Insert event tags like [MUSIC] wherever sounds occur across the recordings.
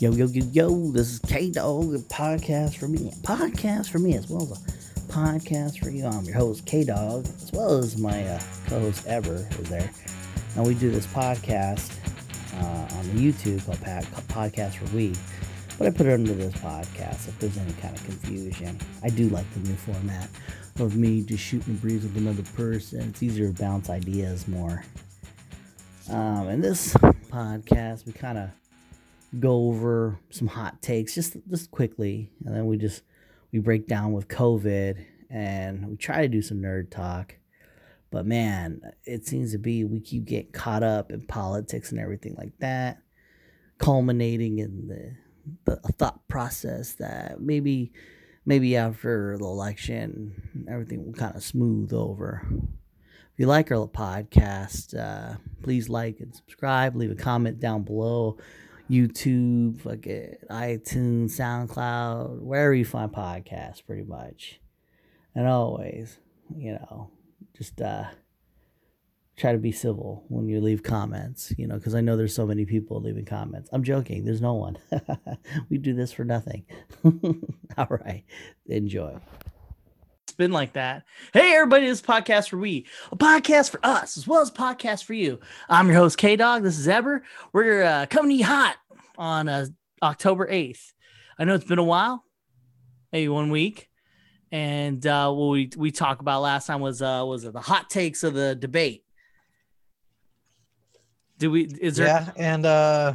Yo, yo, yo, yo, this is K Dog, a podcast for me. Podcast for me as well as a podcast for you. I'm your host, K Dog, as well as my uh, co host, Ever, is there. And we do this podcast uh, on the YouTube called Podcast for We. But I put it under this podcast if there's any kind of confusion. I do like the new format of me just shooting the breeze with another person. It's easier to bounce ideas more. Um, in this podcast, we kind of go over some hot takes just just quickly, and then we just we break down with COVID, and we try to do some nerd talk. But man, it seems to be we keep getting caught up in politics and everything like that, culminating in the the thought process that maybe maybe after the election everything will kind of smooth over. If you like our podcast, uh, please like and subscribe. Leave a comment down below. YouTube, like iTunes, SoundCloud, wherever you find podcasts, pretty much. And always, you know, just uh, try to be civil when you leave comments, you know, because I know there's so many people leaving comments. I'm joking. There's no one. [LAUGHS] we do this for nothing. [LAUGHS] All right. Enjoy. It's been like that. Hey, everybody, this podcast for we, a podcast for us, as well as podcast for you. I'm your host, K Dog. This is Eber. We're uh, coming to you hot on uh, October 8th. I know it's been a while, maybe one week. And uh, what we, we talked about last time was uh, was it the hot takes of the debate. Do we is there Yeah, and uh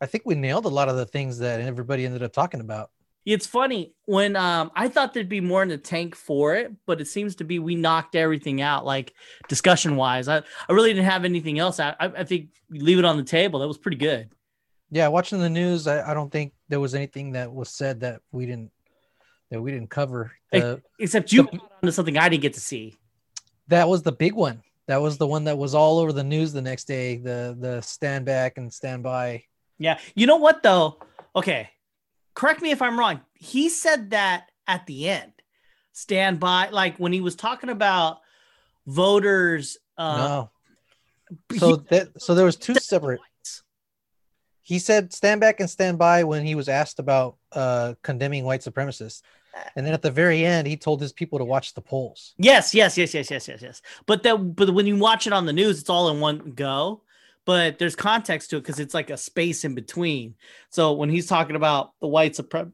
I think we nailed a lot of the things that everybody ended up talking about. It's funny when um, I thought there'd be more in the tank for it, but it seems to be we knocked everything out, like discussion wise. I, I really didn't have anything else. I, I think leave it on the table. That was pretty good. Yeah, watching the news, I, I don't think there was anything that was said that we didn't that we didn't cover. The, Except you the, onto something I didn't get to see. That was the big one. That was the one that was all over the news the next day. The the stand back and stand by. Yeah, you know what though? Okay, correct me if I'm wrong. He said that at the end. Stand by, like when he was talking about voters. Uh, no. So that so there was two separate. He said stand back and stand by when he was asked about uh, condemning white supremacists. And then at the very end, he told his people to watch the polls. Yes, yes, yes, yes, yes, yes, yes. But that, but when you watch it on the news, it's all in one go. But there's context to it because it's like a space in between. So when he's talking about the white supre-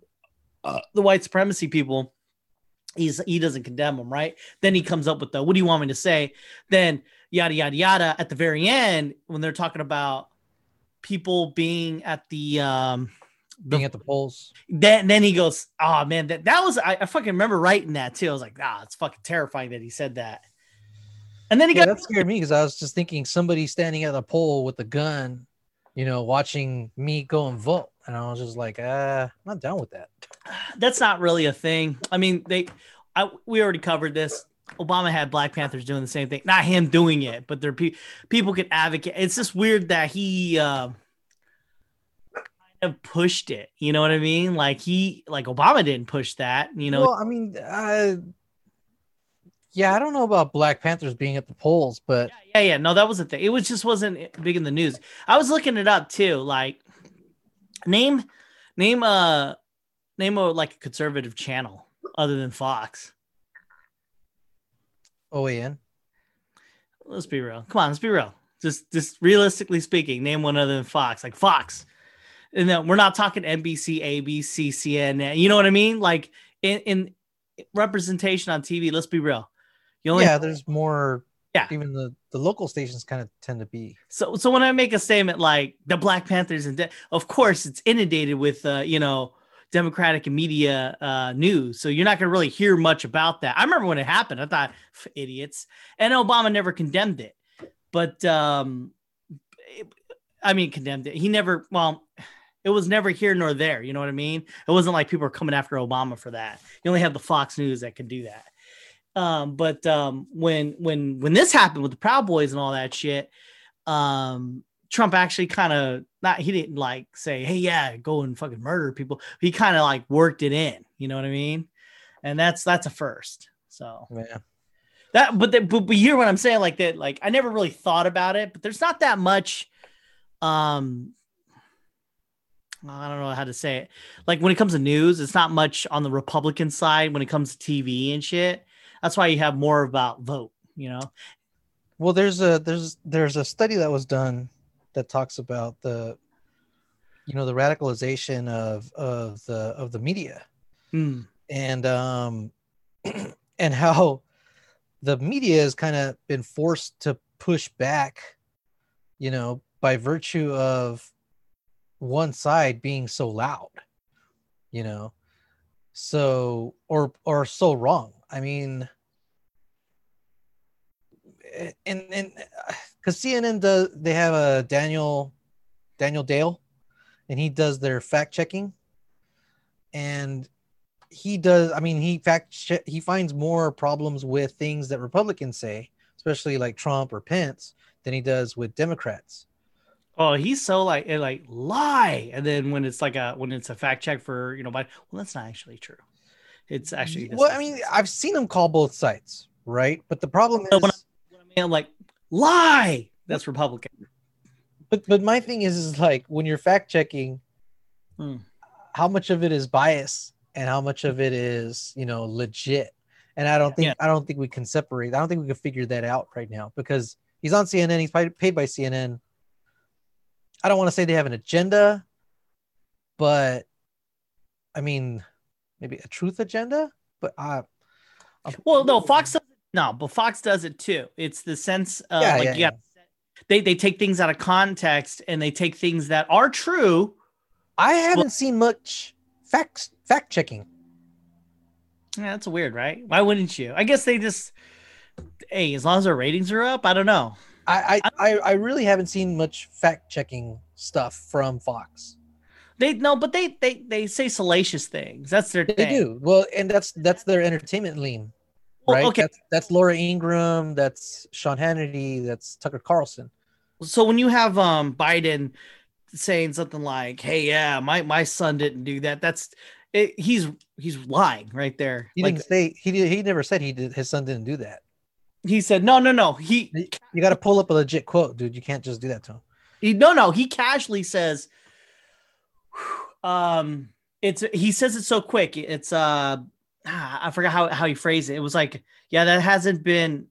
uh, the white supremacy people, he's he doesn't condemn them, right? Then he comes up with the what do you want me to say? Then yada yada yada. At the very end, when they're talking about people being at the um being at the polls. Then then he goes, Oh man, that, that was I, I fucking remember writing that too. I was like, ah, it's fucking terrifying that he said that. And then he yeah, got that scared me because I was just thinking somebody standing at a pole with a gun, you know, watching me go and vote. And I was just like, uh, I'm not down with that. That's not really a thing. I mean, they I we already covered this. Obama had Black Panthers doing the same thing. Not him doing it, but there pe- people could advocate. It's just weird that he uh, kind of pushed it. You know what I mean? Like he, like Obama didn't push that. You know. Well, I mean, uh, yeah, I don't know about Black Panthers being at the polls, but yeah, yeah, yeah. no, that was the thing. It was just wasn't big in the news. I was looking it up too. Like, name, name a, name a like a conservative channel other than Fox. OAN. Let's be real. Come on, let's be real. Just, just realistically speaking, name one other than Fox. Like Fox and then we're not talking NBC, ABC, CNN. You know what I mean? Like in, in representation on TV. Let's be real. You only yeah, there's more. Yeah, even the the local stations kind of tend to be. So so when I make a statement like the Black Panthers and de- of course it's inundated with uh, you know Democratic and media uh, news, so you're not going to really hear much about that. I remember when it happened, I thought idiots, and Obama never condemned it, but um, I mean condemned it. He never well it was never here nor there. You know what I mean? It wasn't like people were coming after Obama for that. You only have the Fox News that can do that. Um, but um, when when when this happened with the Proud Boys and all that shit, um, Trump actually kind of not he didn't like say, "Hey, yeah, go and fucking murder people." He kind of like worked it in. You know what I mean? And that's that's a first. So yeah. That, but, the, but but you hear what I'm saying? Like that, like I never really thought about it, but there's not that much um I don't know how to say it. Like when it comes to news, it's not much on the Republican side when it comes to TV and shit. That's why you have more about vote, you know. Well, there's a there's there's a study that was done that talks about the you know the radicalization of of the of the media. Hmm. and um [CLEARS THROAT] and how the media has kind of been forced to push back you know by virtue of one side being so loud you know? So or or so wrong. I mean and and uh, because cnn does they have a daniel daniel dale and he does their fact checking. And he does i mean he fact che- he finds more problems with things that republicans say especially like trump or pence than he does with democrats. Oh, he's so like it like lie, and then when it's like a when it's a fact check for you know, but well, that's not actually true. It's actually well i mean i've seen him call both sides right? But the problem No, is when I I'm like lie. That's Republican. but but my thing is is like when you're fact checking Hmm. how much of it is bias and how much of it is you know legit and i don't think Yeah. i don't think we can separate i don't think we can figure that out right now because he's on cnn he's paid by cnn i don't want to say they have an agenda but i mean maybe a truth agenda but uh I'm- Well, no, Fox does no, but Fox does it too. It's the sense of Yeah, like yeah, you got they they take things out of context and they take things that are true. i haven't seen much fact fact checking Yeah, that's weird, right? Why wouldn't you? I guess they just hey, as long as their ratings are up, I don't know. I, I I I really haven't seen much fact checking stuff from Fox. They no, but they they they say salacious things. That's their They thing. do well, and that's that's their entertainment lean, Well, right? okay. That's, that's Laura Ingraham, that's Sean Hannity, that's Tucker Carlson. So when you have um Biden saying something like, "Hey, yeah, my my son didn't do that," that's it, he's he's lying right there. He like didn't say he did, he never said he did his son didn't do that. he said, "No, no, no." He You got to pull up a legit quote, dude. You can't just do that to him. He, no, no, he casually says, um, it's he says it so quick. It's uh, ah, I forgot how how he phrased it. It was like, yeah, that hasn't been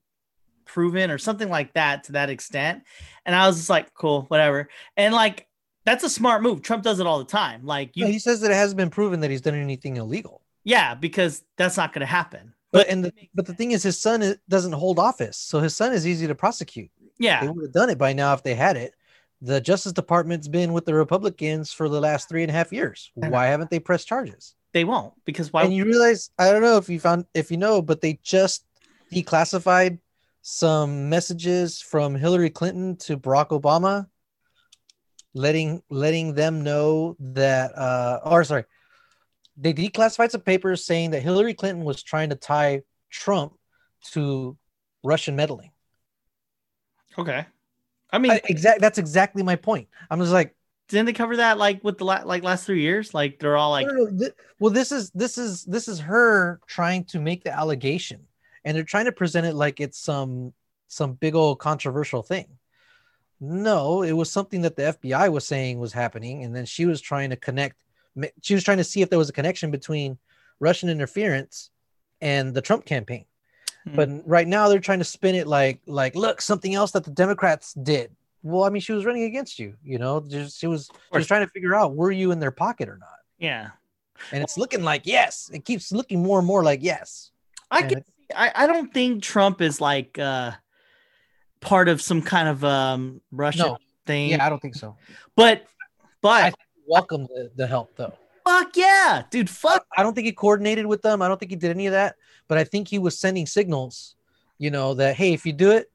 proven or something like that to that extent. And I was just like, cool, whatever. And like, that's a smart move. Trump does it all the time. Like, you, No, he says that it hasn't been proven that he's done anything illegal. yeah, because that's not going to happen. But and the, but the thing is, his son is, doesn't hold office, so his son is easy to prosecute. Yeah, they would have done it by now if they had it. The Justice Department's been with the Republicans for the last three and a half years. Why haven't they pressed charges? They won't because why? and you realize, I don't know if you found, if you know, but they just declassified some messages from Hillary Clinton to Barack Obama, letting letting them know that, uh, or sorry, they declassified some papers saying that Hillary Clinton was trying to tie Trump to Russian meddling. okay. I mean, I- exact. That's exactly my point. I'm just like, didn't they cover that like with the la- like last three years? Like they're all like, no, no, no, thi- well, this is this is this is her trying to make the allegation, and they're trying to present it like it's some some big old controversial thing. No, it was something that the FBI was saying was happening, and then she was trying to connect. She was trying to see if there was a connection between Russian interference and the Trump campaign. Hmm. But right now they're trying to spin it like like look something else that the Democrats did. Well, I mean, she was running against you. You know, just she was she was trying to figure out were you in their pocket or not. yeah. And it's looking like yes. It keeps looking more and more like yes. I And can I, I don't think Trump is like uh part of some kind of um Russian No. thing. Yeah, I don't think so. But but Welcome the, the help though. fuck yeah, dude, fuck I don't think he coordinated with them. I don't think he did any of that. But I think he was sending signals, you know, that hey, if you do it,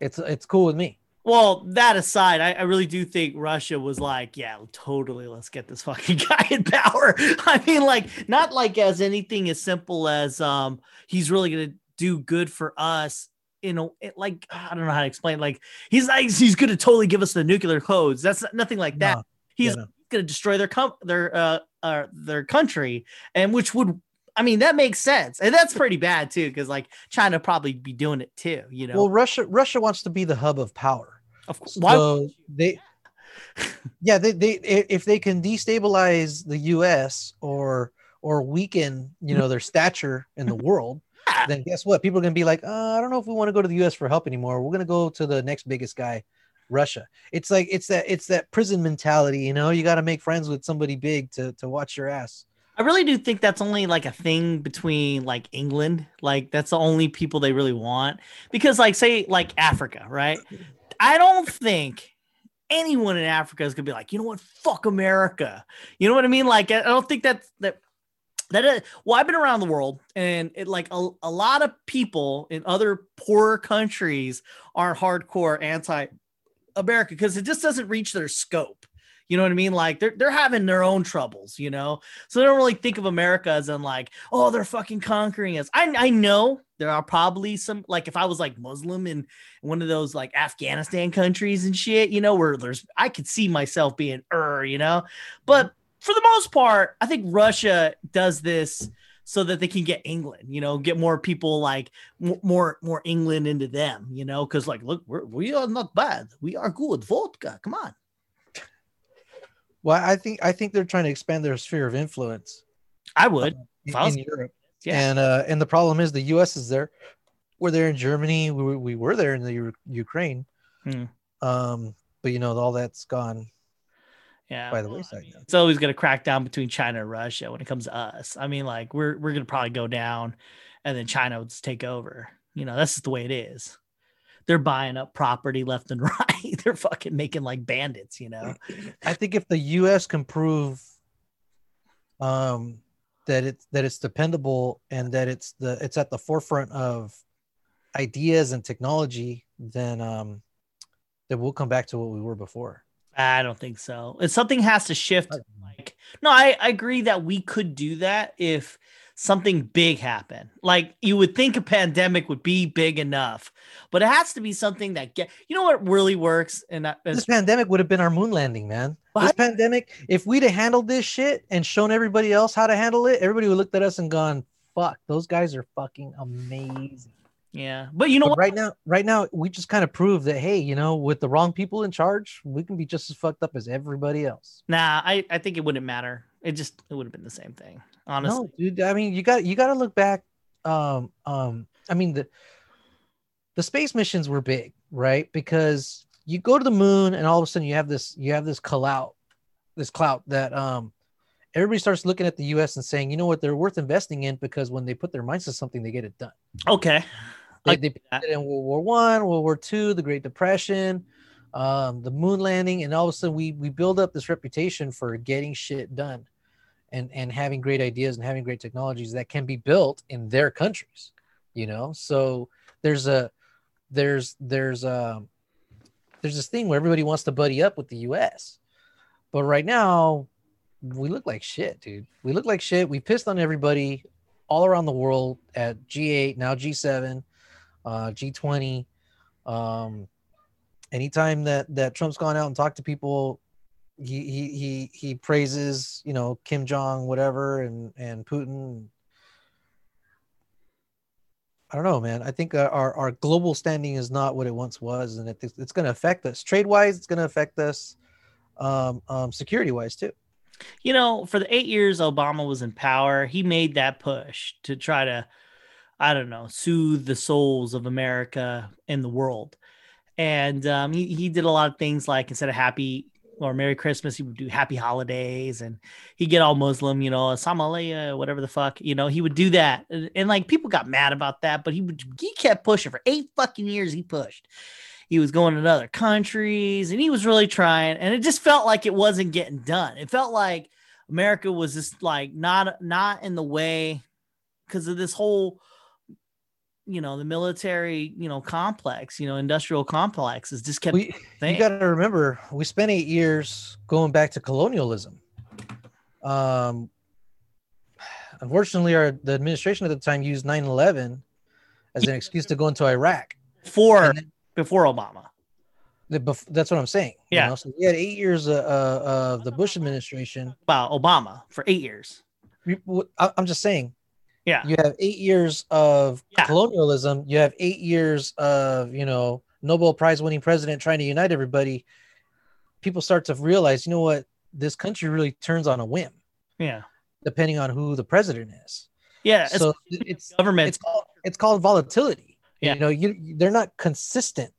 it's it's cool with me. Well, that aside, I, I really do think Russia was like, yeah, totally, let's get this fucking [LAUGHS] guy in power. [LAUGHS] I mean, like, not like as anything as simple as um he's really gonna do good for us. You know, it, like I don't know how to explain. Like he's like he's gonna totally give us the nuclear codes. That's not, nothing like that. No, he's yeah, no. going to destroy their com- their uh, uh their country and which would i mean that makes sense and that's pretty bad too because like china probably be doing it too you know Well, Russia Russia wants to be the hub of power. of course why So they [LAUGHS] yeah, they, they if they can destabilize the U.S. or or weaken, you know, their stature in the world, [LAUGHS] then guess what? People are gonna be like, oh, I don't know if we want to go to the U.S. for help anymore. We're gonna go to the next biggest guy, Russia. It's like it's that it's that prison mentality. You know, you got to make friends with somebody big to to watch your ass. I really do think that's only like a thing between like England. Like that's the only people they really want. Because like say like Africa, right? I don't think anyone in Africa is gonna be like, you know what, fuck America. You know what I mean? Like I don't think that's that that is, well, I've been around the world and it like a, a lot of people in other poorer countries are hardcore anti America because it just doesn't reach their scope. You know what I mean? Like they're they're having their own troubles, you know. So they don't really think of America as in like, oh, they're fucking conquering us. I I know there are probably some like if I was like Muslim in one of those like Afghanistan countries and shit, you know, where there's I could see myself being er, you know. But for the most part, I think Russia does this so that they can get England, you know, get more people like more more England into them, you know, because like look, we're, we are not bad, we are good. Vodka, come on. Well, I think I think they're trying to expand their sphere of influence. I would uh, in, in Europe, yeah. And uh, and the problem is the U.S. is there. We're there in Germany. We, we were there in the U- Ukraine. Hmm. Um, but you know all that's gone. Yeah. By the wayside. Now. It's always going to crack down between China and Russia when it comes to us. I mean, like we're we're going to probably go down, and then China would just take over. You know, that's just the way it is they're buying up property left and [LAUGHS] right. they're fucking making like bandits, you know. I think if the US can prove um that it's that it's dependable and that it's the it's at the forefront of ideas and technology, then um then we'll come back to what we were before. I don't think so. If something has to shift. Like, no, I, I agree that we could do that if something big happen. Like you would think a pandemic would be big enough, but it has to be something that get. You know what really works? And that, this pandemic would have been our moon landing, man. What? This pandemic, if we'd have handled this shit and shown everybody else how to handle it, everybody would looked at us and gone, "Fuck, those guys are fucking amazing." Yeah, but you know but what? Right now, right now, we just kind of proved that hey, you know, with the wrong people in charge, we can be just as fucked up as everybody else. Nah, I I think it wouldn't matter. It just it would have been the same thing honestly. No, dude. I mean, you got you got to look back. Um, um, I mean the the space missions were big, right? Because you go to the moon, and all of a sudden you have this you have this clout, this clout that um everybody starts looking at the U.S. and saying, you know what, they're worth investing in because when they put their minds to something, they get it done. Okay. They, they put it in World War One, World War Two, the Great Depression, um, the moon landing, and all of a sudden we we build up this reputation for getting shit done and and having great ideas and having great technologies that can be built in their countries you know? So there's a there's there's um, there's this thing where everybody wants to buddy up with the us but right now we look like shit dude. We look like shit. We pissed on everybody all around the world at g8 now g7 uh, g20 um anytime that that trump's gone out and talked to people he he he praises you know Kim Jong whatever and and Putin. I don't know, man. I think uh, our our global standing is not what it once was, and it, it's going to affect us trade wise. It's going to affect us um, um, security wise too. You know, for the eight years Obama was in power, he made that push to try to, I don't know, soothe the souls of America and the world. And um, he, he did a lot of things like instead of happy or Merry Christmas. He would do Happy Holidays, and he'd get all Muslim, you know, Samalaya, whatever the fuck, you know. He would do that, and, and, like people got mad about that, but he would he kept pushing for eight fucking years. He pushed. He was going to other countries, and he was really trying, and it just felt like it wasn't getting done. It felt like America was just like not not in the way because of this whole you know the military you know complex you know industrial complex is just kept we, you got to remember we spent eight years going back to colonialism. Um unfortunately our the administration at the time used 9-11 as an excuse to go into iraq. For then, before obama. The, that's what i'm saying yeah. you know? so we had eight years uh, uh, of the bush administration. About obama for eight years. I'm just saying yeah. You have eight years of yeah. colonialism. You have eight years of, you know, Nobel Prize winning president trying to unite everybody. people start to realize, you know what, this country really turns on a whim. Yeah. Depending on who the president is. Yeah. So it's government. It's called, it's called volatility. Yeah. You know, you they're not consistent.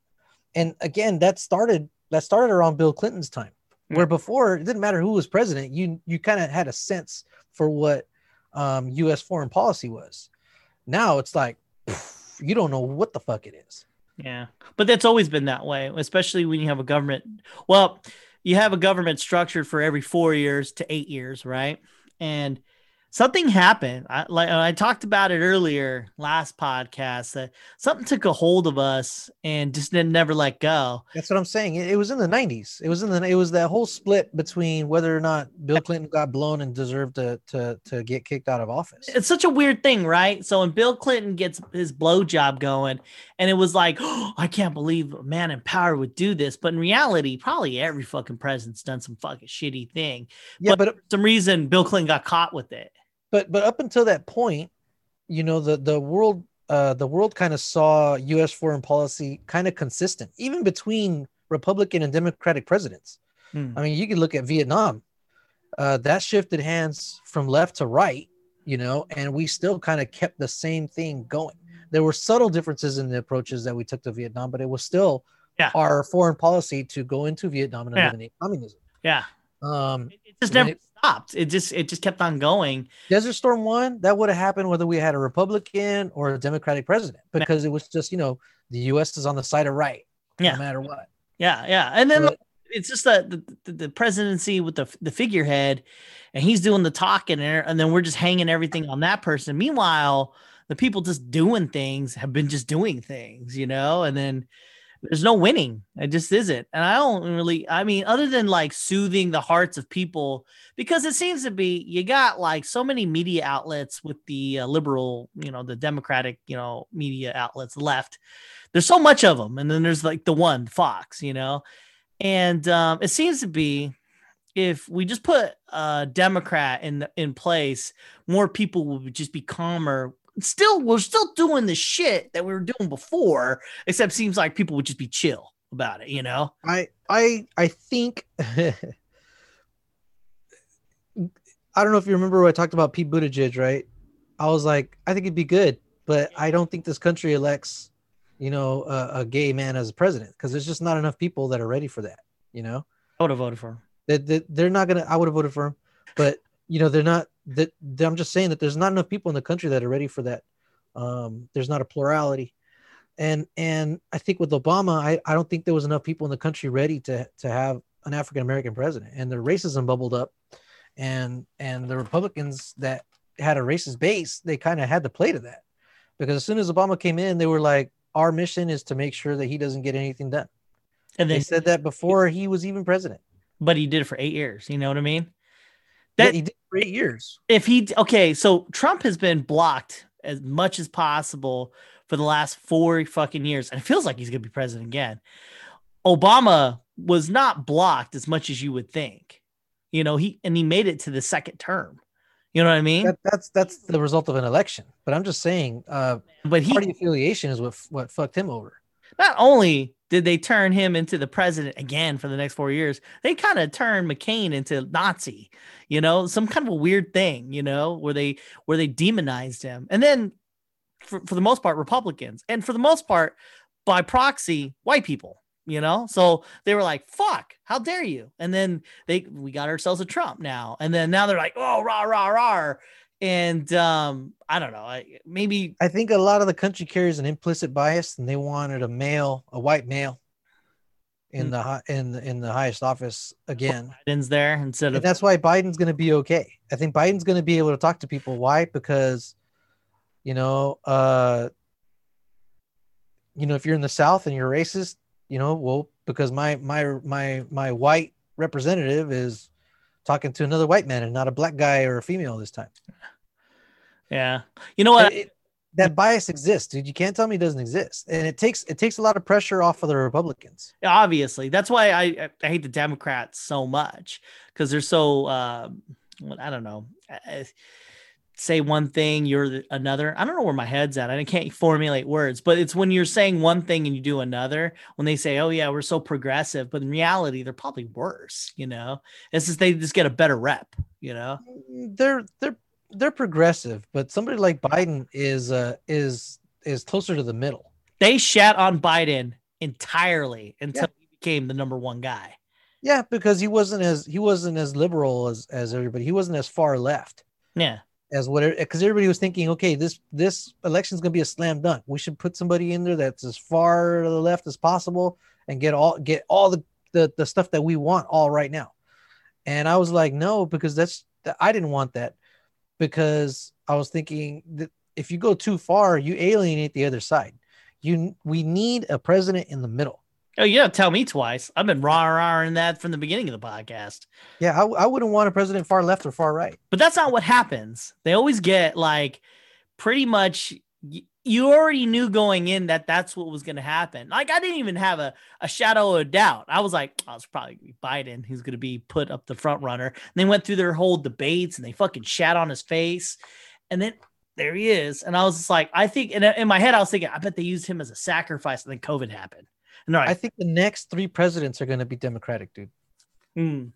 And again, that started that started around Bill Clinton's time, Mm. where before it didn't matter who was president, you you kind of had a sense for what um, U.S. foreign policy was. Now it's like pff, you don't know what the fuck it is. Yeah. But that's always been that way, especially when you have a government. Well, you have a government structured for every four years to eight years, right? And something happened. I like I talked about it earlier last podcast that something took a hold of us and just didn't never let go. That's what I'm saying. It, it was in the 90s. It was in the it was that whole split between whether or not Bill Clinton got blown and deserved to to to get kicked out of office. It's such a weird thing, right? So when Bill Clinton gets his blow job going, and it was like, oh, I can't believe a man in power would do this. But in reality, probably every fucking president's done some fucking shitty thing. Yeah, but For some reason, Bill Clinton got caught with it. But but up until that point, you know, the the world uh the world kind of saw US foreign policy kind of consistent, even between Republican and Democratic presidents. Hmm. I mean, you could look at Vietnam. Uh, that shifted hands from left to right, you know, and we still kind of kept the same thing going. There were subtle differences in the approaches that we took to Vietnam, but it was still Yeah. our foreign policy to go into Vietnam and Yeah. eliminate communism. Yeah. Um, It just never stopped. It just it just kept on going. Desert Storm one, that would have happened whether we had a Republican or a Democratic president, because it was just, you know, the US is on the side of right, Yeah. no matter what. Yeah, yeah. And then But- it's just the, the the- the presidency with the the figurehead, and he's doing the talking, and, and then we're just hanging everything on that person. Meanwhile, the people just doing things have been just doing things, you know, and then there's no winning. It just isn't. And I don't really, I mean, other than like soothing the hearts of people, because it seems to be you got like so many media outlets with the uh, liberal, you know, the Democratic, you know, media outlets left. There's so much of them. And then there's like the one, Fox, you know, and um, it seems to be if we just put a Democrat in in place, more people would just be calmer. Still, we're still doing the shit that we were doing before, except seems like people would just be chill about it, you know? I I I think [LAUGHS] I don't know if you remember when I talked about Pete Buttigieg, right? I was like, I think it'd be good, but I don't think this country elects, you know, a, a gay man as a president because there's just not enough people that are ready for that. You know, I would have voted for him. that that they're not gonna. I would have voted for him, but you know, they're not. That I'm just saying that there's not enough people in the country that are ready for that. Um, there's not a plurality, and and I think with Obama, I, I don't think there was enough people in the country ready to to have an African American president, and the racism bubbled up, and and the Republicans that had a racist base, they kind of had to play to that, because as soon as Obama came in, they were like, our mission is to make sure that he doesn't get anything done. And They then, said that before he was even president. but he did it for eight years. You know what I mean? That That he did for eight years. if he okay, so Trump has been blocked as much as possible for the last four fucking years, and it feels like he's gonna be president again. Obama was not blocked as much as you would think. You know, he and he made it to the second term. You know what I mean? That, that's that's the result of an election. But I'm just saying, uh, but he party affiliation is what what fucked him over. Not only did they turn him into the president again for the next four years, they kind of turned McCain into Nazi, you know, some kind of a weird thing, you know, where they where they demonized him. And then for, for the most part, Republicans, and for the most part, by proxy, white people, you know. So they were like, fuck, how dare you? And then they we got ourselves a Trump now. And then now they're like, oh, rah, rah, rah. And um, I don't know, maybe I think a lot of the country carries an implicit bias, and they wanted a male, a white male, in Hmm. the in the, in the highest office again. Biden's there instead And of that's why Biden's going to be okay. I think Biden's going to be able to talk to people. Why? Because, you know, uh, you know, if you're in the South and you're racist, you know, well, because my my my my white representative is talking to another white man and not a black guy or a female this time. Yeah. You know what? It- that bias exists, dude. You can't tell me it doesn't exist, and it takes it takes a lot of pressure off of the Republicans. obviously that's why I, I I hate the Democrats so much because they're so uh, I don't know. Uh, say one thing, you're another. I don't know where my head's at. I can't formulate words, but it's when you're saying one thing and you do another. When they say, "Oh yeah, we're so progressive," but in reality, they're probably worse. You know, it's just they just get a better rep. You know, mm, they're they're they're progressive, but somebody like Biden is uh is is closer to the middle. They shat on Biden entirely until yeah. he became the number one guy. Yeah, because he wasn't as he wasn't as liberal as as everybody. He wasn't as far left. Yeah as whatever because everybody was thinking, okay, this this election is gonna be a slam dunk. We should put somebody in there that's as far to the left as possible and get all get all the the, the stuff that we want all right now. And I was like, no, because that's I didn't want that because I was thinking that if you go too far, you alienate the other side. You we need a president in the middle. Oh, you don't tell me twice. I've been rah rahing that from the beginning of the podcast. Yeah, I, I wouldn't want a president far left or far right. But that's not what happens. They always get like pretty much. You already knew going in that that's what was going to happen. Like I didn't even have a, a shadow of a doubt. I was like, oh, it's probably Biden who's going to be put up the front runner. And they went through their whole debates and they fucking shat on his face, and then there he is. And I was just like, I think, in, in my head, I was thinking, I bet they used him as a sacrifice, and then COVID happened. No, I think the next three presidents are going to be Democratic, dude. Mm.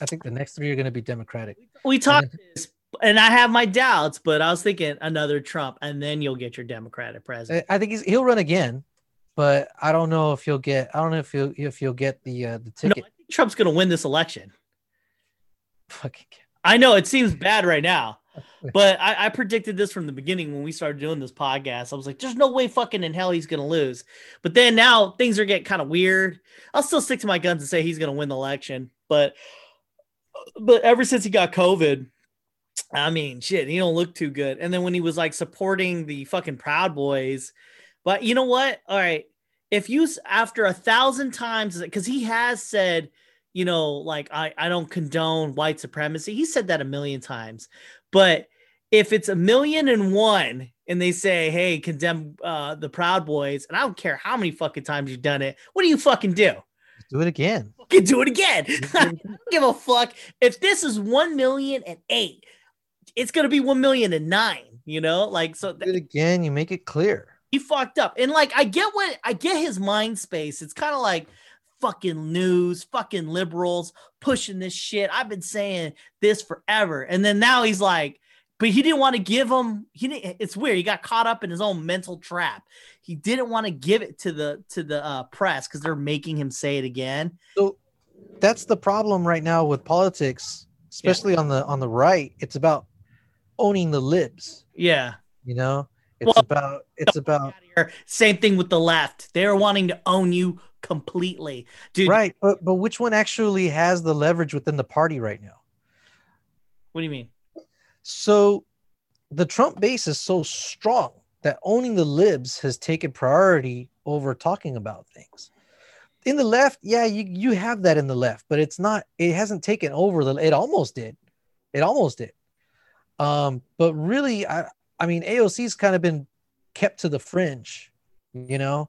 I think the next three are going to be Democratic. We talked and, this, and I have my doubts, but I was thinking another Trump, and then you'll get your Democratic president. I think he's he'll run again, but I don't know if he'll get. I don't know if he'll if he'll get the uh, the ticket. No, Trump's going to win this election. Fucking. I know it seems bad right now, [LAUGHS] but I, I, predicted this from the beginning when we started doing this podcast. I was like, there's no way fucking in hell he's gonna lose. But then now things are getting kind of weird. I'll still stick to my guns and say he's gonna win the election. But but ever since he got COVID, I mean, shit, he don't look too good. And then when he was like supporting the fucking Proud Boys, but you know what? All right, if you after a thousand times, because he has said you know, like I, I don't condone white supremacy. He said that a million times. But if it's a million and one and they say, hey, condemn uh, the Proud Boys, and I don't care how many fucking times you've done it, what do you fucking do? Do it again. Fucking do it again. [LAUGHS] I don't give a fuck. If this is one million and eight, it's gonna be one million and nine, you know? Like so it again, you make it clear. He fucked up. And like I get what I get his mind space. It's kind of like fucking news, fucking liberals pushing this shit. I've been saying this forever. And then now he's like, but he didn't want to give him he didn't it's weird he got caught up in his own mental trap he didn't want to give it to the to the uh, press because they're making him say it again so that's the problem right now with politics especially yeah. on the on the right it's about owning the libs yeah you know it's well, about it's about same thing with the left they're wanting to own you completely. Dude, right. But, but which one actually has the leverage within the party right now? What do you mean? So the Trump base is so strong that owning the libs has taken priority over talking about things. In the left, yeah, you, you have that in the left, but it's not, it hasn't taken over the, it almost did. It almost did. Um, but really, I, I mean, AOC's kind of been kept to the fringe, you know,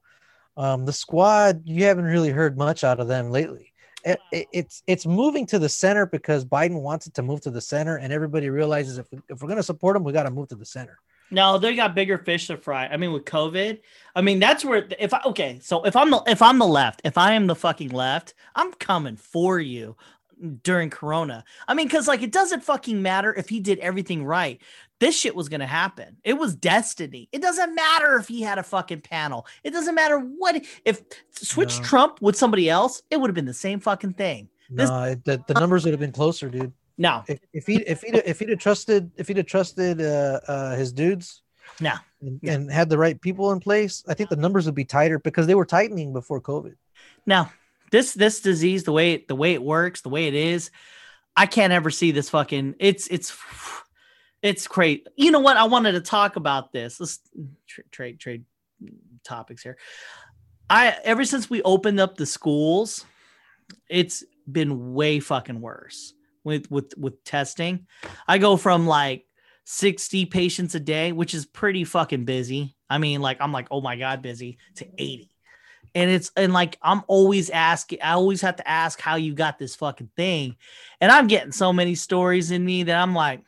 um, the squad, you haven't really heard much out of them lately. It, it, it's it's moving to the center because Biden wants it to move to the center, and everybody realizes if, if we're going to support them, we got to move to the center. No, they got bigger fish to fry. I mean, with COVID, I mean that's where if I okay, so if I'm the if I'm the left, if I am the fucking left, I'm coming for you during Corona. I mean, because like it doesn't fucking matter if he did everything right this shit was going to happen. It was destiny. It doesn't matter if he had a fucking panel. It doesn't matter what if switch no. Trump with somebody else, it would have been the same fucking thing. This, no, the, the numbers would have been closer, dude. No, if, if he if he if he'd have trusted if he'd have trusted uh, uh, his dudes, no, and, yeah. and had the right people in place, I think the numbers would be tighter because they were tightening before COVID. Now, this this disease, the way the way it works, the way it is, I can't ever see this fucking. It's it's it's great. You know what? I wanted to talk about this. Let's trade trade topics here. I ever since we opened up the schools, it's been way fucking worse with with with testing. I go from like 60 patients a day, which is pretty fucking busy. I mean, like I'm like, oh my god, busy to 80. And it's and like I'm always asking, I always have to ask how you got this fucking thing. And I'm getting so many stories in me that I'm like,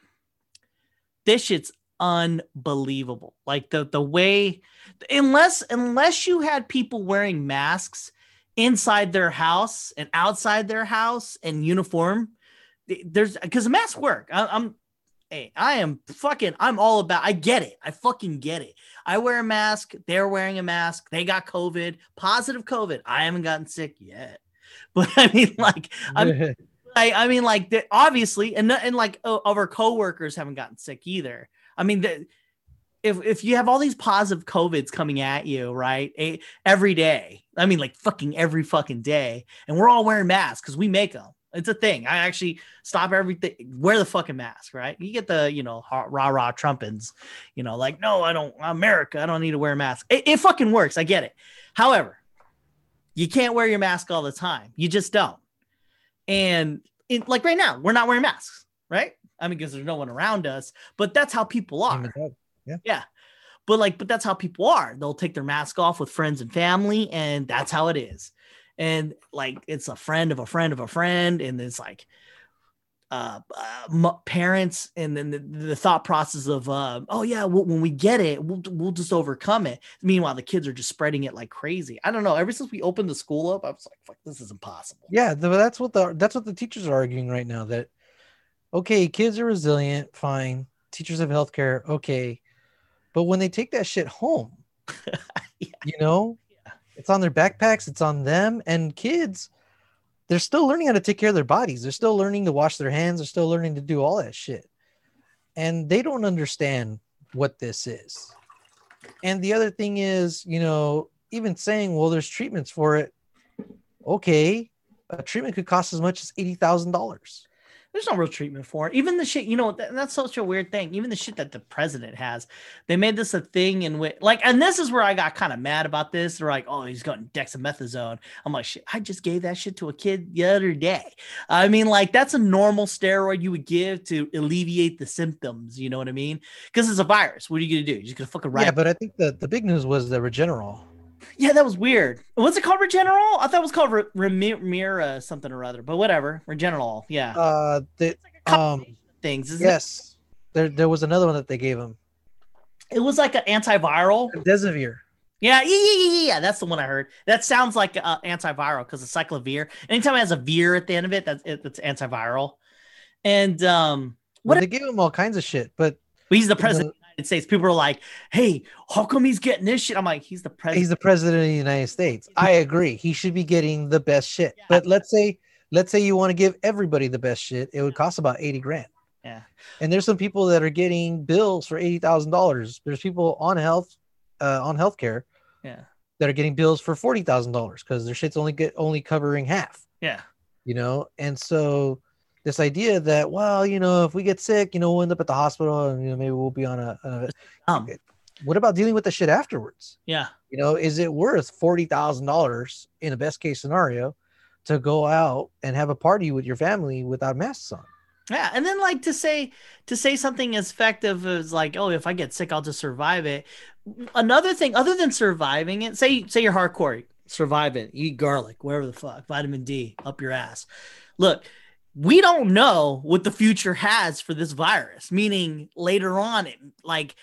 this shit's unbelievable. Like the the way unless unless you had people wearing masks inside their house and outside their house in uniform, there's because the masks work. I, I'm hey, I am fucking, I'm all about, I get it. I fucking get it. I wear a mask. They're wearing a mask. They got COVID, positive COVID. I haven't gotten sick yet. [LAUGHS] But I mean, like, I'm, [LAUGHS] I, I mean, like, obviously, and, and like, of our coworkers haven't gotten sick either. I mean, the, if, if you have all these positive COVIDs coming at you, right, a, every day, I mean, like fucking every fucking day, and we're all wearing masks because we make them. It's a thing. I actually stop everything. Wear the fucking mask, right? You get the, you know, rah rah trumpins, you know, like, no, I don't, America, I don't need to wear a mask. It, it fucking works. I get it. However, you can't wear your mask all the time. You just don't. And in, like right now, we're not wearing masks, right? I mean, because there's no one around us, but that's how people are. Yeah. Yeah. But like, but that's how people are. They'll take their mask off with friends and family, and that's how it is and like it's a friend of a friend of a friend and it's like uh, uh parents and then the, the, thought process of uh, oh yeah well, when we get it we'll, we'll just overcome it. Meanwhile the kids are just spreading it like crazy. I don't know ever since we opened the school up i was like fuck this is impossible. Yeah that's what the that's what the teachers are arguing right now that okay kids are resilient fine. Teachers have healthcare okay. But when they take that shit home [LAUGHS] yeah. you know it's on their backpacks, it's on them. And kids, they're still learning how to take care of their bodies. They're still learning to wash their hands. They're still learning to do all that shit. And they don't understand what this is. And the other thing is, you know, even saying, well, there's treatments for it. Okay. A treatment could cost as much as $80,000 there's no real treatment for it. Even the shit, you know, that's such a weird thing. Even the shit that the president has, they made this a thing in which, like, and this is where I got kind of mad about this. They're like, oh, he's got dexamethasone. I'm like, shit, I just gave that shit to a kid the other day. I mean, like, that's a normal steroid you would give to alleviate the symptoms. You know what I mean? Because it's a virus. What are you gonna do? You're just gonna fucking ride. Yeah, but I think the the big news was the Regeneron. Yeah, that was weird. What's it called? Regeneron? I thought it was called Remira something or other. But whatever. Regeneron. Yeah. Uh, the like um things. yes. It? There, there was another one that they gave him. It was like an antiviral. Desivir. Yeah, yeah, yeah, yeah, yeah. That's the one I heard. That sounds like uh, antiviral because it's cyclovir. Anytime it has a vir at the end of it, that's it, that's antiviral. And um, what well, they gave him all kinds of shit, but, but he's the president United States, people are like, "Hey, how come he's getting this shit?" I'm like, "He's the president. He's the president of the United States." I agree. He should be getting the best shit. Yeah. But let's say, let's say you want to give everybody the best shit. It would cost about eighty grand. Yeah. And there's some people that are getting bills for eighty thousand dollars. There's people on health, uh, on healthcare. Yeah. That are getting bills for forty thousand dollars because their shit's only get only covering half. Yeah. You know, and so this idea that well you know if we get sick you know we'll end up at the hospital and you know maybe we'll be on a, a um, what about dealing with the shit afterwards? Yeah. You know is it worth $40000 in a best case scenario to go out and have a party with your family without masks on? Yeah and then like to say to say something as effective as like oh if i get sick i'll just survive it. Another thing other than surviving it say say you're hardcore survive it eat garlic whatever the fuck vitamin d up your ass. Look we don't know what the future has for this virus meaning later on it like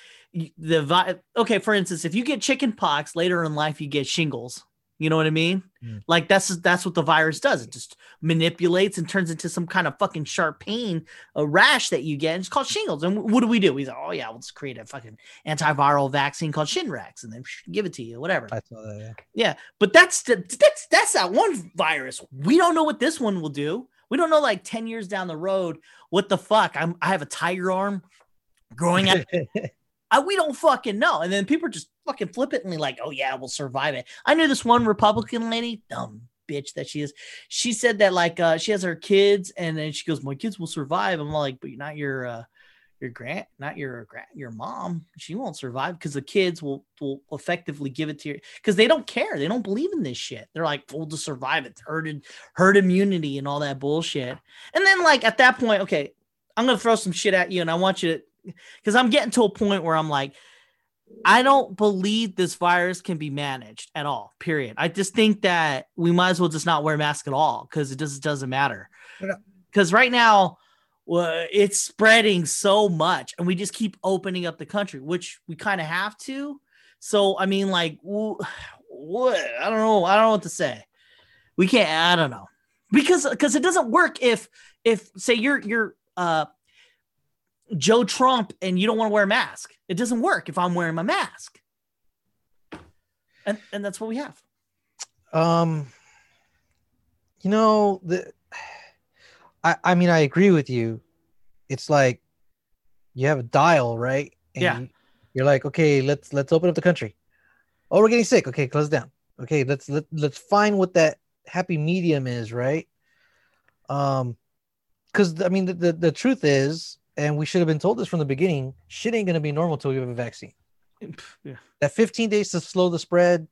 the vi- okay for instance if you get chicken pox later in life you get shingles. You know what i mean? Mm. like that's that's what the virus does. It just manipulates and turns into some kind of fucking sharp pain a rash that you get and it's called shingles. And what do we do? We say oh yeah let's create a fucking antiviral vaccine called Shingrix and then give it to you whatever. That, yeah. yeah but that's the, that's that's that one virus. We don't know what this one will do we don't know like 10 years down the road what the fuck I'm, i have a tiger arm growing out. [LAUGHS] I, we don't fucking know. And then people are just fucking flippantly like oh yeah we'll survive it. I knew this one republican lady dumb bitch that she is. She said that like uh she has her kids and then she goes my kids will survive. I'm like but you're not your uh your grant, not your grand, your mom. She won't survive because the kids will will effectively give it to you because they don't care. They don't believe in this shit. They're like, "We'll just survive it, herd herd immunity, and all that bullshit." And then, like at that point, okay, I'm gonna throw some shit at you, and I want you to, because I'm getting to a point where I'm like, I don't believe this virus can be managed at all. Period. I just think that we might as well just not wear masks at all because it just doesn't matter. Because uh right now well, it's spreading so much, and we just keep opening up the country, which we kind of have to. So, I mean, like, what? I don't know. I don't know what to say. We can't. I don't know because because it doesn't work if if say you're you're uh Joe Trump and you don't want to wear a mask. It doesn't work if I'm wearing my mask. And and that's what we have. Um you know, the I I mean I agree with you. It's like you have a dial, right? And Yeah. You're like, okay, let's let's open up the country. Oh, we're getting sick. Okay, close down. Okay, let's let, let's find what that happy medium is, right? Um because I mean the, the, the truth is, and we should have been told this from the beginning, shit ain't gonna be normal till we have a vaccine. [LAUGHS] Yeah. That 15 days to slow the spread,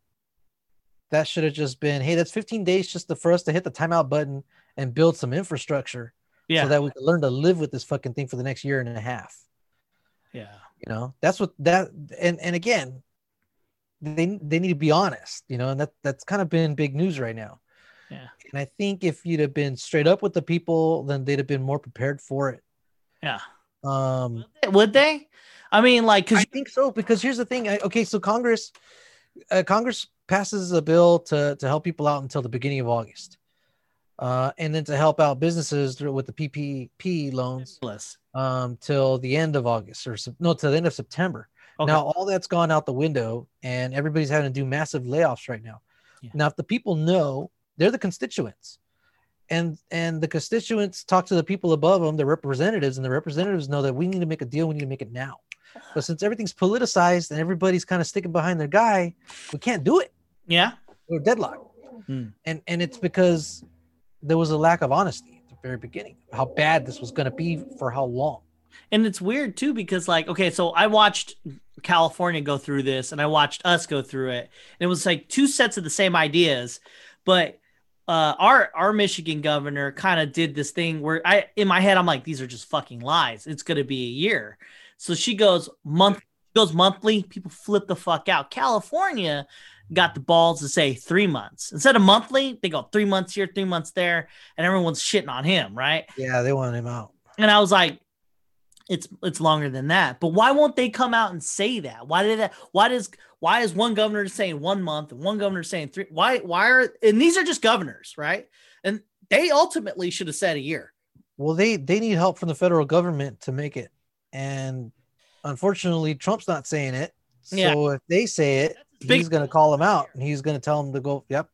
that should have just been, hey, that's 15 days just to, for us to hit the timeout button and build some infrastructure Yeah. so that we can learn to live with this fucking thing for the next year and a half. yeah. You know, that's what that and and again, they they need to be honest, you know, and that that's kind of been big news right now. Yeah. And I think if you'd have been straight up with the people, then they'd have been more prepared for it. Yeah. Um Would they? I mean, like, I because think so because here's the thing. I, okay, so Congress, uh, Congress passes a bill to to help people out until the beginning of August, uh, and then to help out businesses through, with the PPP loans um, till the end of August or no, till the end of September. Okay. Now all that's gone out the window, and everybody's having to do massive layoffs right now. Yeah. Now, if the people know, they're the constituents, and and the constituents talk to the people above them, the representatives, and the representatives know that we need to make a deal. We need to make it now. But since everything's politicized and everybody's kind of sticking behind their guy, we can't do it. yeah. We're deadlocked, Hmm. and and it's because there was a lack of honesty at the very beginning. How bad this was going to be for how long. And it's weird too because like okay, so I watched California go through this and I watched us go through it. And it was like two sets of the same ideas, but uh our our Michigan governor kind of did this thing where I in my head I'm like these are just fucking lies. It's going to be a year. So she goes month goes monthly, people flip the fuck out. California got the balls to say 3 months. Instead of monthly, they go 3 months here, 3 months there, and everyone's shitting on him, right? Yeah, they wanted him out. And I was like, it's it's longer than that. But why won't they come out and say that? Why did that? Why does why is one governor saying one month and one governor saying three? Why why are and these are just governors, right? And they ultimately should have said a year. Well, they they need help from the federal government to make it, and unfortunately, Trump's not saying it. So Yeah. if they say it, big- he's going to call him out, and he's going to tell him to go. Yep.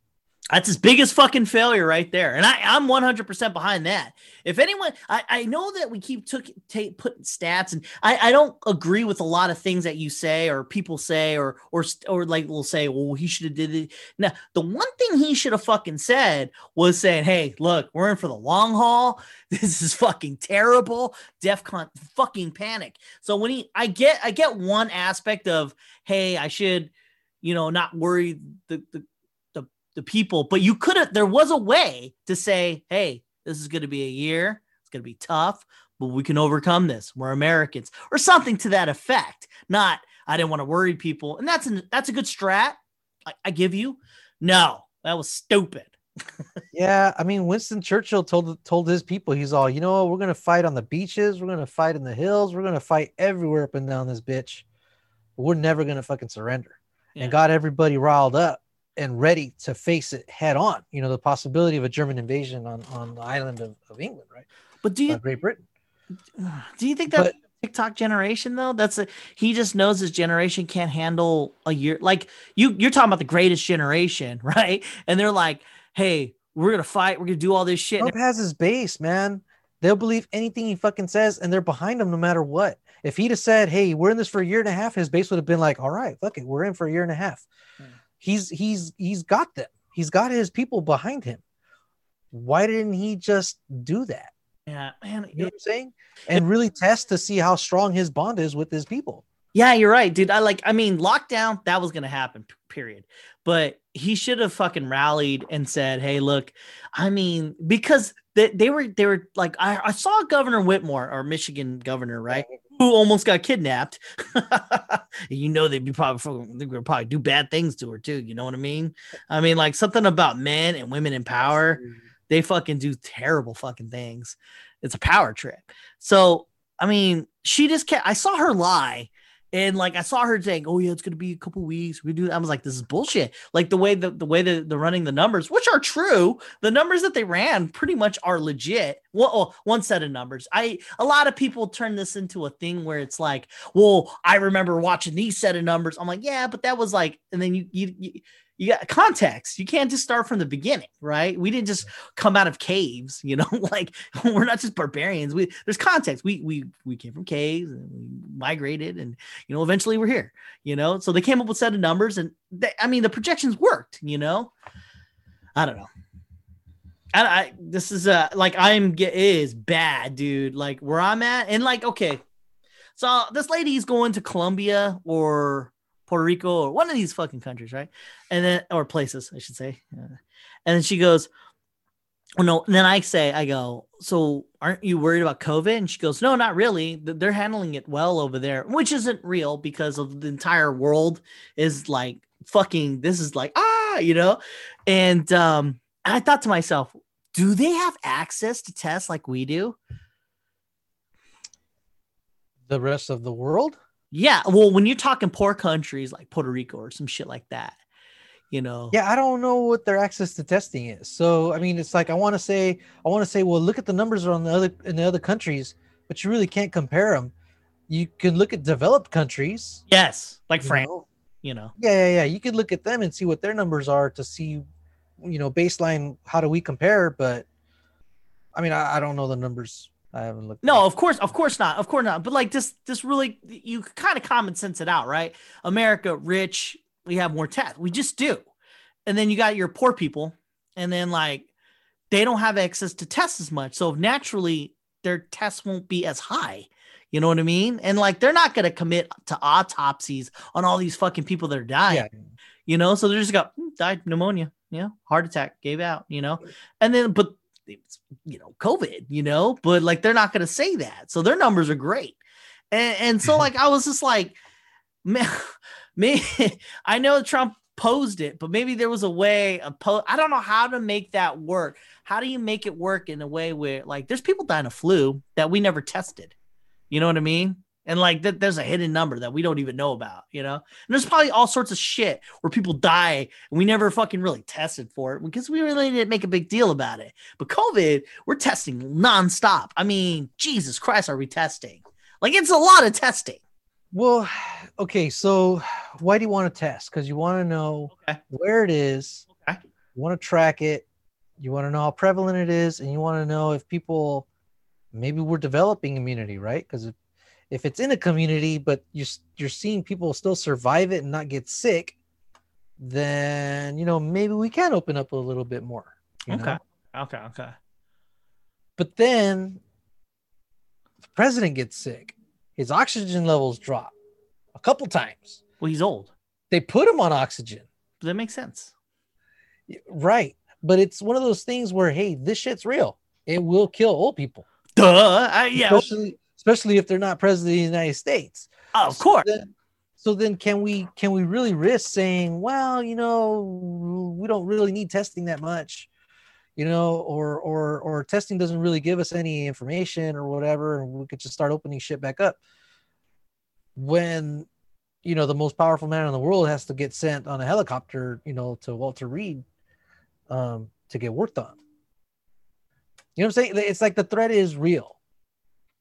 That's his biggest fucking failure right there. And I, I'm 100% behind that. If anyone, I, I know that we keep took, putting stats and I, I don't agree with a lot of things that you say or people say or, or, or like we'll say, well, he should have did it. Now, the one thing he should have fucking said was saying, Hey, look, we're in for the long haul. [LAUGHS] This is fucking terrible. DEFCON fucking panic. So when he, I get, I get one aspect of, Hey, I should, you know, not worry the, the, the people, but you could have, there was a way to say, hey, this is going to be a year. It's going to be tough, but we can overcome this. We're Americans or something to that effect. Not, I didn't want to worry people. And that's, an, that's a good strat. I, I give you. No, that was stupid. [LAUGHS] Yeah, I mean, Winston Churchill told told his people, he's all, you know, we're to fight on the beaches, we're to fight in the hills, we're to fight everywhere up and down this bitch. We're never to fucking surrender. Yeah. And got everybody riled up and ready to face it head on. You know, the possibility of a German invasion on, on the island of, of England, right? But do you, Uh, Great Britain. do you think that But- TikTok generation though? That's a he just knows his generation can't handle a year. Like you, you're talking about the greatest generation, [LAUGHS] right? And they're like, "Hey, we're gonna fight. We're gonna do all this shit." Trump has his base, man. They'll believe anything he fucking says, and they're behind him no matter what. If he'd have said, "Hey, we're in this for a year and a half," his base would have been like, "All right, fuck it, we're in for a year and a half." Hmm. He's he's he's got them. He's got his people behind him. Why didn't he just do that? yeah, man. You know what I'm saying? And really test to see how strong his bond is with his people. Yeah, you're right, dude. I like, I mean, lockdown, that was going to happen, period. But he should have fucking rallied and said, hey, look, I mean, because they, they were, they were like, I, I saw Governor Whitmer, our Michigan governor, right? Who almost got kidnapped. [LAUGHS] you know, they'd be probably, they would probably do bad things to her too. You know what I mean? I mean, like something about men and women in power they fucking do terrible fucking things. it's a power trip. So I mean, she just kept. I saw her lie and like I saw her saying, "Oh yeah, it's gonna be a couple weeks." We do. I was like, "This is bullshit." Like the way the the way that they're running the numbers, which are true, the numbers that they ran pretty much are legit. Well, oh, one set of numbers. I a lot of people turn this into a thing where it's like, "Well, I remember watching these set of numbers." I'm like, "Yeah, but that was like," and then you you, you you got context. You can't just start from the beginning, right? We didn't just come out of caves, [LAUGHS] you know, like we're not just barbarians. We there's context. We we we came from caves and we migrated and you know, eventually we're here, you know. So they came up with set of numbers and they, I mean the projections worked, you know. I don't know. I, I this is uh like I'm get is bad, dude. Like where I'm at, and like okay, so this lady's going to Colombia or Puerto Rico or one of these fucking countries, right? And then or places, I should say. and then she goes, "Oh no." And then I say, "I go, so aren't you worried about COVID?" And she goes, "No, not really. They're handling it well over there, which isn't real because of the entire world is like fucking. This is like ah, you know." And um, I thought to myself, do they have access to tests like we do? The rest of the world? Yeah, well, when you're talking poor countries like Puerto Rico or some shit like that, you know. Yeah, I don't know what their access to testing is. So, I mean, it's like I want to say, I want to say, well, look at the numbers on the other in the other countries, but you really can't compare them. You can look at developed countries. Yes, like France. Know. You know. Yeah, yeah, yeah. You could look at them and see what their numbers are to see, you know, baseline. How do we compare? But I mean, I, I don't know the numbers I haven't looked. No, of course, of course not, of course not. But like this, this really, you kind of common sense it out, right? America, rich, we have more tests. We just do. And then you got your poor people, and then like they don't have access to tests as much, so naturally their tests won't be as high. You know what I mean? And like they're not gonna commit to autopsies on all these fucking people that are dying. Yeah. You know, so they're just got hmm, died pneumonia, yeah, heart attack, gave out, you know, and then but it's you know COVID, you know, but like they're not going to say that, so their numbers are great, and and so mm-hmm. like I was just like, man, [LAUGHS] me, [LAUGHS] I know Trump posed it, but maybe there was a way a po- I don't know how to make that work. How do you make it work in a way where like there's people dying of flu that we never tested, you know what I mean? And like that there's a hidden number that we don't even know about you know? And there's probably all sorts of shit where people die and we never fucking really tested for it because we really didn't make a big deal about it. But covid we're testing nonstop. I mean jesus christ are we testing? Like it's a lot of testing. Well okay so why do you want to test? Because you want to know okay. where it is okay. you want to track it you want to know how prevalent it is and you want to know if people maybe we're developing immunity right? Because if if it's in a community but you're you're seeing people still survive it and not get sick then you know maybe we can open up a little bit more okay. know? okay okay. But then the president gets sick his oxygen levels drop a couple times. Well he's old. They put him on oxygen. Does that makes sense. Right but it's one of those things where hey this shit's real. It will kill old people. Duh I, yeah. Especially especially if they're not president of the United States. Oh, of course. So then, so then can we can we really risk saying, well, you know, we don't really need testing that much, you know, or or or testing doesn't really give us any information or whatever, and we could just start opening shit back up. When you know the most powerful man in the world has to get sent on a helicopter, you know, to Walter Reed um, to get worked on. You know what I'm saying? It's like the threat is real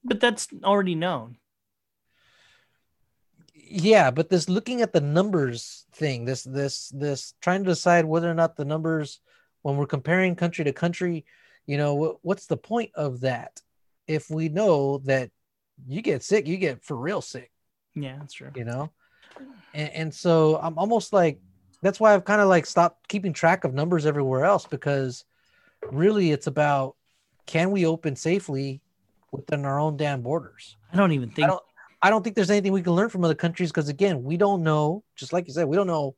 but that's already known. Yeah, but this looking at the numbers thing, this this this trying to decide whether or not the numbers when we're comparing country to country, you know, what's the point of that if we know that you get sick, you get for real sick. Yeah, that's true. You know? And, and so I'm almost like that's why I've kind of like stopped keeping track of numbers everywhere else because really it's about can we open safely within our own damn borders. I don't even think I don't, I don't think there's anything we can learn from other countries because again, we don't know, just like you said, we don't know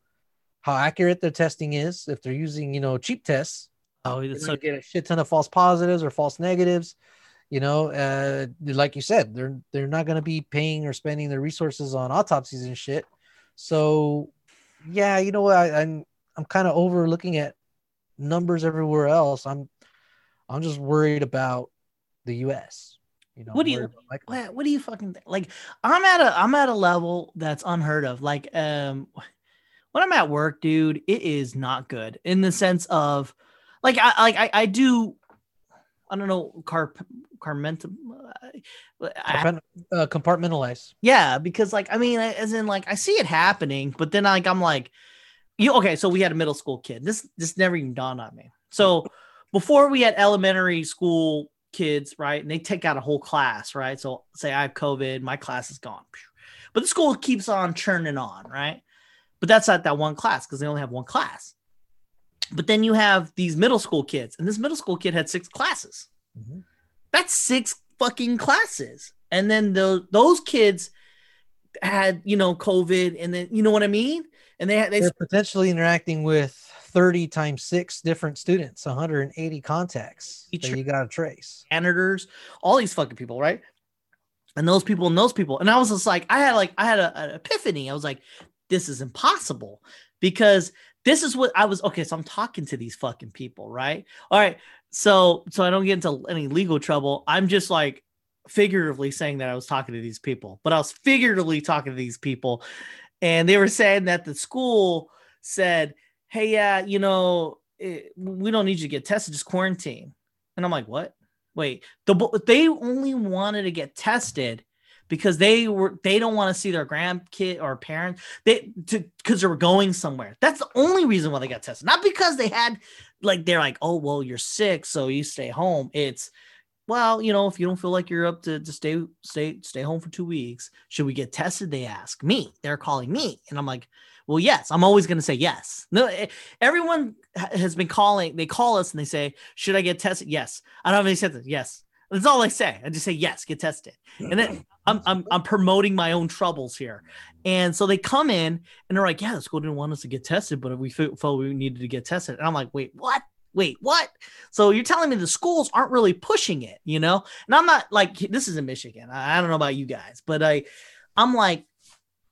how accurate their testing is. If they're using, you know, cheap tests, oh, it's so get a shit ton of false positives or false negatives. You know, uh, like you said, they're they're not going to be paying or spending their resources on autopsies and shit. So, yeah, you know what? I, I'm I'm kind of over looking at numbers everywhere else. I'm I'm just worried about the U.S. You know, What do you- worried about my country. what, what do you fucking think? like i'm at a i'm at a level that's unheard of like um [SIGHS] when i'm at work dude it is not good in the sense of like i like i, I do i don't know car carment I, Compartment- uh, compartmentalize. yeah because like i mean as in like i see it happening but then like i'm like you okay so we had a middle school kid this this never even dawned on me so before we had elementary school kids right and they take out a whole class right so say i have covid my class is gone but the school keeps on churning on right but that's not that one class because they only have one class but then you have these middle school kids and this middle school kid had six classes Mhm. that's six fucking classes. And then the those kids had, you know, COVID and then you know what I mean? And they had they They're potentially interacting with 30 times six different students, 180 contacts that you got to trace. janitors, all these fucking people, right? And those people and those people. And I was just like, I had like I had a, an epiphany. I was like, this is impossible because this is what I was okay. So I'm talking to these fucking people, right? All right. So so I don't get into any legal trouble. I'm just like figuratively saying that I was talking to these people, but I was figuratively talking to these people, and they were saying that the school said, "Hey, yeah, you know, eh, we don't need you to get tested, just quarantine." And I'm like, "What? Wait, the they only wanted to get tested." Because they were, they don't want to see their grandkid or parent, they because they were going somewhere. That's the only reason why they got tested, not because they had like they're like, oh well, you're sick, so you stay home. It's well, you know, if you don't feel like you're up to, to stay stay stay home for two weeks, should we get tested? They ask me. They're calling me, and I'm like, well, yes. I'm always gonna say yes. No, eh, everyone has been calling. They call us and they say, should I get tested? Yes. I don't have any symptoms. Yes. That's all I say. I just say yes, get tested. And then I'm I'm I'm promoting my own troubles here. And so they come in and they're like, yeah, the school didn't want us to get tested, but we felt we needed to get tested. And I'm like, wait, what? Wait, what? So you're telling me the schools aren't really pushing it, you know? And I'm not like this is in Michigan. I, I don't know about you guys, but I I'm like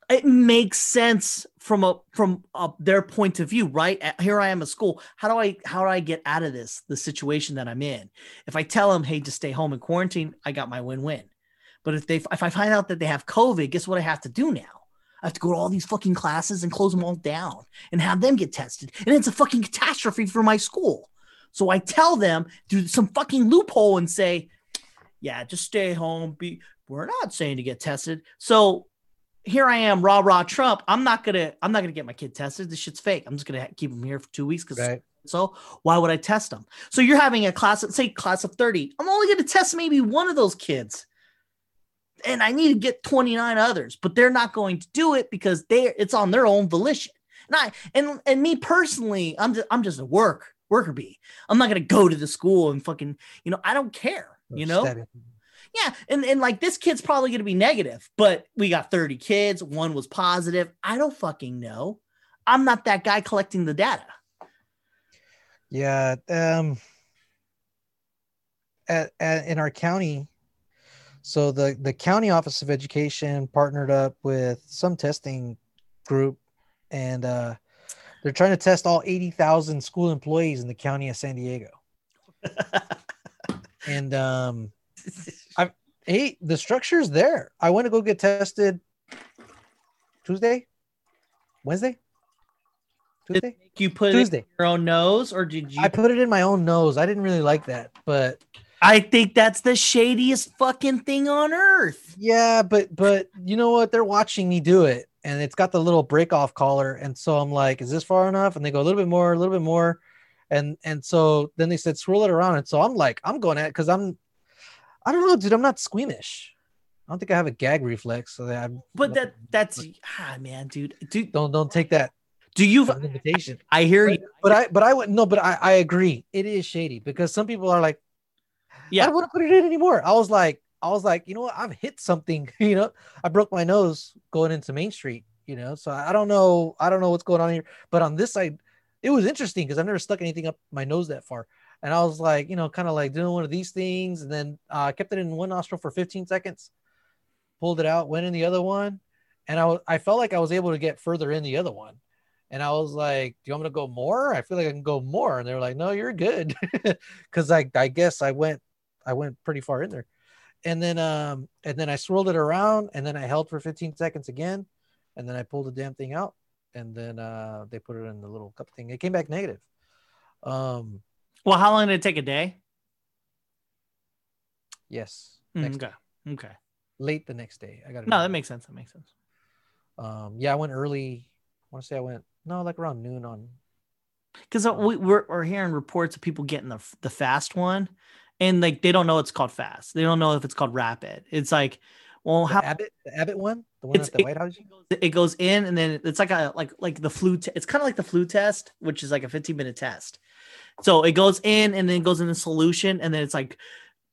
it makes sense from a from a, their point of view, right? Here I am at school. How do I how do I get out of this the situation that I'm in? If I tell them, hey, just stay home and quarantine, I got my win-win. But if they if I find out that they have COVID, guess what I have to do now? I have to go to all these fucking classes and close them all down and have them get tested. And it's a fucking catastrophe for my school. So I tell them through some fucking loophole and say, yeah, just stay home. Be we're not saying to get tested. So here I am, rah rah Trump. I'm not gonna I'm not gonna get my kid tested. This shit's fake. I'm just gonna keep him here for two weeks because Right. so why would I test them? So you're having a class, say class of 30. I'm only going to test maybe one of those kids. And I need to get 29 others, but they're not going to do it because they it's on their own volition. And I and and me personally, I'm just I'm just a work worker bee. I'm not going to go to the school and fucking, you know, I don't care, you know? Yeah, and and like this kid's probably going to be negative, but we got 30 kids, one was positive. I don't fucking know. I'm not that guy collecting the data. Yeah. Um, at, at, in our county, so the, the county office of education partnered up with some testing group and uh, they're trying to test all 80,000 school employees in the county of San Diego. [LAUGHS] and um, [LAUGHS] hey, the structure's there. I went to go get tested Tuesday, Wednesday, Tuesday, you put it in Tuesday. your own nose or did you I put it in my own nose. I didn't really like that, but I think that's the shadiest fucking thing on earth. yeah, but but you know what? They're watching me do it, and it's got the little break off collar, and so I'm like, is this far enough? And they go a little bit more, a little bit more, and and so then they said swirl it around, and so I'm like, I'm going at because I'm, I don't know, dude. I'm not squeamish. I don't think I have a gag reflex, so that I'm, But that that's ah man, dude. Dude, don't don't take that do you an invitation. I hear you. But I but I would no, but I I agree. It is shady because some people are like, yeah, I don't want to put it in anymore. I was like, I was like, you know what? I've hit something. [LAUGHS] You know, I broke my nose going into Main Street. You know, so I don't know. I don't know what's going on here. But on this side, it was interesting because I've never stuck anything up my nose that far. And I was like, you know, kind of like doing one of these things, and then uh, I kept it in one nostril for 15 seconds, pulled it out, went in the other one, and I was I felt like I was able to get further in the other one. And I was like, "Do you want me to go more? I feel like I can go more." And they were like, "No, you're good," [LAUGHS] because I I guess I went I went pretty far in there. And then um and then I swirled it around and then I held for 15 seconds again and then I pulled the damn thing out and then uh they put it in the little cup thing. It came back negative. Um Well, how long did it take a day? yes. Mm, Next okay. Okay. late the next day. I got. No, that makes sense. That makes sense. um yeah, I went early. I want to say I went no, like around noon on Because we, we're, we're hearing reports of people getting the the fast one, and like they don't know it's called fast. They don't know if it's called rapid. It's like, well, the how Abbott, the Abbott one, the one at the it- White House. it goes in and then it's like a like like the flu te- it's kind of like the flu test which is like a 15 minute test so it goes in and then it goes in the solution and then it's like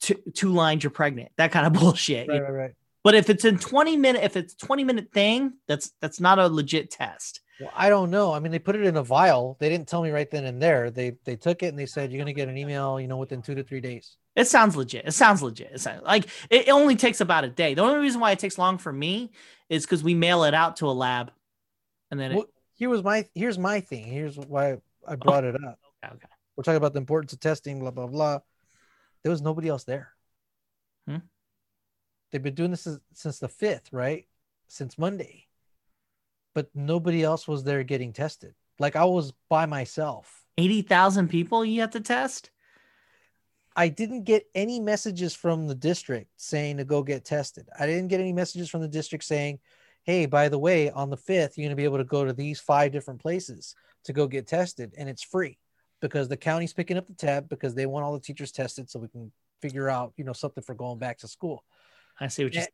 two, two lines you're pregnant that kind of [LAUGHS] bullshit Right, right, right. but if it's in 20 minute if it's 20 minute thing that's that's not a legit test Well, I don't know. I mean, they put it in a vial. They didn't tell me right then and there. They they took it and they said you're gonna get an email, you know, within two to three days. it sounds legit it sounds legit it sounds like it, it only takes about a day the only reason why it takes long for me is because we mail it out to a lab and then it, Well, here was my here's my thing. Here's why I brought it up. okay, okay. We're talking about the importance of testing, blah blah blah. There was nobody else there. Hmm. They've been doing this since, since the fifth, right? Since Monday, but nobody else was there getting tested. Like I was by myself. 80,000 people you have to test I didn't get any messages from the district saying to go get tested. I didn't get any messages from the district saying, hey, by the way, on the 5th, you're going to be able to go to these five different places to go get tested and it's free because the county's picking up the tab because they want all the teachers tested so we can figure out, you know, something for going back to school. i see what you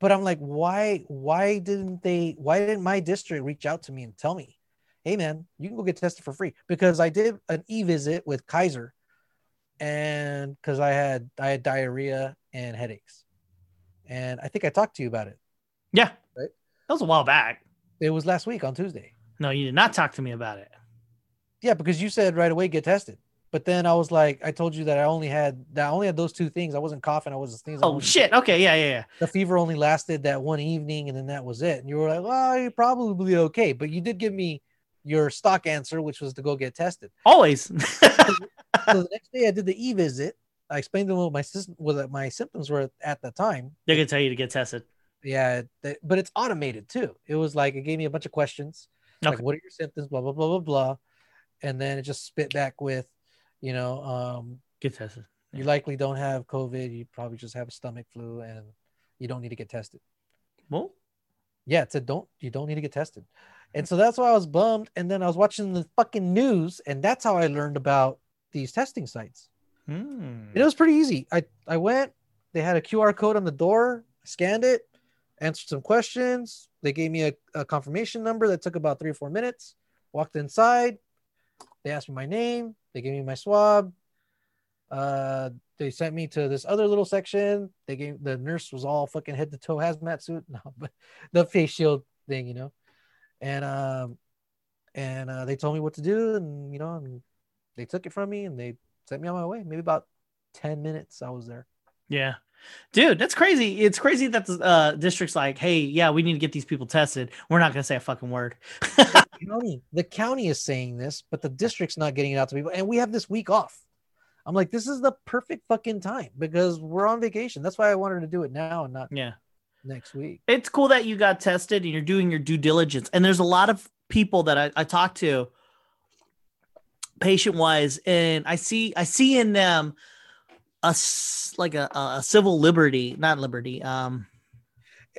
But I'm like, why, why didn't they, why didn't my district reach out to me and tell me, hey, man, you can go get tested for free? Because I did an e visit with Kaiser and because I had I had diarrhea and headaches, and I think I talked to you about it. Yeah. Right. That was a while back. It was last week on Tuesday. No, you did not talk to me about it. Yeah, because you said right away get tested, but then I was like, I told you that I only had that I only had those two things. I wasn't coughing. I wasn't sneezing. Oh shit. Okay. Yeah. Yeah. Yeah. The fever only lasted that one evening, and then that was it. And you were like, well, you're probably okay, but you did give me your stock answer, which was to go get tested. Always. so the next day I did the e visit. I explained to them what my what my symptoms were at the time. They're gonna tell you to get tested. Yeah, th- but it's automated too. It was like it gave me a bunch of questions, like Okay. what are your symptoms, blah blah blah blah blah, and then it just spit back with, you know, um, Get tested. you likely don't have COVID. You probably just have a stomach flu, and you don't need to get tested. Well, Yeah, it said don't you don't need to get tested, and so that's why I was bummed. And then I was watching the fucking news, and that's how I learned about these testing sites. hmm. It was pretty easy. I I went. They had a QR code on the door. I scanned it, answered some questions. They gave me a, a confirmation number that took about three or four minutes. Walked inside. They asked me my name. They gave me my swab. Uh, they sent me to this other little section. They gave the nurse was all fucking head to toe hazmat suit. [LAUGHS] No, but the face shield thing, you know. And um, and uh, they told me what to do, and you know, and they took it from me, and they sent me on my way. Maybe about 10 minutes I was there. Yeah. Dude, that's crazy. It's crazy that the uh, district's like, hey, yeah, we need to get these people tested. We're not gonna say a fucking word. [LAUGHS] County, the county is saying this, but the district's not getting it out to people. And we have this week off. I'm like, this is the perfect fucking time because we're on vacation. That's why I wanted to do it now and not yeah. next week. It's cool that you got tested and you're doing your due diligence. And there's a lot of people that I, I talk to patient wise, and I see I see in them a like a, a civil liberty, not liberty, um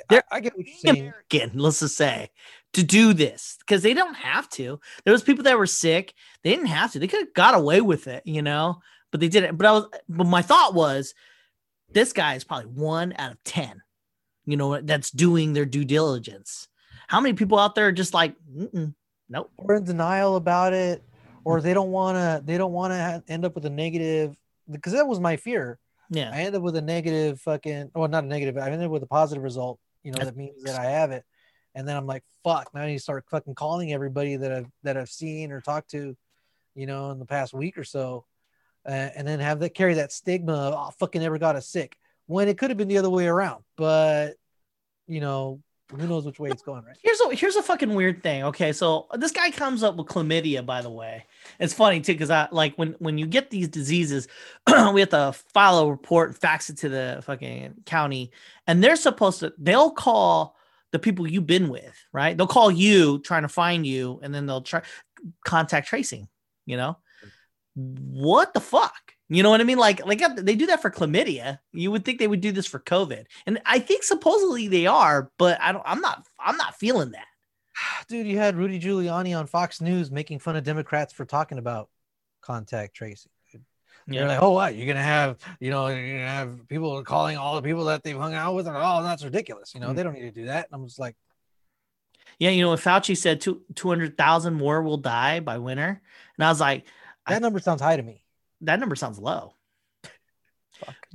I, I get what you're saying. American, let's just say, to do this because they don't have to. There was people that were sick; they didn't have to. They could have got away with it, you know, but they didn't. But I was, but my thought was, this guy is probably one out of ten, you know, that's doing their due diligence. How many people out there are just like, nope, Or in denial about it, or they don't want to, they don't want to end up with a negative because that was my fear. yeah, I ended up with a negative fucking, well, not a negative, I ended up with a positive result. You know, That's- that means that I have it. And then I'm like, fuck, now I need to start fucking calling everybody that I've, that I've seen or talked to, you know, in the past week or so. Uh, and then have that carry that stigma of, oh, fucking never got us sick when it could have been the other way around. But, you know, who knows which way it's going, right? here's a here's a fucking weird thing. Okay, so this guy comes up with chlamydia, by the way, It's funny too because I like when when you get these diseases, [CLEARS THROAT] we have to file a report, fax it to the fucking county, and they're supposed to. They'll call the people you've been with, right? They'll call you trying to find you, and then they'll try contact tracing. You know, what the fuck? You know what I mean? Like, like uh, they do that for chlamydia. You would think they would do this for COVID, and I think supposedly they are, but I don't. I'm not. I'm not feeling that. [SIGHS] Dude, you had Rudy Giuliani on Fox News making fun of Democrats for talking about contact tracing. Yeah. You're like, oh, what? You're gonna have, you know, you're gonna have people calling all the people that they've hung out with, and oh, that's ridiculous. You know, mm-hmm. they don't need to do that. And I'm just like, yeah, you know, when Fauci said two two hundred thousand more will die by winter, and I was like, that I, number sounds high to me that number sounds low.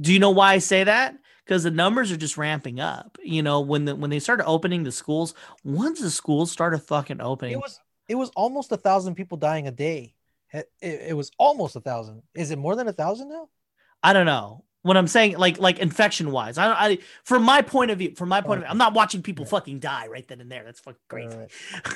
Do you know why I say that? Because the numbers are just ramping up. You know, when the when they started opening the schools, once the schools started fucking opening, it was it was almost a thousand people dying a day. It, it, was almost a thousand. Is it more than a thousand now? I don't know. What I'm saying, like like infection wise, I, I from my point of view, from my point of view, I'm not watching people fucking die right then and there. That's fucking crazy.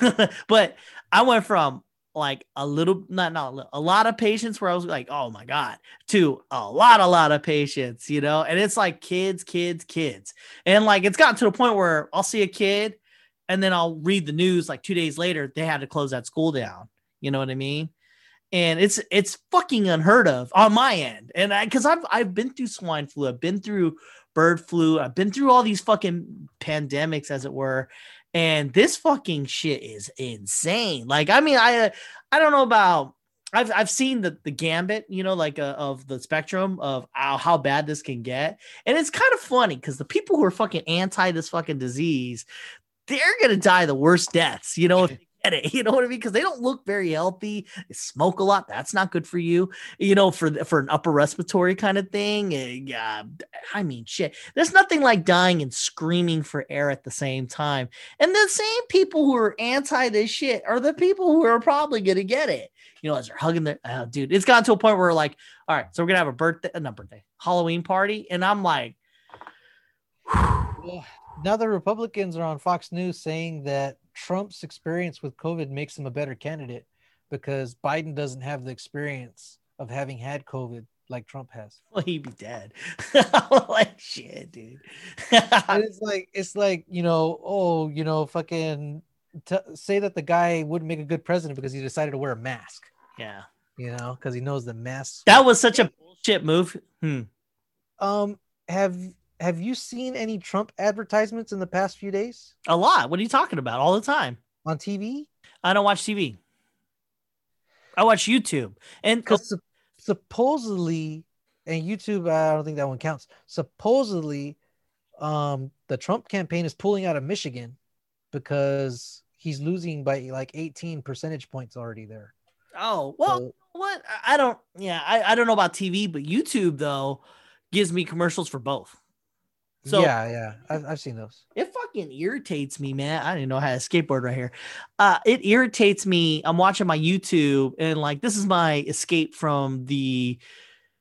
Right. [LAUGHS] but I went from like a little not not a, little, a lot of patients where I was like, oh my god, to a lot, a lot of patients, you know, and it's like kids, kids, kids, and like it's gotten to the point where I'll see a kid, and then I'll read the news like two days later they had to close that school down. You know what I mean? And it's it's fucking unheard of on my end, and I because I've I've been through swine flu, I've been through bird flu, I've been through all these fucking pandemics, as it were, and this fucking shit is insane. Like, I mean, I I don't know about I've I've seen the the gambit, you know, like uh, of the spectrum of how, how bad this can get, and it's kind of funny because the people who are fucking anti this fucking disease, they're gonna die the worst deaths, you know, [LAUGHS] if get it. [LAUGHS] You know what I mean? Because they don't look very healthy. They smoke a lot. That's not good for you. You know, for for an upper respiratory kind of thing. Yeah, I mean, shit. There's nothing like dying and screaming for air at the same time. And the same people who are anti this shit are the people who are probably gonna get it. You know, as they're hugging their oh, dude. It's gotten to a point where like, all right, so we're gonna have a birthday, uh, not birthday, Halloween party, and I'm like. [SIGHS] now the Republicans are on Fox News saying that Trump's experience with COVID makes him a better candidate because Biden doesn't have the experience of having had COVID like Trump has. [LAUGHS] Well, he'd be dead. [LAUGHS] like shit, dude. [LAUGHS] it's like it's like you know, oh, you know, fucking t- say that the guy wouldn't make a good president because he decided to wear a mask. Yeah, you know, because he knows the mask. That was such a bullshit move. Hmm. Um, have have you seen any Trump advertisements in the past few days? A lot. What are you talking about? All the time on TV? I don't watch TV. I watch YouTube, and because su- supposedly, and YouTube, I don't think that one counts. Supposedly, um, the Trump campaign is pulling out of Michigan because he's losing by like 18 percentage points already there. Oh well, so, what I don't, yeah, I, I don't know about TV, but YouTube though gives me commercials for both. So yeah, yeah, I've, I've seen those. It fucking irritates me, man. I didn't know how to skateboard right here. Uh, it irritates me. I'm watching my YouTube and like this is my escape from the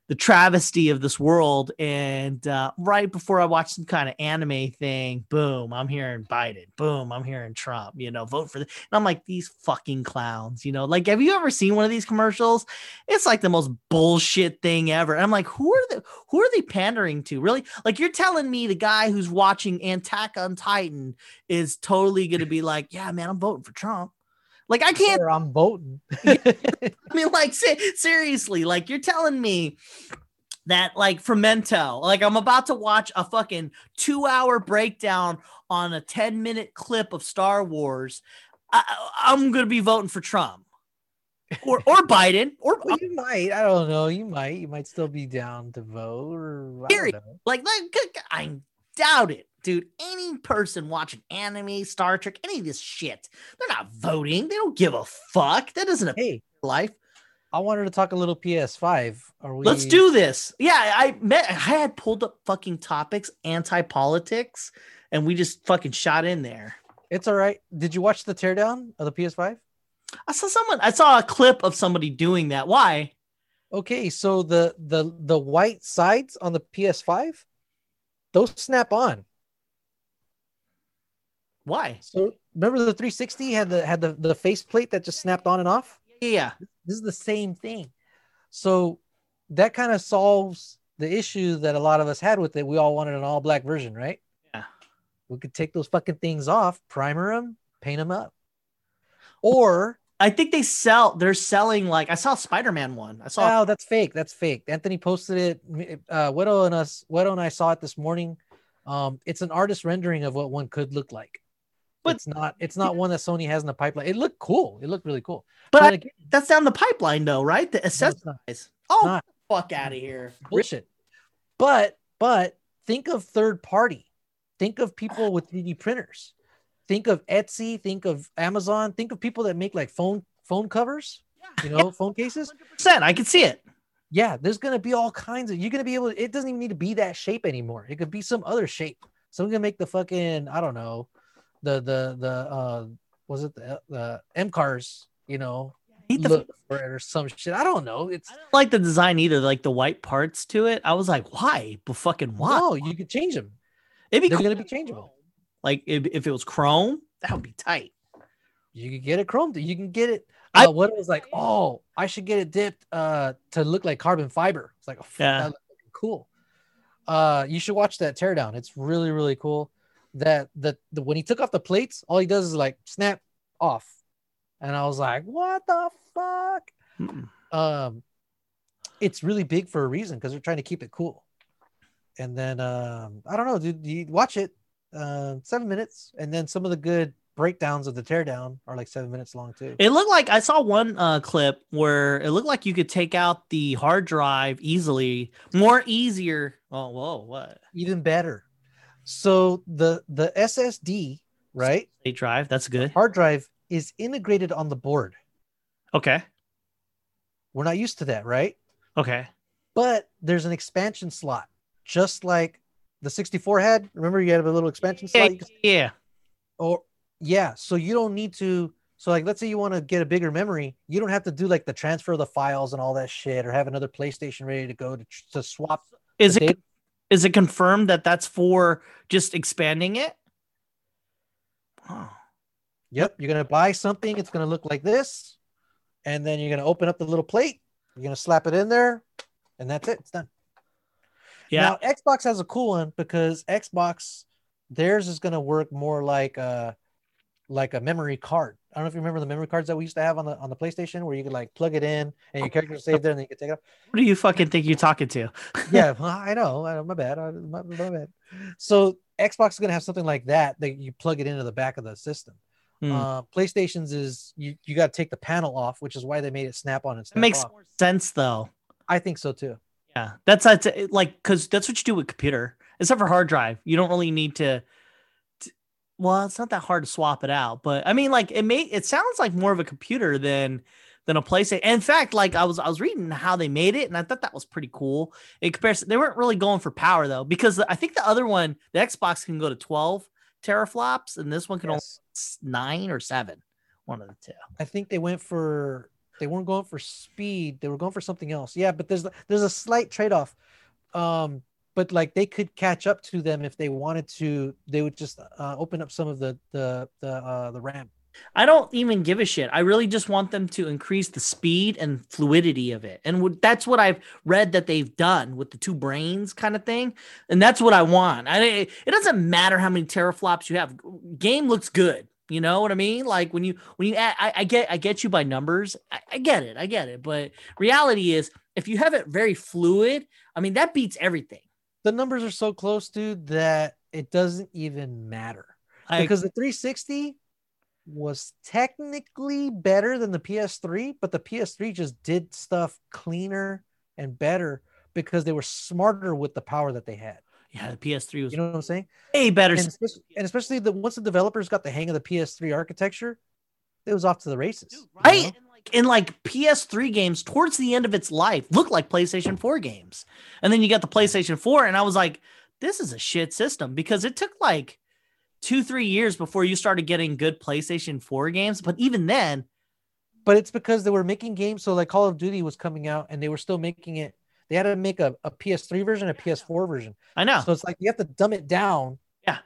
the travesty of this world. And uh, right before I watch some kind of anime thing, boom, I'm hearing Biden. Boom, I'm hearing Trump. You know, vote for this. And I'm like, these fucking clowns. You know, like, have you ever seen one of these commercials? It's like the most bullshit thing ever. And I'm like, who are the who are they pandering to? Really? Like, you're telling me the guy who's watching Attack on Titan is totally going to be like, yeah, man, I'm voting for Trump. Like I can't. I'm voting. [LAUGHS] [LAUGHS] I mean, like seriously, like you're telling me that like Fermento, like I'm about to watch a fucking two hour breakdown on a 10 minute clip of Star Wars. I, am gonna be voting for Trump or or [LAUGHS] Biden or well, you might. I don't know. You might. You might still be down to vote or like like I doubt it dude, any person watching anime, Star Trek, any of this shit, they're not voting. They don't give a fuck. That doesn't affect hey, life. I wanted to talk a little PS5. Are we? Let's do this. Yeah, I met. I had pulled up fucking topics, anti politics, and we just fucking shot in there. It's all right. Did you watch the teardown of the PS5? I saw someone. I saw a clip of somebody doing that. Why? Okay, so the the the white sides on the PS5, those snap on. Why? So remember the 360 had the had the the face plate that just snapped on and off. Yeah. This is the same thing. So that kind of solves the issue that a lot of us had with it. We all wanted an all black version, right? Yeah. We could take those fucking things off, primer them, paint them up. Or I think they sell. They're selling like I saw Spider-Man one. I saw. oh, that's fake. That's fake. Anthony posted it. Uh, Widow and us, Widow and I saw it this morning. Um, it's an artist rendering of what one could look like. But But- it's not. It's not one that Sony has in the pipeline. It looked cool. It looked really cool. but again, that's down the pipeline though, right? The no, accessories. oh, fuck out of here. bullshit. But but think of third party. Think of people with 3D printers. Think of Etsy. Think of Amazon. Think of people that make like phone phone covers. Yeah. You know, phone cases. Percent. I can see it. Yeah, there's gonna be all kinds of. You're gonna be able. To, it doesn't even need to be that shape anymore. It could be some other shape. Someone can make the fucking. I don't know. The the the uh was it the the M cars? You know, I look for it or some shit. I don't know. It's I didn't like the design either, like the white parts to it. I was like, why? But fucking why? no. You could change them. It'd be They're cool. gonna be changeable. Like if, if it was chrome, that would be tight. You could get it chrome. You can get it. I- Uh, what it was like, oh, I should get it dipped uh to look like carbon fiber. It's like, oh, Yeah. cool. Uh, you should watch that teardown. It's really really cool. That the, the when he took off the plates, all he does is like snap off, and I was like, what the fuck? Mm-mm. Um, it's really big for a reason because they're trying to keep it cool. And then um, I don't know, dude. You watch it, uh, seven minutes, and then some of the good breakdowns of the teardown are like seven minutes long too. It looked like I saw one uh, clip where it looked like you could take out the hard drive easily, more easier. Oh, whoa, what? Even better. So the the SSD, right, A drive. That's good. hard drive is integrated on the board. Okay. We're not used to that, right? Okay. But there's an expansion slot, just like the 64 had. Remember, you had a little expansion Yeah. slot. Yeah. or oh, yeah, so you don't need to. So like, let's say you want to get a bigger memory, you don't have to do like the transfer of the files and all that shit, or have another PlayStation ready to go to, to swap. Is it. Is it confirmed that that's for just expanding it? Oh. Yep, you're gonna buy something. It's gonna look like this, and then you're gonna open up the little plate. You're gonna slap it in there, and that's it. It's done. Yeah. Now Xbox has a cool one because Xbox theirs is gonna work more like a like a memory card. I don't know if you remember the memory cards that we used to have on the on the PlayStation where you could like plug it in and your character saved there and then you could take it out. What do you fucking think you're talking to? [LAUGHS] Yeah, well, I know. I, my bad. I, my, my bad. So Xbox is gonna have something like that that you plug it into the back of the system. Hmm. Uh, PlayStation's is you you got to take the panel off, which is why they made it snap on and It snap makes off. more sense though. I think so too. Yeah, that's that's like because that's what you do with computer, except for hard drive. You don't really need to. Well, it's not that hard to swap it out, but I mean, like it may. It sounds like more of a computer than than a PlayStation. In fact, like I was I was reading how they made it, and I thought that was pretty cool. In comparison, they weren't really going for power though, because I think the other one, the Xbox, can go to twelve teraflops, and this one can Yes. only nine or seven. One of the two. I think they went for they weren't going for speed. They were going for something else. Yeah, but there's there's a slight trade off. Um, but like they could catch up to them if they wanted to. They would just uh, open up some of the the the uh, the RAM. I don't even give a shit. I really just want them to increase the speed and fluidity of it. And what- that's what I've read that they've done with the two brains kind of thing. And that's what I want. I it doesn't matter how many teraflops you have. Game looks good. You know what I mean? Like when you when you I, I get I get you by numbers. I, I get it. I get it. But reality is if you have it very fluid, I mean that beats everything. The numbers are so close, dude, that it doesn't even matter. I, because the 360 was technically better than the PS3, but the PS3 just did stuff cleaner and better because they were smarter with the power that they had. yeah, the PS3 was You know what I'm saying? way better. And especially, and especially the once the developers got the hang of the PS3 architecture, it was off to the races. you right know? In like ps3 games towards the end of its life look like playstation 4 games and then you got the playstation 4 and i was like this is a shit system because it took like two three years before you started getting good playstation 4 games but even then But it's because they were making games. So like Call of Duty was coming out and they were still making it. They had to make a, a PS3 version, a PS4 version. i know So it's like you have to dumb it down. Yeah.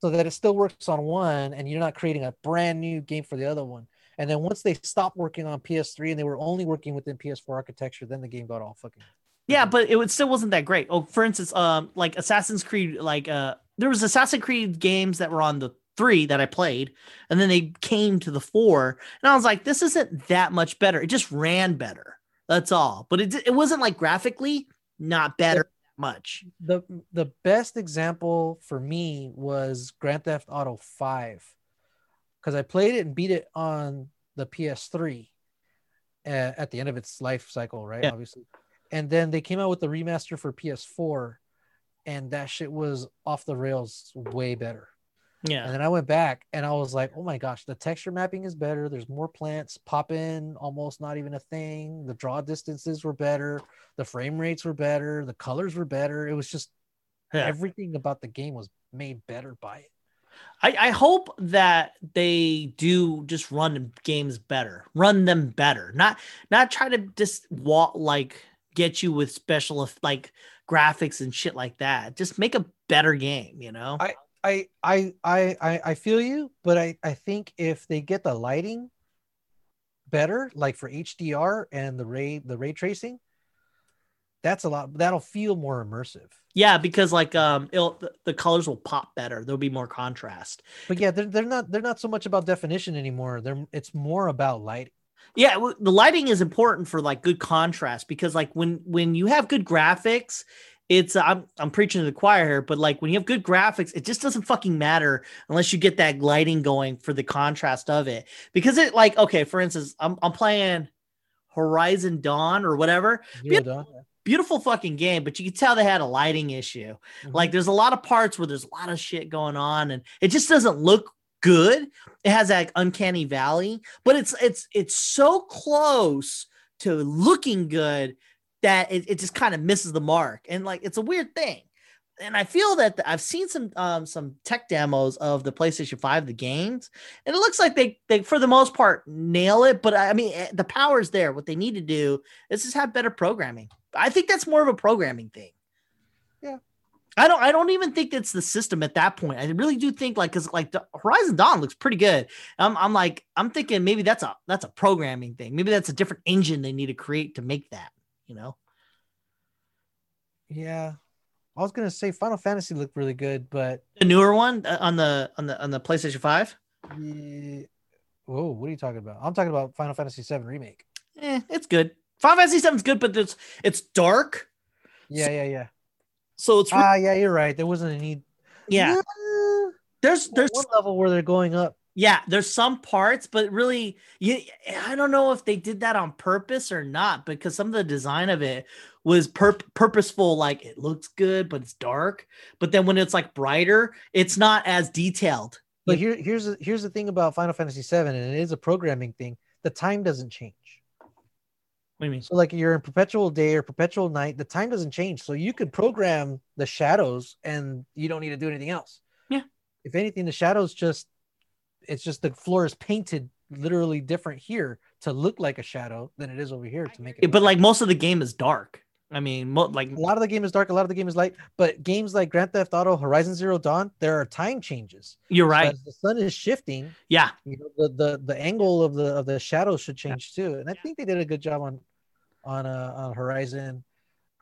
So that it still works on one and you're not creating a brand new game for the other one. And then once they stopped working on PS3 and they were only working within PS4 architecture, then the game got all fucking. Yeah, but it still wasn't that great. Oh, for instance, um, like Assassin's Creed, like uh, there was Assassin's Creed games that were on the three that I played, and then they came to the four, and I was like, this isn't that much better. It just ran better. That's all. But it it wasn't like graphically not better much. The the best example for me was Grand Theft Auto 5 because I played it and beat it on the PS3 uh, at the end of its life cycle, right? Yeah. Obviously. And then they came out with the remaster for PS4 and that shit was off the rails way better. Yeah. And then I went back and I was like, oh my gosh, the texture mapping is better. There's more plants pop in, almost not even a thing. The draw distances were better. The frame rates were better. The colors were better. It was just Yeah. everything about the game was made better by it. I, I hope that they do just run games better, run them better, not not try to just walk like get you with special like graphics and shit like that. Just make a better game, you know. I I I I I feel you, but I I think if they get the lighting better, like for HDR and the ray the ray tracing, that's a lot. That'll feel more immersive. yeah, because like um, it'll the, colors will pop better. There'll be more contrast. But yeah, they're, they're not they're not so much about definition anymore. They're it's more about lighting. Yeah, the lighting is important for like good contrast because like when when you have good graphics, it's I'm I'm preaching to the choir here, but like when you have good graphics, it just doesn't fucking matter unless you get that lighting going for the contrast of it. Because it like okay, for instance, I'm I'm playing Horizon Dawn or whatever, Zero Yeah. Dawn. Beautiful fucking game, but you can tell they had a lighting issue. Mhm. Like there's a lot of parts where there's a lot of shit going on and it just doesn't look good. It has that uncanny valley, but it's it's it's so close to looking good that it, it just kind of misses the mark. And like it's a weird thing. And I feel that the- I've seen some um some tech demos of the PlayStation 5 the games and it looks like they they for the most part nail it but I mean eh, the power's there what they need to do is just have better programming. I think that's more of a programming thing. Yeah. I don't I don't even think it's the system at that point. I really do think like cuz like the Horizon Dawn looks pretty good. I'm I'm like I'm thinking maybe that's a that's a programming thing. Maybe that's a different engine they need to create to make that, you know. Yeah. I was gonna say Final Fantasy looked really good, but The newer one uh, on the on the on the PlayStation 5? yeah. Whoa, what are you talking about? I'm talking about Final Fantasy VII remake. Eh, it's good. Final Fantasy 7's good but it's it's dark. Yeah, yeah, yeah. So it's Ah, yeah, you're right. There wasn't a need. yeah. Yeah. There's there's one level where they're going up. Yeah, there's some parts, but really, you, I don't know if they did that on purpose or not because some of the design of it was pur- purposeful. Like it looks good, but it's dark. But then when it's like brighter, it's not as detailed. But here, here's here's the thing about Final Fantasy VII, and it is a programming thing. The time doesn't change. What do you mean? So, like you're in perpetual day or perpetual night, the time doesn't change. So you could program the shadows, and you don't need to do anything else. Yeah. If anything, the shadows just it's just the floor is painted literally different here to look like a shadow than it is over here to make it. But like most of the game is dark. I mean, mo- like a lot of the game is dark, a lot of the game is light. But games like Grand Theft Auto, Horizon Zero Dawn, there are time changes. you're So right. as the sun is shifting, Yeah, you know the the the angle of the of the shadows should change too and i think they did a good job on on uh on horizon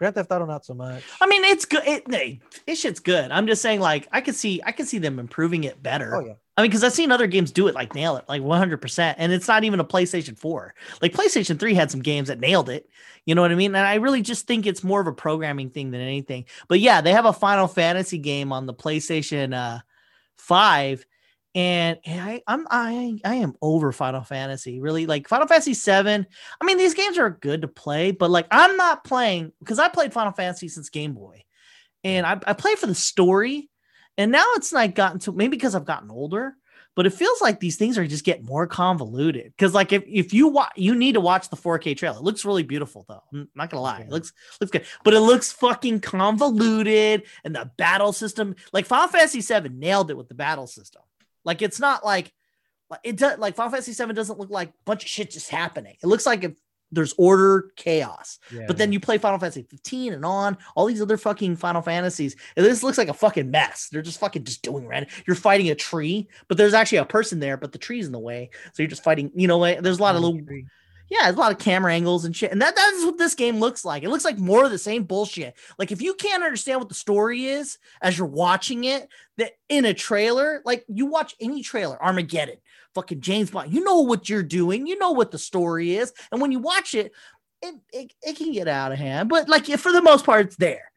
grand theft auto not so much I mean, it's good. It, hey, this shit's good. I'm just saying, like, I could see, I could see them improving it better. oh yeah I mean, because I've seen other games do it, like nail it, like 100%. And it's not even a PlayStation 4. Like PlayStation 3 had some games that nailed it. You know what I mean? And I really just think it's more of a programming thing than anything. But yeah, they have a Final Fantasy game on the PlayStation uh, 5. And, and I, I'm I I am over Final Fantasy. Really, like Final Fantasy 7. I mean, these games are good to play, but like I'm not playing because I played Final Fantasy since Game Boy. And I, I play for the story. And now it's like gotten to maybe because I've gotten older, but it feels like these things are just getting more convoluted. Because like if, if you watch, you need to watch the 4K trailer. It looks really beautiful though. I'm not gonna lie, it looks looks good, but it looks fucking convoluted. And the battle system, like Final Fantasy 7 nailed it with the battle system. Like it's not like it does like Final Fantasy 7 doesn't look like a bunch of shit just happening. It looks like if there's order, chaos. Yeah, But then you play Final Fantasy 15 and on, all these other fucking Final Fantasies, and this looks like a fucking mess. They're just fucking just doing random. You're fighting a tree, but there's actually a person there, but the tree's in the way. So you're just fighting, you know, like, there's a lot of little yeah, there's a lot of camera angles and shit. And that that's what this game looks like. It looks like more of the same bullshit. Like if you can't understand what the story is as you're watching it, that in a trailer, like you watch any trailer, Armageddon, fucking James Bond, you know what you're doing, you know what the story is. And when you watch it, it, it, it can get out of hand. But like for the most part, it's there.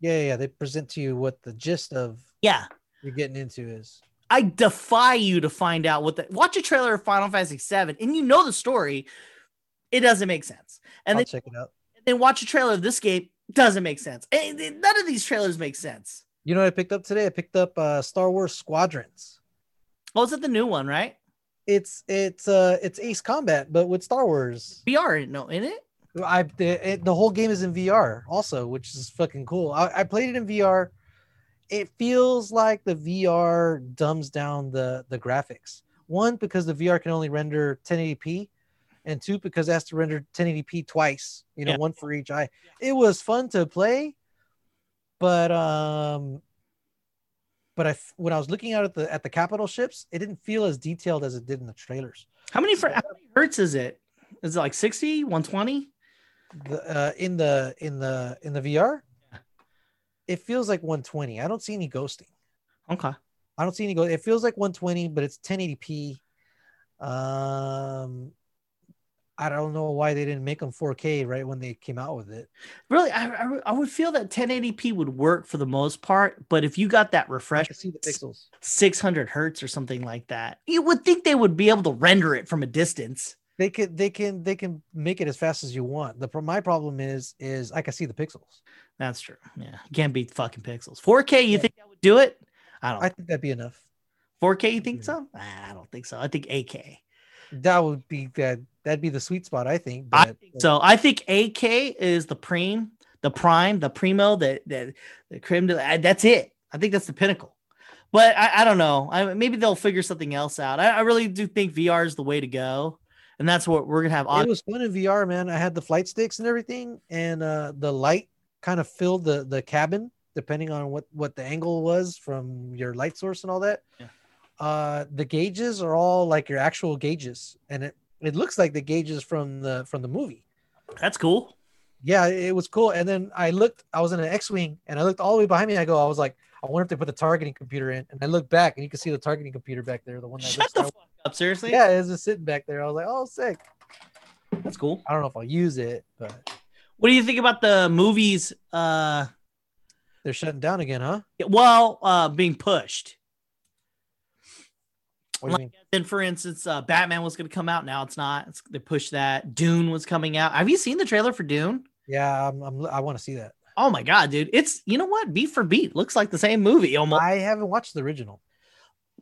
yeah, yeah. They present to you what the gist of Yeah. you're getting into is. I defy you to find out what the watch a trailer of Final Fantasy 7 and you know the story. It doesn't make sense. And I'll then check it out. then watch a trailer of this game doesn't make sense. And none of these trailers make sense. You know what I picked up today? I picked up uh, Star Wars Squadrons. Oh, is it the new one, right? It's it's uh it's Ace Combat, but with Star Wars. VR, no, in it. I the, it, the whole game is in VR also, which is fucking cool. I, I played it in VR. It feels like the VR dumbs down the the graphics. One because the VR can only render 1080p, and two because it has to render 1080p twice. You know, Yeah. one for each eye. It was fun to play, but um, but I, when I was looking out at the at the capital ships, it didn't feel as detailed as it did in the trailers. How many, fr- how many hertz is it? Is it like 60, 120? the uh, in the in the in the VR, it feels like 120. I don't see any ghosting. Okay. I don't see any ghost. It feels like 120, but it's 1080p. Um, I don't know why they didn't make them 4K right when they came out with it. Really, I, I, I would feel that 1080p would work for the most part, but if you got that refresh see the pixels. 600 hertz or something like that, you would think they would be able to render it from a distance. They can they can they can make it as fast as you want. The my problem is is I can see the pixels. That's true. Yeah, you can't beat fucking pixels. 4K, you Yeah. think that would do it? I don't. I think that'd be enough. 4K, you think Yeah. so? I don't think so. I think 8K. That would be that that'd be the sweet spot. I think. I think so. I think 8K is the prime, the prime, the primo, the the, the creme. De, that's it. I think that's the pinnacle. But I, I don't know. I, maybe they'll figure something else out. I, I really do think VR is the way to go, and that's what we're gonna have. it was fun in VR, man. I had the flight sticks and everything, and uh, the light kind of filled the the cabin depending on what what the angle was from your light source and all that. Yeah. Uh, the gauges are all like your actual gauges, and it it looks like the gauges from the from the movie. That's cool. Yeah, it was cool. And then I looked, I was in an X-wing, and I looked all the way behind me. I go, I was like, I wonder if they put the targeting computer in, and I looked back, and you can see the targeting computer back there, the one that [LAUGHS] Shut the fuck up. Seriously. yeah, it was just sitting back there. I was like, oh, sick. That's cool. I don't know if I'll use it, but What do you think about the movies? Uh, they're shutting down again, huh? well, uh, being pushed. What mean? Then, for instance, uh, Batman was going to come out. Now it's not. It's, they pushed that. Dune was coming out. Have you seen the trailer for Dune? Yeah, I'm, I'm I want to see that. Oh my god, dude! It's you know what, beat for beat, looks like the same movie. Almost. I haven't watched the original.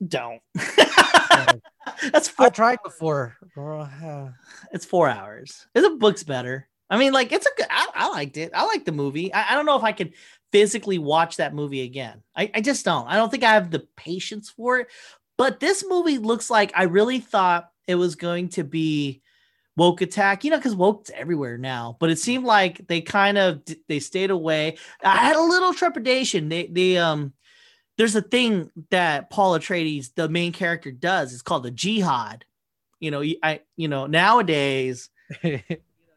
don't. [LAUGHS] That's I four. tried before. It's four hours. The book's better. I mean, like it's a good. I, I liked it. I like the movie. I, I don't know if I could physically watch that movie again. I, I just don't. I don't think I have the patience for it. But this movie looks like I really thought it was going to be woke attack. You know, because woke's everywhere now. But it seemed like they kind of they stayed away. I had a little trepidation. They they um. There's a thing that Paul Atreides, the main character, does. It's called the jihad. You know, I you know nowadays [LAUGHS]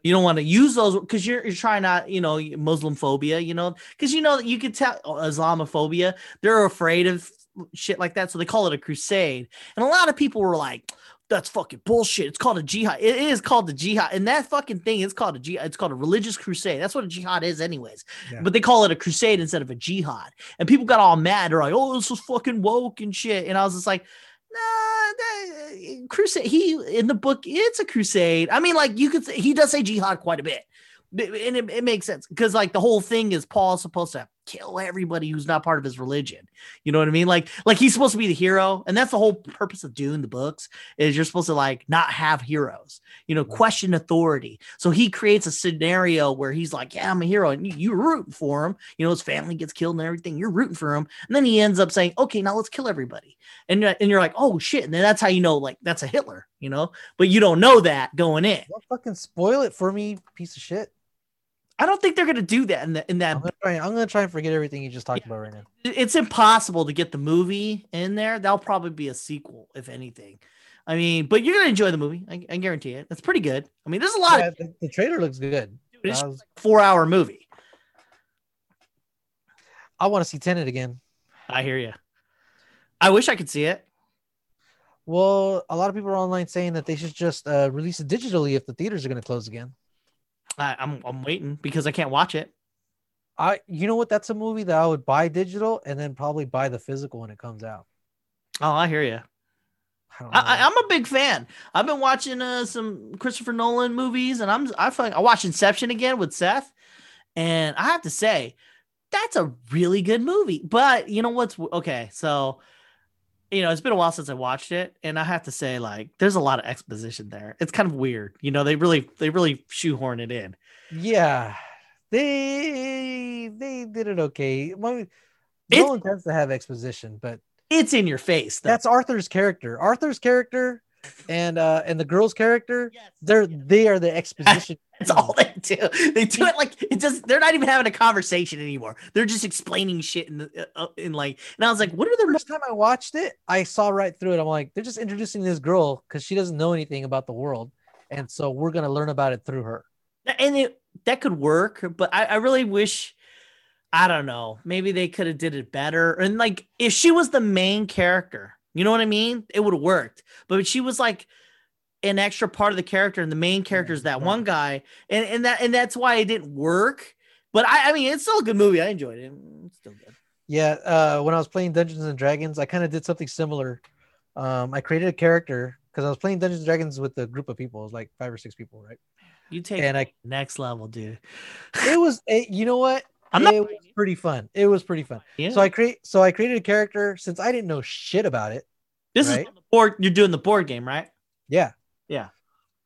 you don't want to use those because you're you're trying not you know Muslim phobia you know because you know you could tell oh, Islamophobia they're afraid of shit like that so they call it a crusade. And a lot of people were like that's fucking bullshit. It's called a jihad. It is called the jihad. And that fucking thing is called a jihad it's called a religious crusade. That's what a jihad is anyways. Yeah. but they call it a crusade instead of a jihad. And people got all mad. They're like oh this was fucking woke and shit. And I was just like nah, that, eh, crusade. He in the book, it's a crusade. I mean, like you could say he does say jihad quite a bit, and it, it makes sense because like the whole thing is Paul's supposed to kill everybody who's not part of his religion. You know what I mean? Like, like he's supposed to be the hero, and that's the whole purpose of Dune, the books, is you're supposed to like not have heroes, you know, mm-hmm. question authority. So he creates a scenario where he's like, Yeah, I'm a hero, and you, you're rooting for him. You know, his family gets killed and everything. You're rooting for him. And then he ends up saying, Okay, now let's kill everybody. And, uh, and you're like, oh shit. And then that's how you know, like, that's a Hitler, you know, but you don't know that going in. Don't fucking spoil it for me, piece of shit. I don't think they're gonna do that in, the, in that. I'm gonna, try, I'm gonna try and forget everything you just talked about right now. It's impossible to get the movie in there. That'll probably be a sequel, if anything. I mean, but you're gonna enjoy the movie. I, I guarantee it. It's pretty good. I mean, there's a lot Yeah, of the, the trailer looks good. it's I, was- four hour movie. I want to see Tenet again. I hear you. I wish I could see it. Well, a lot of people are online saying that they should just uh, release it digitally if the theaters are going to close again. I, I'm I'm waiting because I can't watch it. I, you know what? That's a movie that I would buy digital and then probably buy the physical when it comes out. Oh, I hear you. I don't know. I, I, I'm a big fan. I've been watching uh, some Christopher Nolan movies, and I'm I feel like I watched Inception again with Seth, and I have to say that's a really good movie. But you know what's okay? So you know it's been a while since I watched it, and I have to say like there's a lot of exposition there. It's kind of weird. You know they really they really shoehorn it in. yeah, they they did it okay. Well, It- Nolan tends to have exposition, but It's in your face. though. that's Arthur's character. Arthur's character and uh and the girl's character, Yes, they're yes. they are the exposition. That's all they do. They do it like it just. They're not even having a conversation anymore. They're just explaining shit in the uh, in like. And I was like, what are the the first time I watched it, I saw right through it. I'm like, they're just introducing this girl because she doesn't know anything about the world, and so we're gonna learn about it through her. and it that could work, but I, I really wish. I don't know. Maybe they could have did it better. And like, if she was the main character, you know what I mean? It would have worked. But she was like an extra part of the character, and the main character is that one guy, and and that and that's why it didn't work. But I, I mean, it's still a good movie. I enjoyed it. It's still good. Yeah, uh, when I was playing Dungeons and Dragons, I kind of did something similar. Um, I created a character because I was playing Dungeons and Dragons with a group of people. It was like five or six people, right? You take And I, next level, dude. it was, it, you know what? [LAUGHS] I'm not. it was pretty fun. It was pretty fun. Yeah. So I create, so I created a character since I didn't know shit about it. this right? is board. You're doing the board game, right? Yeah, Yeah.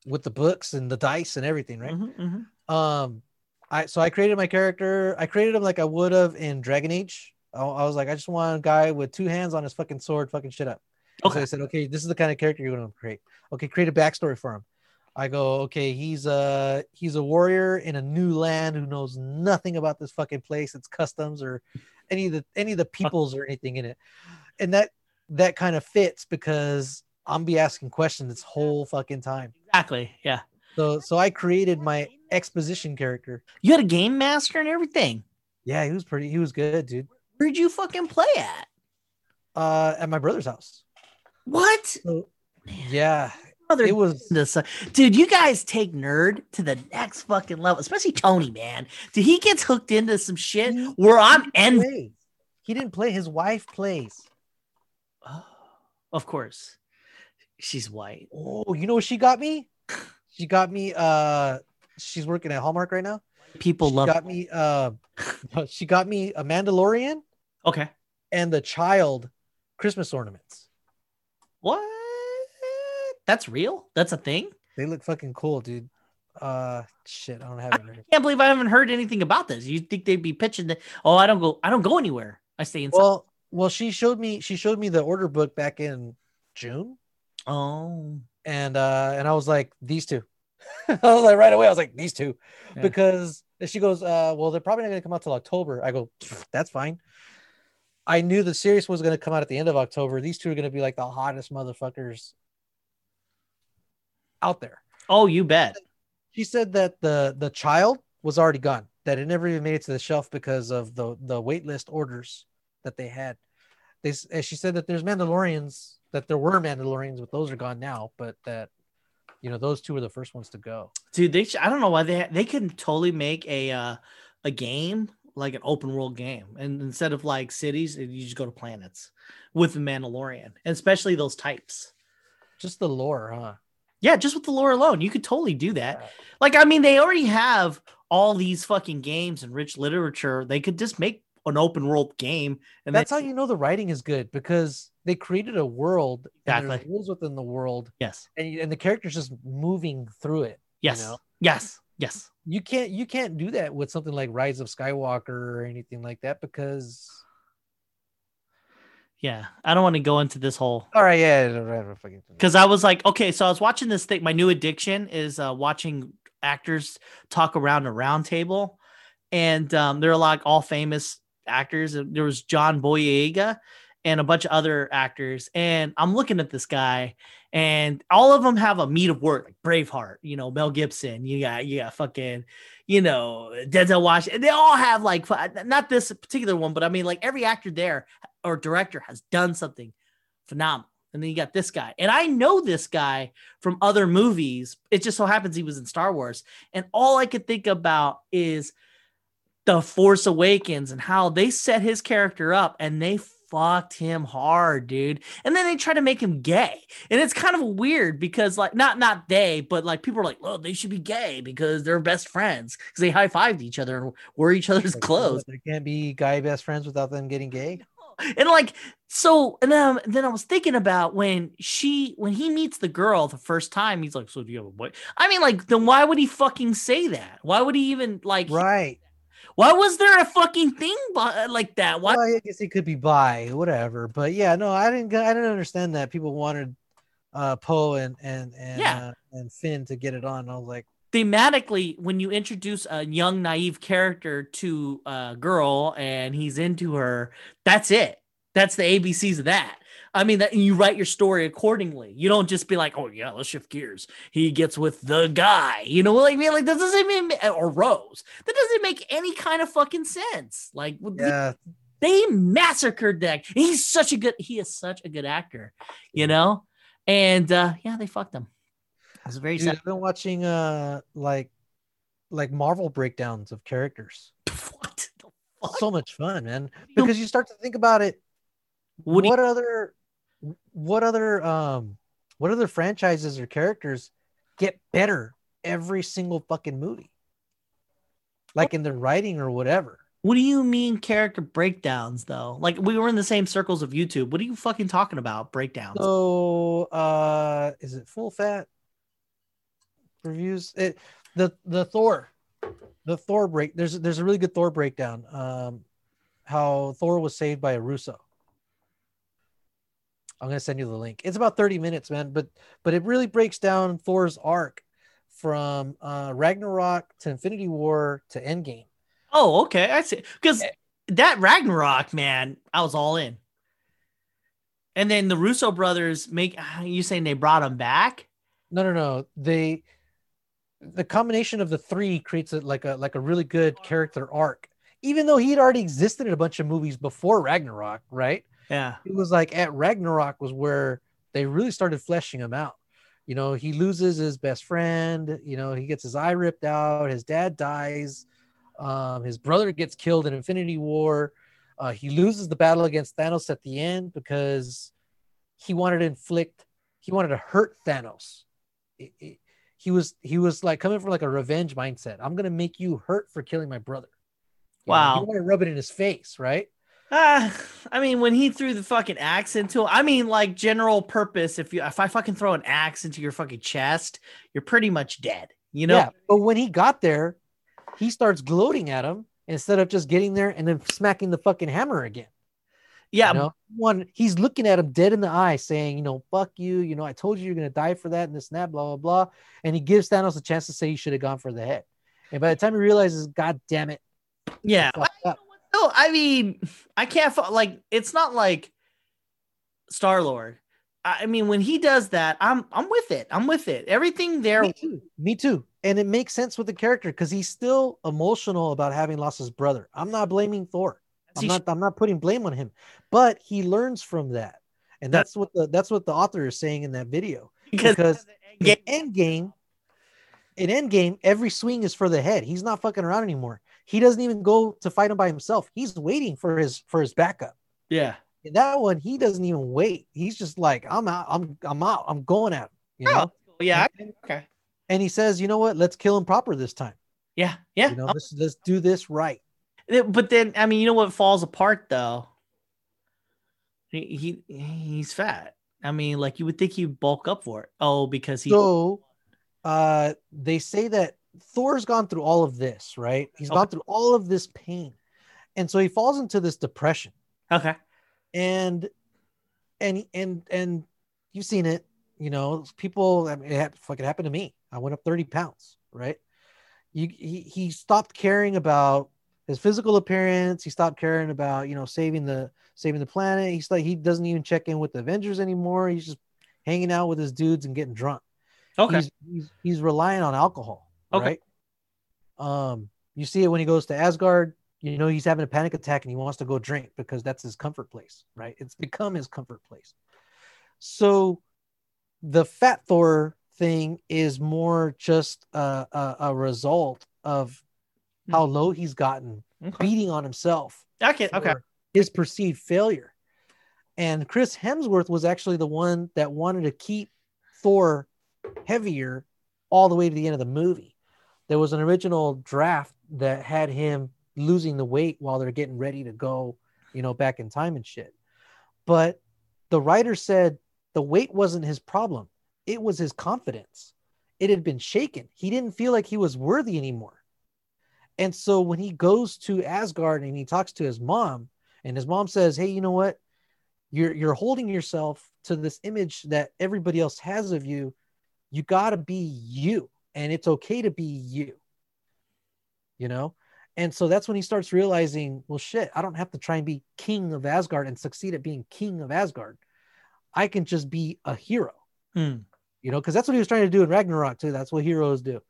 with the books and the dice and everything, right? Mhm, mhm. Um, I so I created my character. I created him like I would have in Dragon Age. I, I was like, I just want a guy with two hands on his fucking sword, fucking shit up. Okay. So I said, okay, this is the kind of character you're gonna create. Okay, create a backstory for him. I go, okay, he's a he's a warrior in a new land who knows nothing about this fucking place, its customs or any of the any of the peoples or anything in it. And that that kind of fits because I'm be asking questions this whole fucking time. Exactly. Yeah. So so I created my exposition character. You had a game master and everything. Yeah, he was pretty he was good, dude. Where'd you fucking play at? Uh at my brother's house. What? So yeah, Brother, it was this, dude. You guys take nerd to the next fucking level, especially Tony, man. Dude, he gets hooked into some shit He- where I'm envy. He didn't play, his wife plays. Oh, of course, she's white. Oh, you know what she got me? She got me uh she's working at Hallmark right now. People she love. got me uh she got me a Mandalorian okay. and the child Christmas ornaments. What? That's real. That's a thing. They look fucking cool, dude. Uh shit, I don't have it right. Can't believe I haven't heard anything about this. You think they'd be pitching? Oh, I don't go. I don't go anywhere. I stay inside. Well, well, she showed me she showed me the order book back in June. Oh, and uh and I was like these two. [LAUGHS] I was like right away I was like these two Yeah. because she goes uh well they're probably not going to come out till October. I go that's fine. I knew the series was going to come out at the end of October. These two are going to be like the hottest motherfuckers out there. oh, you bet. She said that the the child was already gone. That it never even made it to the shelf because of the the wait list orders that they had. They she said that there's Mandalorians that there were Mandalorians, but those are gone now. But that you know those two were the first ones to go. dude they sh- i don't know why they they could totally make a uh a game like an open world game and instead of like cities you just go to planets with the mandalorian and especially those types Just the lore, huh? yeah just with the lore alone you could totally do that Yeah. like i mean they already have all these fucking games and rich literature they could just make an open world game. And That's then, how you know the writing is good because they created a world Exactly. rules within the world yes, and, and the character's just moving through it. yes, know? yes, yes. You can't you can't do that with something like Rise of Skywalker or anything like that because Yeah, I don't want to go into this whole all right, yeah, because I was like, okay, so I was watching this thing. My new addiction is uh, watching actors talk around a round table, and um, they're like all famous actors. And There was John Boyega and a bunch of other actors, and I'm looking at this guy, and all of them have a meat of work, like Braveheart, you know, Mel Gibson. You got you got fucking, you know, Denzel Washington. They all have like not this particular one, but I mean, like every actor there or director has done something phenomenal. And then you got this guy. And I know this guy from other movies. It just so happens he was in Star Wars. And all I could think about is The Force Awakens and how they set his character up and they fucked him hard, dude. And then they try to make him gay. And it's kind of weird because like not not they, but like people are like, "Oh, they should be gay because they're best friends because they high-fived each other and wore each other's Like, clothes." There can't be guy best friends without them getting gay. [LAUGHS] and like so and then, um, then i was thinking about when she when he meets the girl the first time he's like so do you have a boy i mean like then why would he fucking say that why would he even like Right. Why was there a fucking thing like that why Well, I guess it could be by whatever. But yeah, no, I didn't. I didn't understand that people wanted uh Poe and and and Yeah. uh, and Finn to get it on. I was like, thematically when you introduce a young naive character to a girl and he's into her that's it that's the abcs of that i mean that and you write your story accordingly. You don't just be like oh yeah let's shift gears. He gets with the guy. You know like I mean, like that doesn't even or rose. That doesn't make any kind of fucking sense. Like yeah, they massacred that. He's such a good he is such a good actor you know? And uh yeah they fucked him. It's very dude, sad I've been watching uh like like Marvel breakdowns of characters. [LAUGHS] what the fuck? So much fun, man. Because you start to think about it. What you- what other what other um what other franchises or characters get better every single fucking movie like in their writing or whatever What do you mean character breakdowns though? Like we were in the same circles of YouTube. What are you fucking talking about? Breakdowns. so uh is it full fat reviews it the the thor the thor break there's there's a really good thor breakdown um how thor was saved by a russo i'm gonna send you the link it's about 30 minutes man but but it really breaks down thor's arc from uh ragnarok to infinity war to endgame Oh, okay. I see. Because Eh. that Ragnarok, man, I was all in. And then the Russo brothers make [SIGHS] you saying they brought him back? no no no they the combination of the three creates a, like a like a really good character arc even though he had already existed in a bunch of movies before ragnarok right Yeah. it was like at ragnarok was where they really started fleshing him out. You know he loses his best friend you know he gets his eye ripped out his dad dies um, his brother gets killed in infinity war. Uh, he loses the battle against thanos at the end because he wanted to inflict he wanted to hurt thanos. It- it- he was he was like coming from like a revenge mindset. I'm gonna make you hurt for killing my brother. You know, Wow. he wanted to rub it in his face right Uh, I mean, when he threw the fucking axe into, I mean, like general purpose. If you if I fucking throw an axe into your fucking chest, you're pretty much dead. You know? yeah but when he got there he starts gloating at him instead of just getting there and then smacking the fucking hammer again Yeah. you know? one he's looking at him dead in the eye saying you know fuck you you know i told you you're gonna die for that and this and that blah blah blah and he gives thanos a chance to say he should have gone for the head and by the time he realizes god damn it yeah. No, I mean, I can't like. It's not like Star Lord. I mean, when he does that, I'm I'm with it. I'm with it. Everything there. Me too. Me too. And it makes sense with the character because he's still emotional about having lost his brother. I'm not blaming Thor. I'm not. I'm not putting blame on him, but he learns from that, and that's what the that's what the author is saying in that video. because Because in Endgame, in Endgame, every swing is for the head. He's not fucking around anymore. He doesn't even go to fight him by himself. He's waiting for his for his backup. yeah. In that one, he doesn't even wait. He's just like, I'm out. I'm I'm out. I'm going at him. You know. Oh, yeah. And- Okay. and he says, you know what? Let's kill him proper this time. Yeah. Yeah. You know, let's let's do this right. But then, I mean, you know what falls apart though? He, he he's fat. I mean, like you would think he'd bulk up for it. Oh, because he. So, uh, they say that Thor's gone through all of this, right? He's okay. gone through all of this pain, and so he falls into this depression. Okay. And, and and and you've seen it. You know, people. I mean, it fucking happened to me. I went up thirty pounds. Right. You he he stopped caring about his physical appearance. He stopped caring about you know saving the saving the planet. He's like he doesn't even check in with the Avengers anymore. He's just hanging out with his dudes and getting drunk. Okay. He's he's, he's relying on alcohol. Okay. Right. Um, you see it when he goes to Asgard. You know he's having a panic attack and he wants to go drink because that's his comfort place. Right. It's become his comfort place. So, the Fat Thor thing is more just a, a, a result of how low he's gotten, okay. beating on himself. Okay, okay. His perceived failure. And Chris Hemsworth was actually the one that wanted to keep Thor heavier all the way to the end of the movie. There was an original draft that had him losing the weight while they're getting ready to go, you know, back in time and shit. But the writer said the weight wasn't his problem, it was his confidence. It had been shaken. He didn't feel like he was worthy anymore. And so when he goes to Asgard and he talks to his mom, and his mom says, Hey, you know what? You're you're holding yourself to this image that everybody else has of you. You gotta be you, and it's okay to be you. You know? And so that's when he starts realizing, well, shit, I don't have to try and be king of Asgard and succeed at being king of Asgard. I can just be a hero. Hmm. You know, because that's what he was trying to do in Ragnarok too. That's what heroes do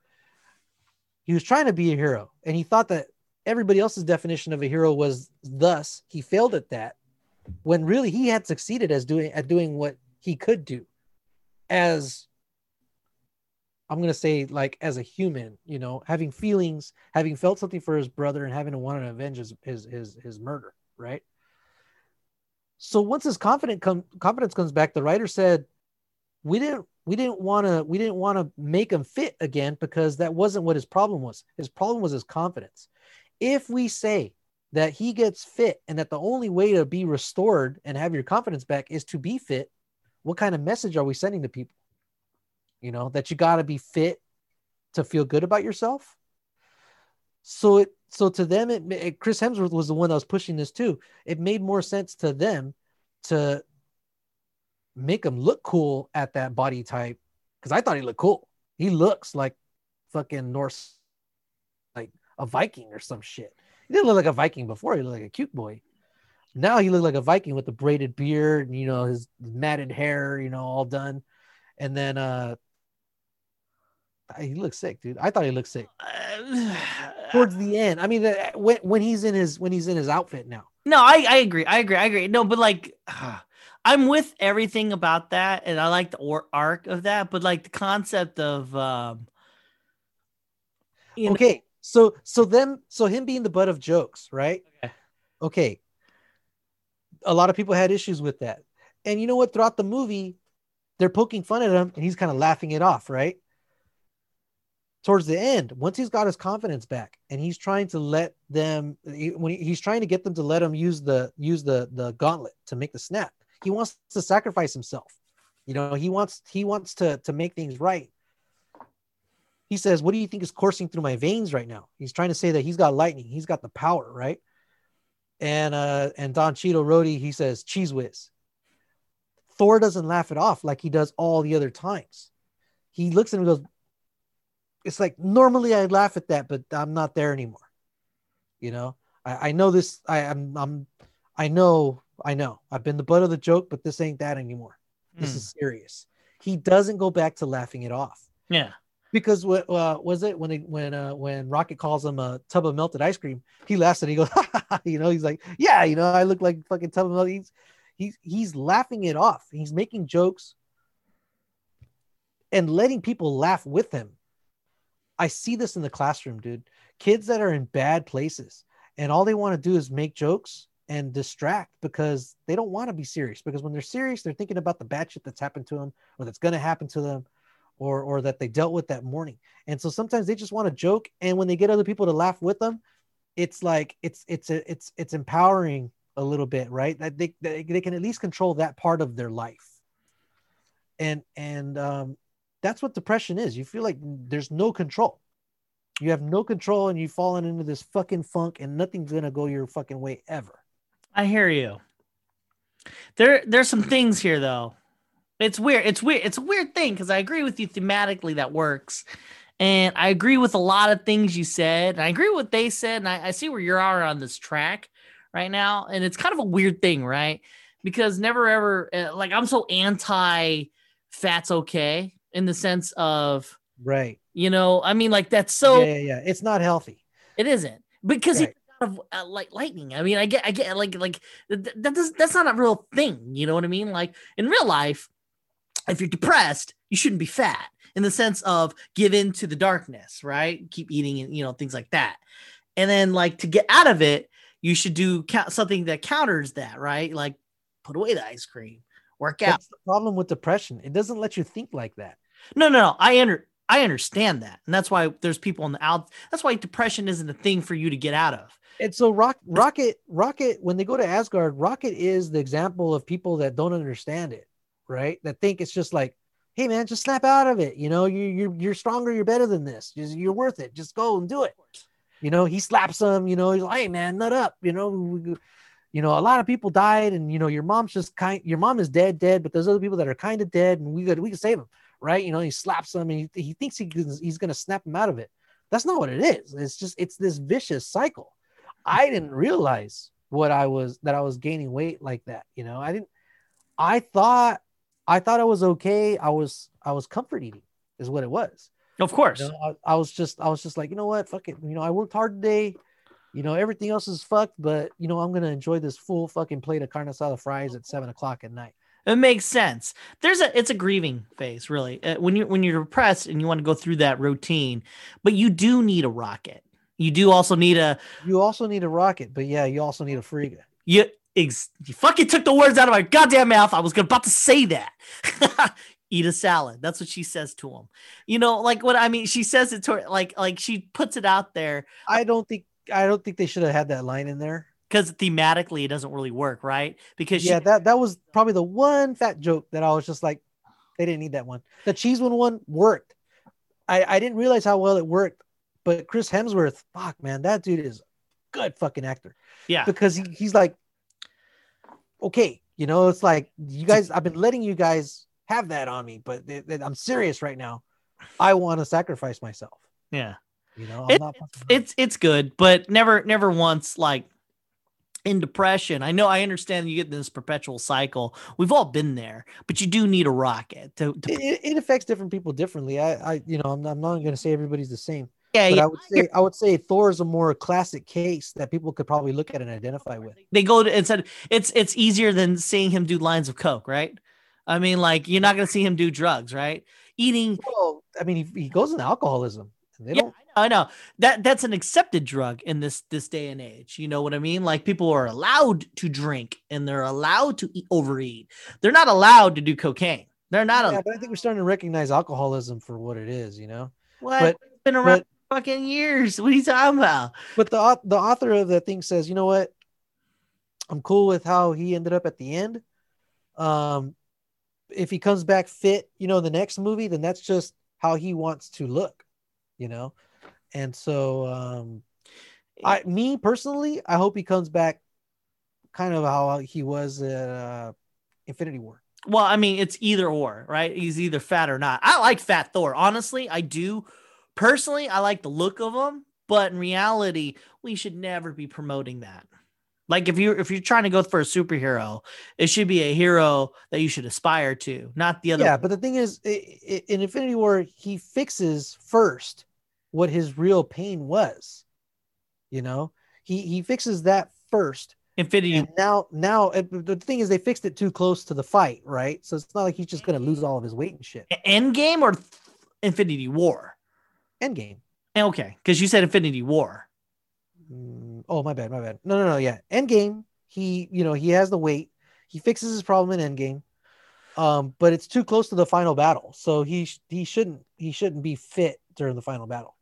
he was trying to be a hero and he thought that everybody else's definition of a hero was thus he failed at that when really he had succeeded as doing at doing what he could do as i'm to say like as a human you know having feelings having felt something for his brother and having to want to avenge his his his, his murder right? So once his confident com- confidence comes back the writer said we didn't we didn't want to we didn't want to make him fit again because that wasn't what his problem was. His problem was his confidence. If we say that he gets fit and that the only way to be restored and have your confidence back is to be fit what kind of message are we sending to people you know that you got to be fit to feel good about yourself so it so to them it, it chris hemsworth was the one that was pushing this too it made more sense to them to make him look cool at that body type because I thought he looked cool. He looks like fucking Norse, like a Viking or some shit. He didn't look like a Viking before. He looked like a cute boy. Now he looked like a Viking with the braided beard and you know his matted hair, you know, all done. And then uh he looks sick, dude. I thought he looked sick. [SIGHS] Towards the end, I mean, when when he's in his when he's in his outfit now. No, I I agree. I agree. I agree. No, but like. Uh [SIGHS] I'm with everything about that, and I like the or- arc of that, but like the concept of um, okay, know- so so them so him being the butt of jokes, right? Okay. okay. A lot of people had issues with that, and you know what? Throughout the movie, they're poking fun at him, and he's kind of laughing it off, right? Towards the end, once he's got his confidence back, and he's trying to let them, when he, he's trying to get them to let him use the use the the gauntlet to make the snap he wants to sacrifice himself. You know, he wants he wants to to make things right. He says, "What do you think is coursing through my veins right now?" He's trying to say that he's got lightning, he's got the power, right? And uh and Don Cheadle Rhodey, he says, "Cheez Whiz." Thor doesn't laugh it off like he does all the other times. He looks at him and goes, "It's like normally I laugh at that, but I'm not there anymore." You know, I, I know this. I, I'm I'm I know I know I've been the butt of the joke, but this ain't that anymore. This mm. is serious. He doesn't go back to laughing it off. Yeah. Because what uh, was it when he, when uh, when Rocket calls him a tub of melted ice cream? He laughs and he goes, [LAUGHS] you know, he's like, yeah, you know, I look like fucking tub of melted. He's he's he's laughing it off. He's making jokes and letting people laugh with him. I see this in the classroom, dude. Kids that are in bad places and all they want to do is make jokes and distract because they don't want to be serious. Because when they're serious, they're thinking about the bad shit that's happened to them or that's going to happen to them or, or that they dealt with that morning. And so sometimes they just want to joke. And when they get other people to laugh with them, it's like it's it's a, it's it's empowering a little bit, right? That they, they they can at least control that part of their life. And and um that's what depression is. You feel like there's no control. You have no control and you've fallen into this fucking funk and nothing's gonna go your fucking way ever. I hear you. There there's some things here though. It's weird. It's weird. It's a weird thing because I agree with you thematically that works. And I agree with a lot of things you said. And I agree with what they said. And I, I see where you are on this track right now. And it's kind of a weird thing, right? Because never ever, uh, like, I'm so anti fat's okay in the sense of, right. You know, I mean, like, that's so. Yeah, yeah, yeah. It's not healthy. It isn't because right. of uh, like lightning. I mean, I get, I get, like, like that. Does, that's not a real thing. You know what I mean? Like in real life, if you're depressed, you shouldn't be fat in the sense of give in to the darkness, right? Keep eating and you know things like that. And then like to get out of it, you should do something that counters that, right? Like put away the ice cream, work out. That's the problem with depression. It doesn't let you think like that. No, no, no. I under I understand that. And that's why there's people on the out. That's why depression isn't a thing for you to get out of. And so Rock, Rocket, Rocket, when they go to Asgard, Rocket is the example of people that don't understand it, right? That think it's just like, hey man, just snap out of it. You know, you you're you're stronger, you're better than this. You're worth it. Just go and do it. You know, he slaps him. You know, he's like, hey man, nut up. You know, you know, a lot of people died, and you know, your mom's just kind. Your mom is dead, dead, but there's other people that are kind of dead, and we got we can save them, right? You know, he slaps him, and he, he thinks he he's gonna snap him out of it. That's not what it is. It's just it's this vicious cycle. I mm-hmm. didn't realize what I was that I was gaining weight like that. You know, I didn't. I thought I thought I was okay. I was I was comfort eating is what it was. Of course. You know, I, I, was just I was just like, you know what, fuck it. You know, I worked hard today. You know, everything else is fucked, but you know, I'm gonna enjoy this full fucking plate of carne asada fries at seven o'clock at night. It makes sense. There's a it's a grieving phase, really. Uh, when you when you're depressed and you want to go through that routine, but you do need a rocket. You do also need a. You also need a rocket, but yeah, you also need a Frigga. You Ex- you fucking took the words out of my goddamn mouth. I was about to say that. [LAUGHS] Eat a salad. That's what she says to him. You know, like what I mean. She says it to her, like like she puts it out there. I don't think I don't think they should have had that line in there because thematically it doesn't really work, right? Because yeah, she- that that was probably the one fat joke that I was just like, they didn't need that one. The cheese one one worked. I I didn't realize how well it worked, but Chris Hemsworth, fuck man, that dude is good fucking actor. Yeah, because he, he's like okay, you know, it's like you guys, I've been letting you guys have that on me, but I'm serious right now. I want to sacrifice myself. Yeah. You know, it, it's it's good, but never never once like in depression. I know I understand you get this perpetual cycle. We've all been there, but you do need a rocket to. to... It, it, affects different people differently. I, I you know, I'm, I'm not going to say everybody's the same. Yeah, but yeah. I would say I would say Thor is a more classic case that people could probably look at and identify with. They go to and said it's it's easier than seeing him do lines of coke, right? I mean, like you're not going to see him do drugs, right? Eating. Well, I mean, he, he goes into alcoholism. They yeah, don't... I know. I know that that's an accepted drug in this this day and age. You know what I mean? Like people are allowed to drink and they're allowed to eat, overeat. They're not allowed to do cocaine. They're not. Yeah, but I think we're starting to recognize alcoholism for what it is. You know. What? But, it's been around but, fucking years. What are you talking about? But the the author of the thing says, you know what? I'm cool with how he ended up at the end. Um, if he comes back fit, you know, the next movie, then that's just how he wants to look, you know. And so, um, I me personally, I hope he comes back kind of how he was at uh, Infinity War. Well, I mean, it's either or, right? He's either fat or not. I like Fat Thor, honestly. I do Personally, I like the look of them, but in reality, we should never be promoting that. Like if you're if you're trying to go for a superhero, it should be a hero that you should aspire to, not the other. Yeah, but the thing is, in Infinity War, he fixes first what his real pain was. You know, he he fixes that first. Infinity. And now, now the thing is, they fixed it too close to the fight, right? So it's not like he's just gonna lose all of his weight and shit. Endgame or Infinity War? Endgame. Okay, because you said Infinity War. Mm, oh, my bad, my bad. No, no, no. Yeah, Endgame. He, you know, he has the weight. He fixes his problem in Endgame. Um, but it's too close to the final battle, so he he shouldn't he shouldn't be fit during the final battle.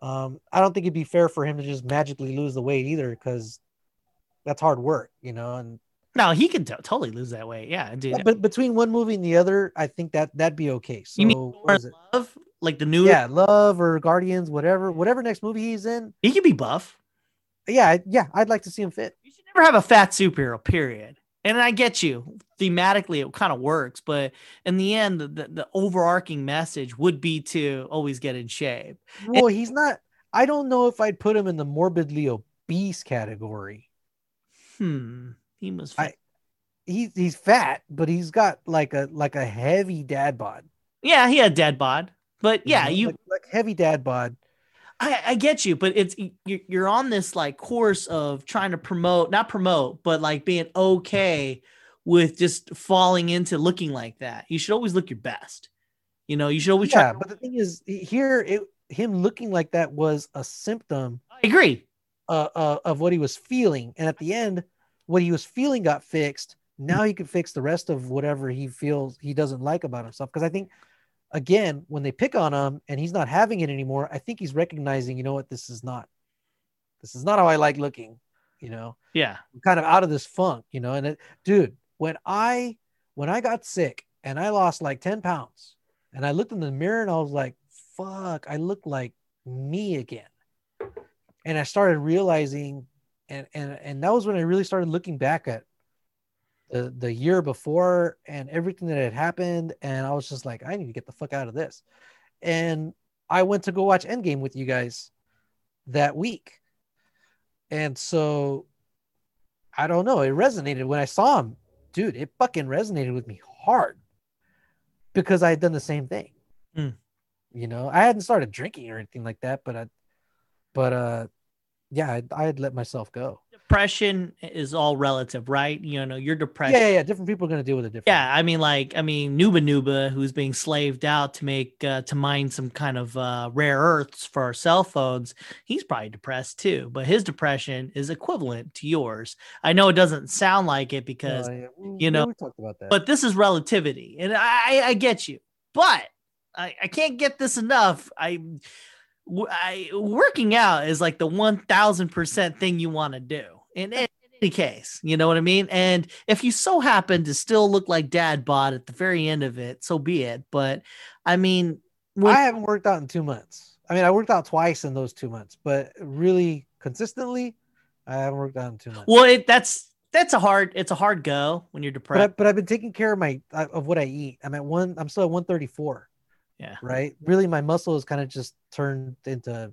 Um, I don't think it'd be fair for him to just magically lose the weight either, because that's hard work, you know. And no, he can t- totally lose that weight. Yeah, dude. but between one movie and the other, I think that that'd be okay. So you mean love, like the new? Yeah, Love or Guardians, whatever, whatever next movie he's in. he could be buff. Yeah, yeah, I'd like to see him fit. You should never have a fat superhero. Period. And I get you thematically, it kind of works, but in the end, the, the overarching message would be to always get in shape. Well, he's not. I don't know if I'd put him in the morbidly obese category. Hmm. He was. I- He's he's fat, but he's got like a like a heavy dad bod. yeah, he had dad bod, but yeah, know? you. like, like heavy dad bod. I, I get you, but it's you're, on this like course of trying to promote, not promote, but like being okay with just falling into looking like that. You should always look your best. You know, you should always Yeah, try. but the thing is, here it him looking like that was a symptom I agree. uh, uh, of what he was feeling, and at the end, what he was feeling got fixed. Now he can fix the rest of whatever he feels he doesn't like about himself. Because I think, again, when they pick on him and he's not having it anymore, I think he's recognizing, you know what, this is not, this is not how I like looking. You know, Yeah. I'm kind of out of this funk. You know, and it, dude, when I when I got sick and I lost like ten pounds, and I looked in the mirror and I was like, fuck, I look like me again. And I started realizing, and and and that was when I really started looking back at the the year before and everything that had happened, and I was just like, I need to get the fuck out of this. And I went to go watch Endgame with you guys that week, and so I don't know, it resonated when I saw him, dude. It fucking resonated with me hard because I had done the same thing. Hmm. You know, I hadn't started drinking or anything like that, but I, but uh, yeah, I, I had let myself go. Depression is all relative, right? You know, you're depressed. Yeah, yeah, yeah. Different people are gonna deal with it different. Yeah, I mean, like, I mean, Nuba Nuba, who's being slaved out to make uh, to mine some kind of uh, rare earths for our cell phones, he's probably depressed too. But his depression is equivalent to yours. I know it doesn't sound like it because, Uh, yeah, we- you know, we talked about that. but this is relativity, and I I get you, but I, I can't get this enough. I I, working out is like the one thousand percent thing you want to do in, in any case, you know what I mean. And if you so happen to still look like Dad bod at the very end of it, so be it. But I mean, when, I haven't worked out in two months. I mean, I worked out twice in those two months, but really consistently, I haven't worked out in two months. well, it that's that's a hard it's a hard go when you're but depressed. but I've been taking care of my uh, of what I eat. I'm at one. I'm still at 134. Yeah. Right. Really, my muscle is kind of just turned into.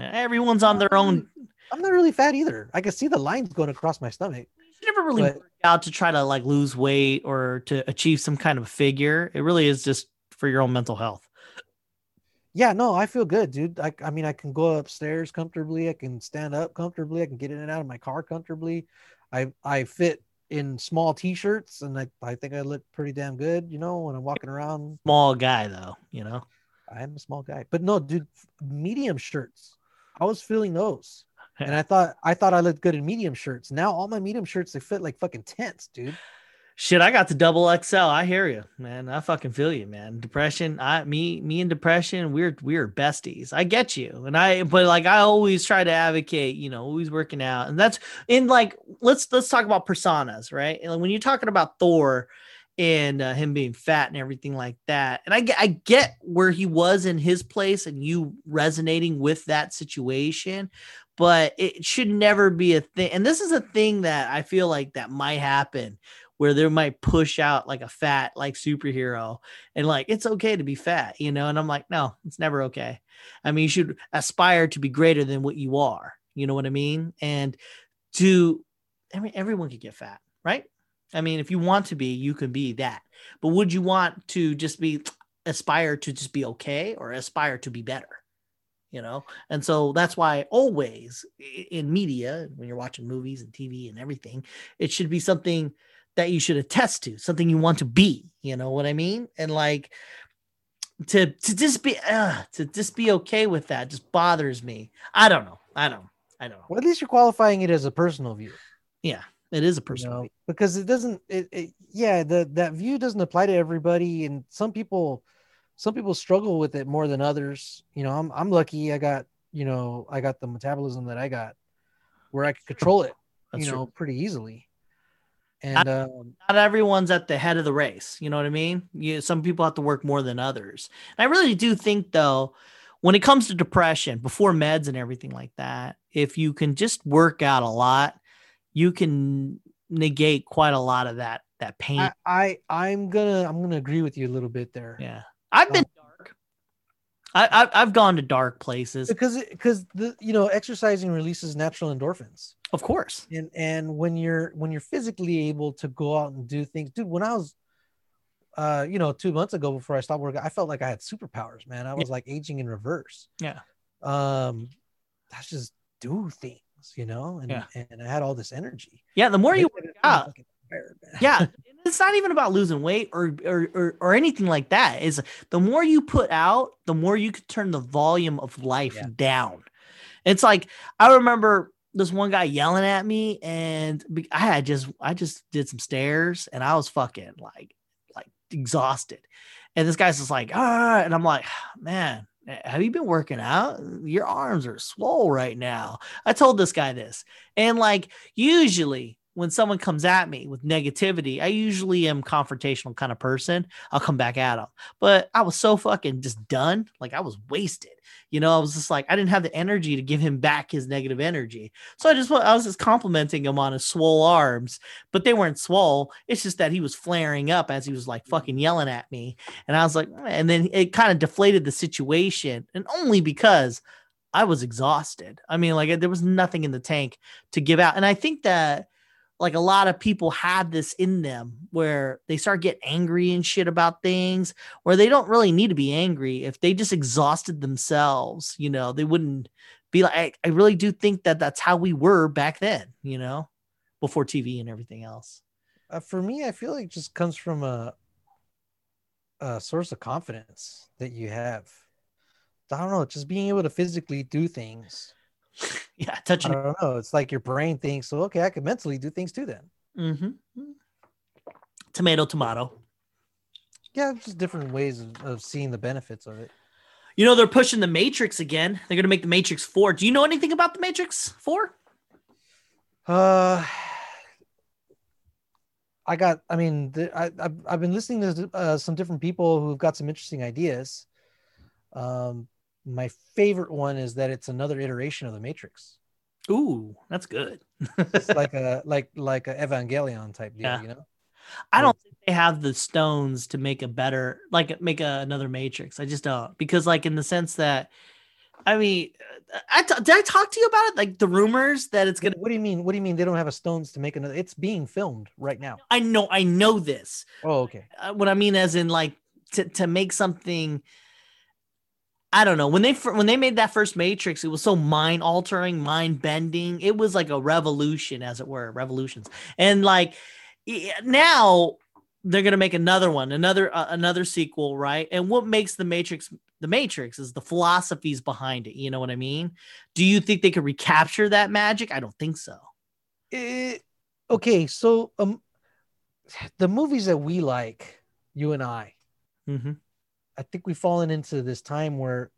Everyone's on their own. I'm not really fat either. I can see the lines going across my stomach. You never really But- work out to try to like lose weight or to achieve some kind of figure. It really is just for your own mental health. Yeah, no, I feel good, dude. I, I mean, I can go upstairs comfortably. I can stand up comfortably. I can get in and out of my car comfortably. I I fit in small t-shirts, and I, I think I look pretty damn good, you know, when I'm walking around. Small guy though, you know. I am a small guy, but no, dude, medium shirts. I was feeling those, and I thought I thought I looked good in medium shirts. Now all my medium shirts they fit like fucking tents, dude. Shit, I got the double XL. I hear you, man. I fucking feel you, man. Depression, I me me and depression, we're we're besties. I get you. And I but like I always try to advocate, you know, always working out. And that's in like let's let's talk about personas, right? And when you're talking about Thor and uh, him being fat and everything like that. And I get I get where he was in his place and you resonating with that situation, but it should never be a thing. And this is a thing that I feel like that might happen where they might push out like a fat like superhero and like it's okay to be fat, you know. And I'm like, no, it's never okay. I mean, you should aspire to be greater than what you are. You know what I mean? And to, I mean, everyone could get fat, right? I mean, if you want to be, you can be that. But would you want to just be aspire to just be okay or aspire to be better? You know, and so that's why always in media, when you're watching movies and TV and everything, it should be something that you should attest to, something you want to be. You know what I mean? And like to to just be uh, to just be okay with that just bothers me. I don't know. I don't. I don't know. Well, at least you're qualifying it as a personal view. Yeah, it is a you personal. know, because it doesn't it, it yeah the that view doesn't apply to everybody and some people some people struggle with it more than others you know i'm, I'm lucky i got you know, I got the metabolism that I got, where I could control it, That's you true. know, pretty easily. And um, not everyone's at the head of the race. You know what I mean? You, some people have to work more than others. And I really do think, though, when it comes to depression, before meds and everything like that, if you can just work out a lot, you can negate quite a lot of that that pain. I, I I'm gonna I'm gonna agree with you a little bit there. yeah, I've been dark. I, I I've gone to dark places, because because the you know exercising releases natural endorphins of course. and and when you're when you're physically able to go out and do things dude when i was uh you know two months ago before i stopped working i felt like i had superpowers man i was like aging in reverse Yeah. um that's just do things you know and Yeah. and i had all this energy. Yeah, the more you work out, tired, yeah it's not even about losing weight or, or or or anything like that. Is the more you put out the more you could turn the volume of life Yeah. down. It's like i remember this one guy yelling at me and i had just i just did some stairs and i was fucking like like exhausted. And this guy's just like ah and i'm like man have you been working out? Your arms are swole right now. I told this guy this and like usually when someone comes at me with negativity, I usually am confrontational kind of person. I'll come back at them. But I was so fucking just done. Like I was wasted. You know, I was just like, I didn't have the energy to give him back his negative energy. So I just I was just complimenting him on his swole arms, but they weren't swole. It's just that he was flaring up as he was like fucking yelling at me. And I was like, and then it kind of deflated the situation. And only because I was exhausted. I mean, like there was nothing in the tank to give out. And I think that like a lot of people have this in them where they start getting angry and shit about things where they don't really need to be angry. If they just exhausted themselves you know they wouldn't be like I, I really do think that that's how we were back then you know before tv and everything else. Uh, for me i feel like it just comes from a a source of confidence that you have. I don't know just being able to physically do things [LAUGHS] yeah touching. I don't know. It's like your brain thinks, so okay, I could mentally do things too then. Mm-hmm. tomato tomato Yeah, just different ways of, of seeing the benefits of it. you know they're pushing the matrix again they're gonna make the matrix 4 do you know anything about the matrix 4 Uh, I got. I mean, the, I I've, I've been listening to uh, some different people who've got some interesting ideas. Um, my favorite one is that it's another iteration of the Matrix. ooh that's good It's like a [LAUGHS] like like a Evangelion type deal, Yeah. you know. I don't think they have the stones to make a better, like make a, another Matrix. I just don't because, like, in the sense that, I mean, uh, I t- did I talk to you about it? Like the rumors that it's gonna. What do you mean? What do you mean they don't have a stones to make another? It's being filmed right now. I know, I know this. Oh, okay. Uh, what I mean, as in, like, to to make something. I don't know when they when they made that first Matrix, it was so mind altering, mind bending. It was like a revolution, as it were, revolutions. And like now they're gonna make another one, another uh, another sequel, right? And what makes the Matrix the Matrix is the philosophies behind it. You know what I mean? Do you think they could recapture that magic? I don't think so. Eh, okay, so um, the movies that we like, you and I, Mm-hmm. I think we've fallen into this time where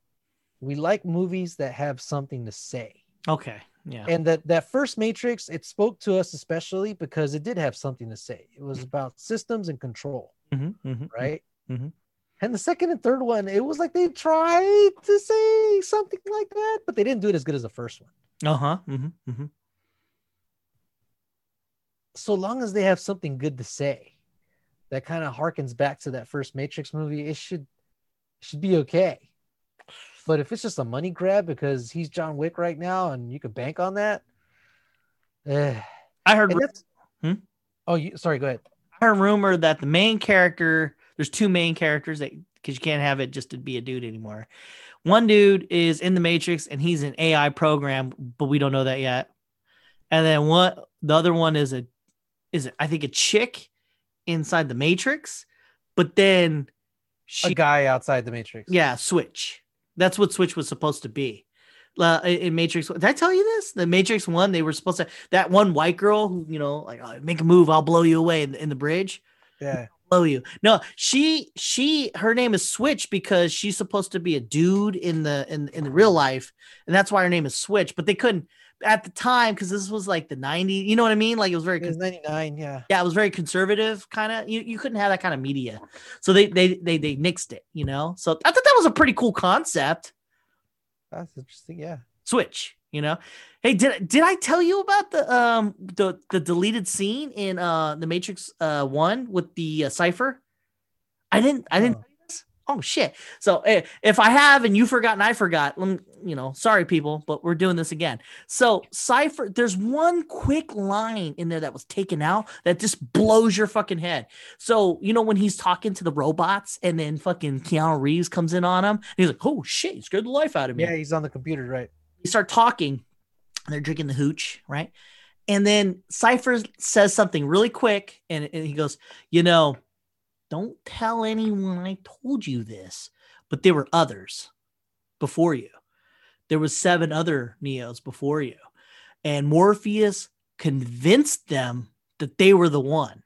we like movies that have something to say. Okay. Yeah. And that that first Matrix, it spoke to us especially because it did have something to say. It was about systems and control, Mm-hmm, mm-hmm, right? Mhm. And the second and third one, it was like they tried to say something like that, but they didn't do it as good as the first one. Uh huh. Mm-hmm, mm-hmm. so long as they have something good to say that kind of harkens back to that first matrix movie it should should be okay but if it's just a money grab because he's john wick right now and you could bank on that eh. I heard. Hmm? oh you sorry go ahead I heard rumor that the main character, there's two main characters that because you can't have it just to be a dude anymore. One dude is in the Matrix and he's an AI program, but we don't know that yet. And then what the other one is a is it I think a chick inside the Matrix, but then a she guy outside the matrix yeah, Switch. That's what Switch was supposed to be. Uh, in in Matrix, did I tell you this? The Matrix one, they were supposed to that one white girl who, you know, like "Oh, make a move, I'll blow you away in, in the bridge. yeah blow you. No, she she her name is Switch because she's supposed to be a dude in the in in the real life, and that's why her name is Switch. But they couldn't at the time because this was like the 90s. You know what I mean? Like it was very It was 99, yeah. yeah, it was very conservative kind of. You, you couldn't have that kind of media, so they they they they nixed it. You know, so I thought that was a pretty cool concept. That's interesting. Yeah. Switch. You know, hey, did did I tell you about the um the the deleted scene in uh the Matrix uh one with the uh, cypher? I didn't. I didn't. No. Tell you this? Oh shit! So eh, if I have and you forgot and I forgot, lem- you know, sorry people, but we're doing this again. So cypher, there's one quick line in there that was taken out that just blows your fucking head. So you know when he's talking to the robots and then fucking Keanu Reeves comes in on him, and he's like, "Oh shit!" He scared the life out of me Yeah, he's on the computer, right? they start talking and they're drinking the hooch, right? And then Cypher says something really quick and, and he goes, You know, don't tell anyone I told you this, but there were others before you. There was seven other Neos before you. And Morpheus convinced them that they were the one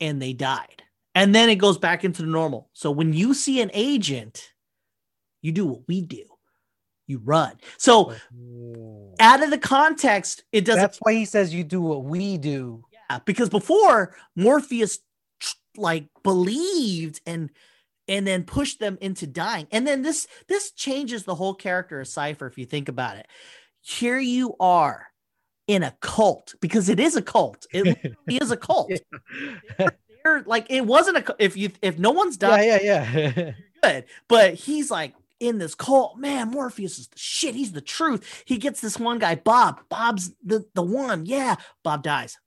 and they died. And then it goes back into the normal. So when you see an agent, you do what we do. You run. So out of the context, it doesn't That's why he says you do what we do. yeah, because before Morpheus like believed and and then pushed them into dying. And then this this changes the whole character of Cypher if you think about it. Here you are in a cult because it is a cult. It [LAUGHS] is a cult. [LAUGHS] They're, like it wasn't a if you if no one's Yeah, yeah, yeah. good. But he's like in this cult, man. Morpheus is the shit. He's the truth. He gets this one guy, Bob. Bob's the the one. Yeah, Bob dies.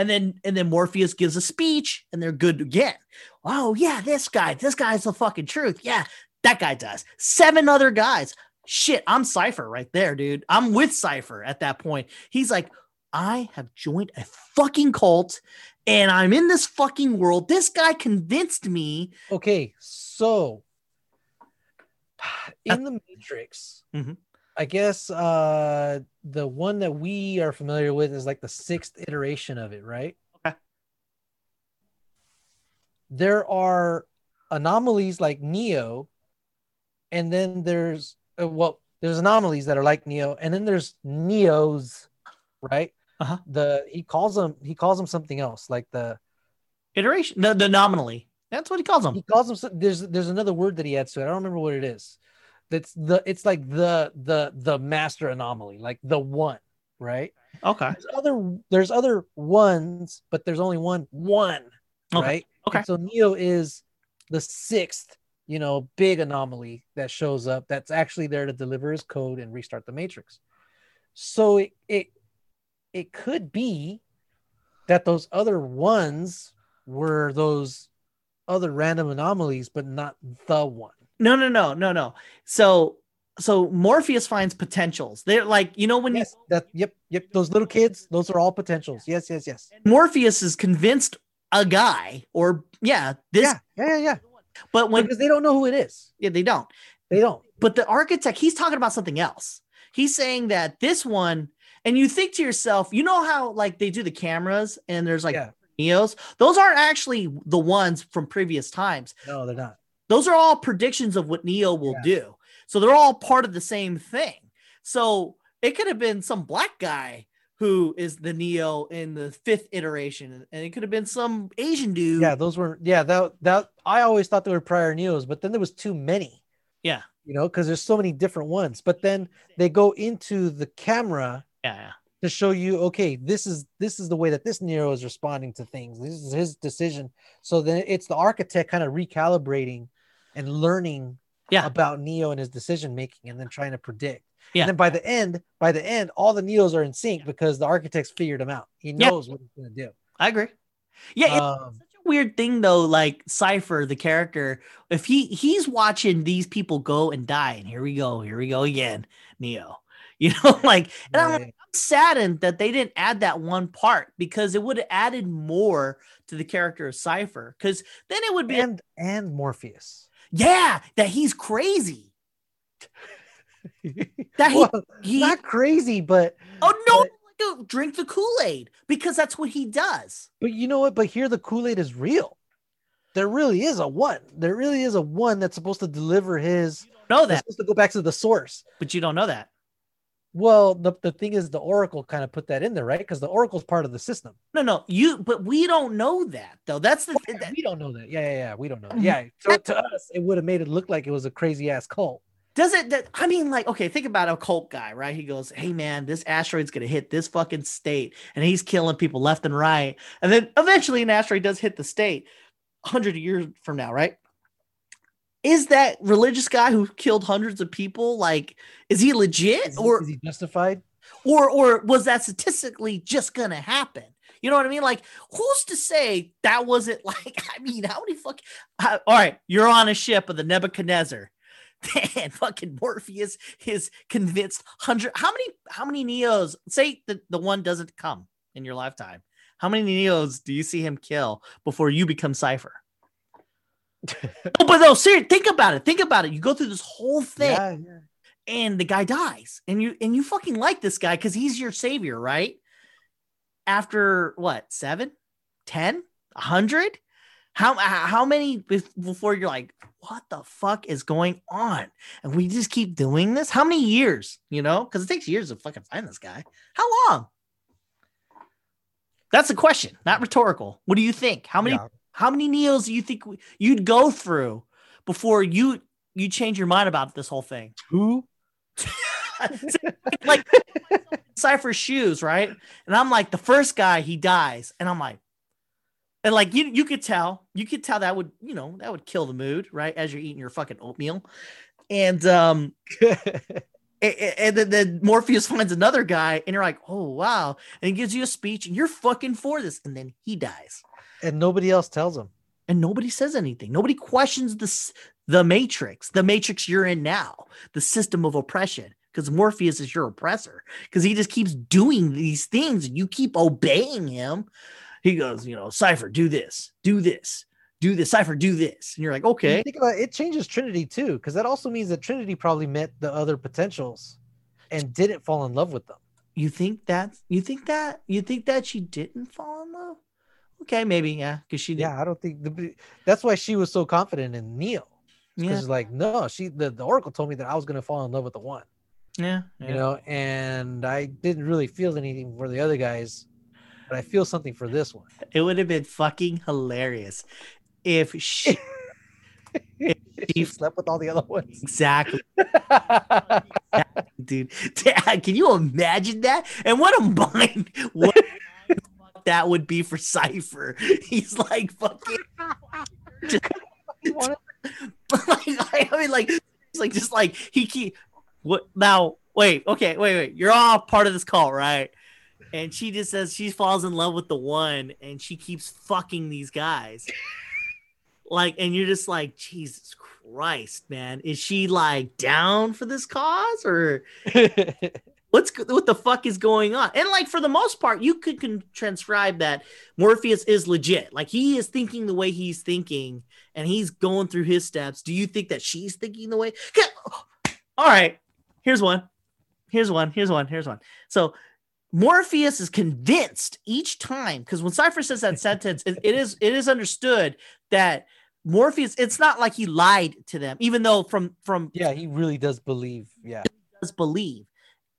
And then and then Morpheus gives a speech, and they're good again. Oh yeah, this guy. This guy's the fucking truth. Yeah, that guy does. Seven other guys. Shit, I'm Cypher right there, dude. I'm with Cypher at that point. He's like, I have joined a fucking cult and I'm in this fucking world. This guy convinced me okay, so [SIGHS] in the Matrix, Mhm. I guess uh the one that we are familiar with is like the sixth iteration of it, right? Okay. There are anomalies like Neo, and then there's uh, well, there's anomalies that are like Neo, and then there's Neos, right? Uh-huh. The he calls them he calls them something else, like the iteration the, the nominally that's what he calls them he calls them there's there's another word that he adds to it i don't remember what it is that's the it's like the the the master anomaly like the one right? Okay. There's other there's other ones but there's only one one Okay. right? Okay. And so neo is the sixth you know big anomaly that shows up that's actually there to deliver his code and restart the matrix. So it it, it could be that those other ones were those other random anomalies but not the one no no no no no. So so morpheus finds potentials. They're like you know when yes that yep yep those little kids those are all potentials. Yes yes yes. You, morpheus is convinced a guy or yeah this yeah yeah yeah yeah. But when because they don't know who it is. Yeah, they don't. They don't. But the architect he's talking about something else. He's saying that this one and you think to yourself you know how like they do the cameras and there's like yeah. Neos? Those aren't actually the ones from previous times. No they're not those are all predictions of what neo will Yeah. do. So they're all part of the same thing. So it could have been some black guy who is the neo in the fifth iteration and it could have been some asian dude. Yeah those were yeah that that i always thought they were prior neos but then there was too many. Yeah. You know because there's so many different ones but then they go into the camera yeah, yeah. to show you okay this is this is the way that this neo is responding to things. This is his decision. So then it's the architect kind of recalibrating and learning Yeah. about neo and his decision making and then trying to predict. Yeah. and then by the end by the end all the neos are in sync because the architect's figured him out. He Yeah. knows what he's going to do. I agree. Yeah it's um, such a weird thing though like cypher the character if he he's watching these people go and die and here we go here we go again neo. [LAUGHS] You know like and I'm, yeah, I'm saddened that they didn't add that one part because it would have added more to the character of cypher because then it would be and and morpheus yeah that he's crazy that he, [LAUGHS] well, he not crazy but oh no but- drink the Kool-Aid because that's what he does. But you know what? But here the Kool-Aid is real. There really is a one. There really is a one that's supposed to deliver his Know that's that, supposed to go back to the source. but you don't know that. Well, the, the thing is the Oracle kind of put that in there, right? Because the Oracle's part of the system. No, no, you. But we don't know that though. That's the. Yeah, that- we don't know that. Yeah, yeah, yeah. We don't know. Mhm. Yeah. So to us, it would have made it look like it was a crazy ass cult. Does it? That, I mean, like, okay, think about a cult guy, right? He goes, "Hey, man, this asteroid's gonna hit this fucking state, and he's killing people left and right." And then eventually, an asteroid does hit the state, hundred years from now, right? Is that religious guy who killed hundreds of people like, is he legit, Is, he- or is he justified? or or was that statistically just gonna happen? You know what I mean? Like, who's to say that wasn't [LAUGHS] like? I mean, how many fuck? Uh, all right, you're on a ship of the Nebuchadnezzar, [LAUGHS] and fucking Morpheus is convinced hundred. How many? How many Neos? Say the the one doesn't come in your lifetime. How many Neos do you see him kill before you become Cypher? [LAUGHS] Oh, but no, seriously, think about it. Think about it. You go through this whole thing Yeah, yeah. and the guy dies and you and you fucking like this guy because he's your savior right? After what seven? Ten? A hundred? How how many before you're like what the fuck is going on? And we just keep doing this? How many years you know? Because it takes years to fucking find this guy. How long? That's the question not rhetorical. What do you think? How many Yeah. How many neos do you think we, you'd go through before you you change your mind about this whole thing Who? [LAUGHS] like Cypher's shoes, right? And I'm like, the first guy, he dies. And I'm like, and like you you could tell, you could tell that would, you know, that would kill the mood, right? As you're eating your fucking oatmeal. And um [LAUGHS] and then, then Morpheus finds another guy, and you're like, oh wow. And he gives you a speech, and you're fucking for this. And then he dies. And nobody else tells him. And nobody says anything. Nobody questions this the matrix, the matrix you're in now, the system of oppression. Because Morpheus is your oppressor. Because he just keeps doing these things and you keep obeying him. He goes, you know, Cypher, do this, do this, do this, Cypher, do this. And you're like, You okay. Think about it, it changes Trinity too, because that also means that Trinity probably met the other potentials and didn't fall in love with them. You think that you think that you think that she didn't fall in love? Okay, maybe, yeah. Because she did. Yeah, I don't think the, that's why she was so confident in Neo. Because Yeah. like, no, she the, the Oracle told me that I was gonna fall in love with the one. Yeah. you know and i didn't really feel anything for the other guys but i feel something for this one It would have been fucking hilarious if she [LAUGHS] she slept with all the other ones exactly [LAUGHS] dude. [LAUGHS] Dad, can you imagine that? And what a mind what that would be for Cypher. [LAUGHS] He's like fucking You [LAUGHS] [LAUGHS] like I mean like he's like just like he keep what now wait, okay, wait, wait. You're all part of this call, right? And she just says she falls in love with the one and she keeps fucking these guys. Like, and you're just like, Jesus Christ, man. Is she like down for this cause or what's what the fuck is going on? And like for the most part, you could can transcribe that Morpheus is legit. Like he is thinking the way he's thinking, and he's going through his steps. Do you think that she's thinking the way? Oh, all right, here's one. Here's one. Here's one. Here's one. So Morpheus is convinced each time because when Cypher says that [LAUGHS] sentence, it- it is it is understood that Morpheus. It's not like he lied to them, even though from from yeah he really does believe yeah does believe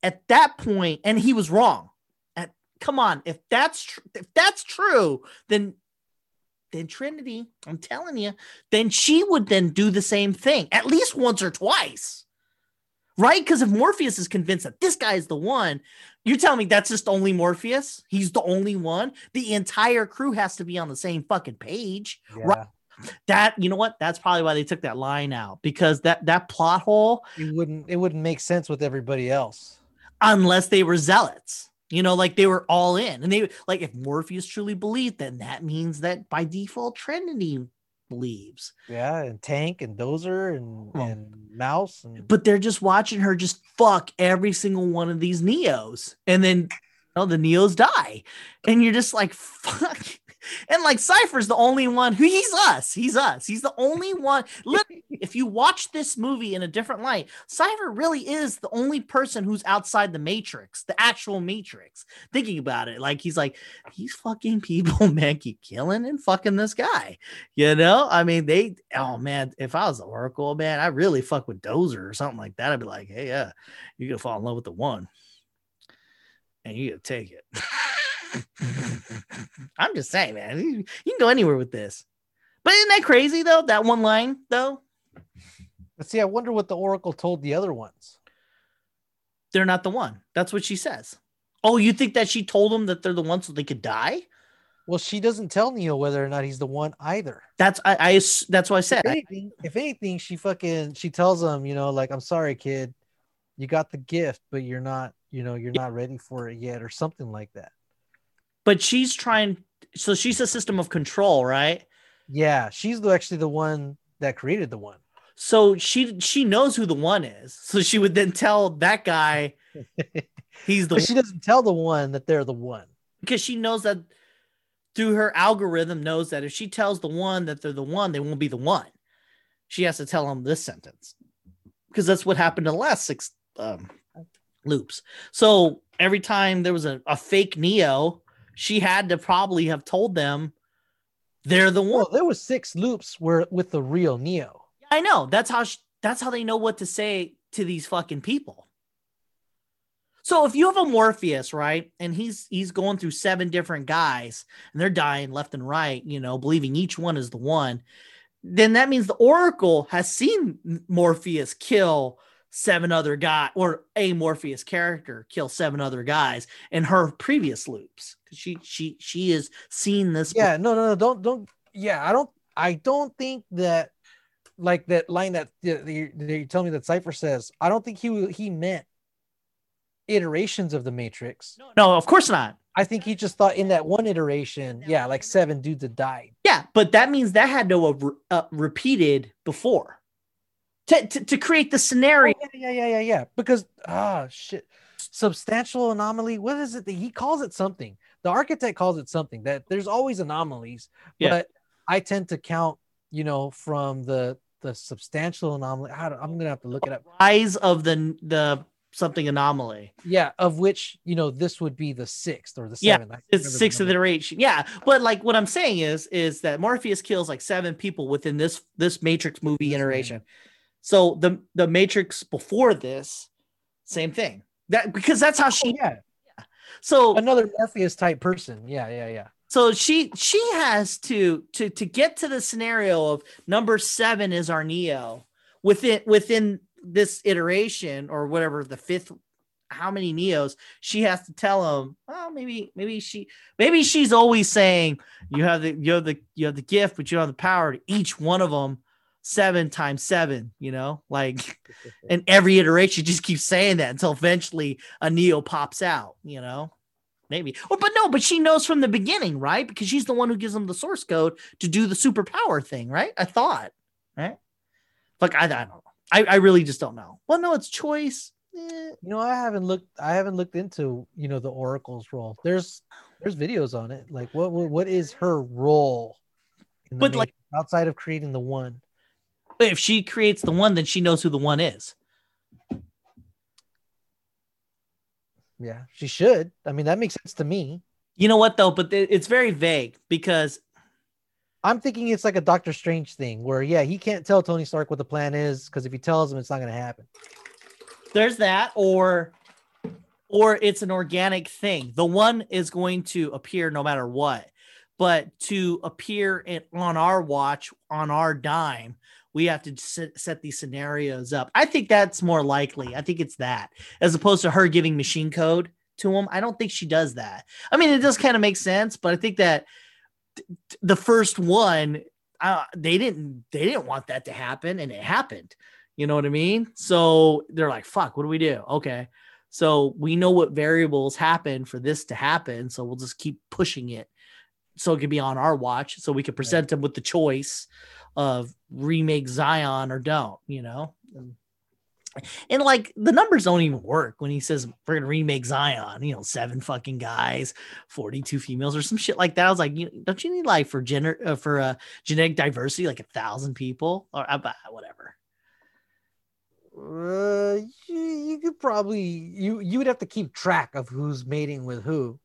at that point and he was wrong. At come on if that's tr- if that's true then then trinity i'm telling you then she would then do the same thing at least once or twice right? Because if morpheus is convinced that this guy is the one you're telling me that's just only morpheus? He's the only one? The entire crew has to be on the same fucking page yeah. Right. that you know what? That's probably why they took that line out because that that plot hole it wouldn't it wouldn't make sense with everybody else unless they were zealots. You know, like they were all in. And they like if Morpheus truly believed, then that means that by default Trinity believes. yeah and tank and dozer and Oh. and mouse and But they're just watching her just fuck every single one of these Neos. And then you know, the Neos die. And you're just like, [LAUGHS] fuck. And like Cypher's the only one who he's us. He's us. He's the only one. Look, [LAUGHS] if you watch this movie in a different light, Cypher really is the only person who's outside the Matrix, the actual Matrix. Thinking about it, like he's like, he's fucking people, [LAUGHS] man, keep killing and fucking this guy. You know, I mean, they, oh man, if I was the Oracle, man, I really fuck with Dozer or something like that. I'd be like, hey, yeah, you're gonna fall in love with the one, and you gotta take it. [LAUGHS] [LAUGHS] I'm just saying, man, you, you can go anywhere with this. But isn't that crazy though? That one line though. But see, I wonder what the Oracle told the other ones. They're not the one. That's what she says. Oh, you think that she told them that they're the ones so they could die? Well, she doesn't tell Neo whether or not he's the one either. That's I, I that's what I said. If anything, if anything, she fucking she tells him, you know, like I'm sorry, kid, you got the gift, but you're not, you know, you're not ready for it yet, or something like that. But she's trying. So she's a system of control, right? Yeah, she's actually the one that created the one. So she she knows who the one is. So she would then tell that guy [LAUGHS] he's the but she doesn't tell the one that they're the one. Because she knows that through her algorithm knows that if she tells the one that they're the one, they won't be the one. She has to tell them this sentence. Because that's what happened in the last six um, loops. So every time there was a, a fake Neo, she had to probably have told them they're the one. Well, there was six loops where with the real Neo. I know. That's how she, that's how they know what to say to these fucking people. So if you have a Morpheus, right, and he's he's going through seven different guys and they're dying left and right, you know, believing each one is the one, then that means the Oracle has seen Morpheus kill seven other guys or a Morpheus character kill seven other guys in her previous loops because she she she has seen this. Yeah, no, no, no, don't don't. Yeah, I don't. I don't think that like that line that you, you tell me that Cypher says. I don't think he he meant iterations of the Matrix. No, no, of course not. I think he just thought in that one iteration, yeah, like seven dudes had died. Yeah, but that means that had have uh, repeated before to, to, to create the scenario. Oh, yeah, yeah, yeah, yeah, yeah. Because ah, shit, substantial anomaly. What is it that he calls it? Something the architect calls it something that there's always anomalies, yeah. but I tend to count, you know, from the the substantial anomaly. I'm gonna have to look it up. Rise of the the something anomaly. Yeah, of which you know this would be the sixth or the seventh. Yeah, it's sixth iteration. Yeah, but like what I'm saying is is that Morpheus kills like seven people within this this Matrix movie iteration. So the the Matrix before this, same thing. That because that's how she oh, yeah so another Morpheus type person. Yeah, yeah, yeah. So she she has to to to get to the scenario of number seven is our Neo within within this iteration or whatever the fifth how many neos she has to tell him well maybe maybe she maybe she's always saying you have the you have the you have the gift but you don't have the power to each one of them seven times seven you know like [LAUGHS] and every iteration just keeps saying that until eventually a neo pops out you know maybe. Or but no but she knows from the beginning right? Because she's the one who gives them the source code to do the superpower thing right? I thought right? Like i, I don't know. I, I really just don't know. Well no it's choice. Eh. you know i haven't looked i haven't looked into you know the oracle's role. There's there's videos on it. Like what what, what is her role but like outside of creating the one if she creates the one, then she knows who the one is. Yeah, she should. I mean, that makes sense to me. You know what though? But it's very vague because I'm thinking it's like a Doctor Strange thing where, yeah, he can't tell Tony Stark what the plan is because if he tells him, it's not going to happen. There's that, or or it's an organic thing. The one is going to appear no matter what, but to appear in, on our watch on our dime we have to set, these scenarios up. I think that's more likely. I think it's that as opposed to her giving machine code to him. I don't think she does that. I mean, it does kind of make sense, but I think that the first one, uh, they didn't they didn't want that to happen, and it happened. You know what I mean? So they're like, "Fuck, what do we do?" Okay, so we know what variables happen for this to happen, so we'll just keep pushing it, so it can be on our watch, so we can present right. them with the choice of remake Zion or don't, you know? And, and like the numbers don't even work when he says we're gonna remake Zion, you know, seven fucking guys, 42 females or some shit like that. I was like, you, don't you need like for gender uh, for uh, genetic diversity, like a thousand people or uh, whatever. Uh, you, you could probably you you would have to keep track of who's mating with who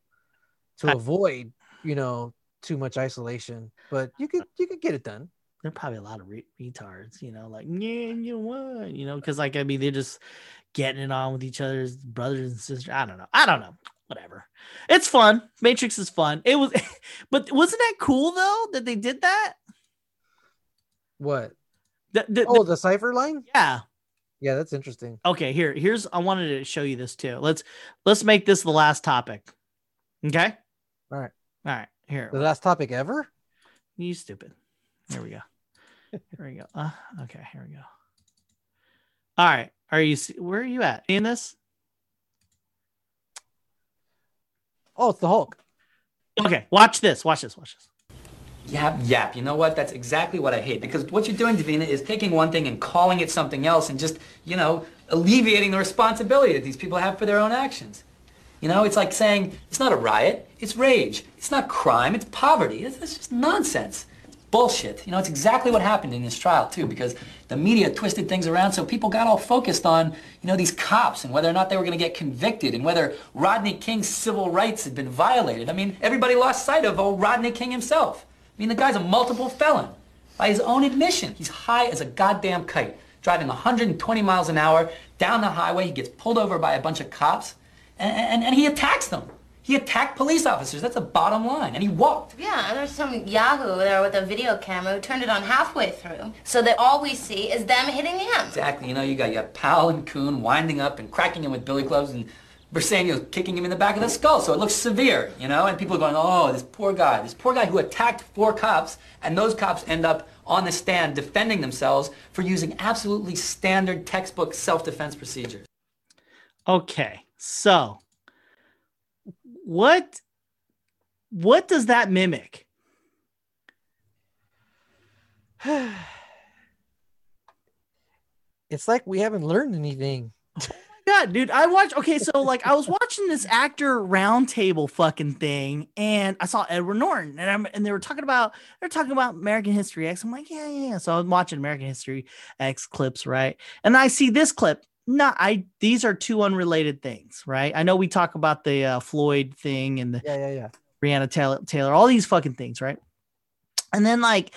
to avoid you know too much isolation. But you could you could get it done. There are probably a lot of re- retards, you know, like yeah, you know what, you know, because like I mean, they're just getting it on with each other's brothers and sisters. I don't know. I don't know. Whatever. It's fun. Matrix is fun. It was, [LAUGHS] but wasn't that cool though that they did that? What? The, the- oh, the- Oh, the cypher line. yeah. Yeah, that's interesting. Okay. Here, here's. I wanted to show you this too. Let's let's make this the last topic. Okay. All right. All right. Here. The last topic ever. You stupid. Here we go. Here we go. Uh, okay, here we go. All right. Are you where are you at? In this? Oh, it's the Hulk. Okay, watch this. Watch this. Watch this. Yap, yap. You know what? That's exactly what I hate. Because what you're doing, Davina, is taking one thing and calling it something else and just, you know, alleviating the responsibility that these people have for their own actions. You know, it's like saying, it's not a riot, it's rage. It's not crime, it's poverty. It's, it's just nonsense. Bullshit. You know, it's exactly what happened in this trial, too, because the media twisted things around so people got all focused on, you know, these cops and whether or not they were going to get convicted and whether Rodney King's civil rights had been violated. I mean, everybody lost sight of old Rodney King himself. I mean, the guy's a multiple felon. By his own admission, he's high as a goddamn kite, driving 120 miles an hour down the highway. He gets pulled over by a bunch of cops, and, and, and he attacks them. He attacked police officers. That's the bottom line. And he walked. Yeah, and there's some yahoo there with a video camera who turned it on halfway through, so that all we see is them hitting him. Exactly. You know, you got, you got Powell and Koon winding up and cracking him with billy clubs and Briseno kicking him in the back of the skull. So it looks severe, you know, and people are going, oh, this poor guy, this poor guy who attacked four cops, and those cops end up on the stand defending themselves for using absolutely standard textbook self-defense procedures. Okay, so what what does that mimic? [SIGHS] It's like we haven't learned anything. Oh yeah, dude. I watched. Okay, so like I was watching this actor roundtable fucking thing, and I saw Edward Norton, and I'm and they were talking about they're talking about American History X. I'm like, yeah, yeah. yeah. So I'm watching American History X clips, right? And I see this clip. No, I these are two unrelated things, right? I know we talk about the uh, Floyd thing and the Yeah, yeah, yeah. Breonna Taylor, Taylor, all these fucking things, right? And then like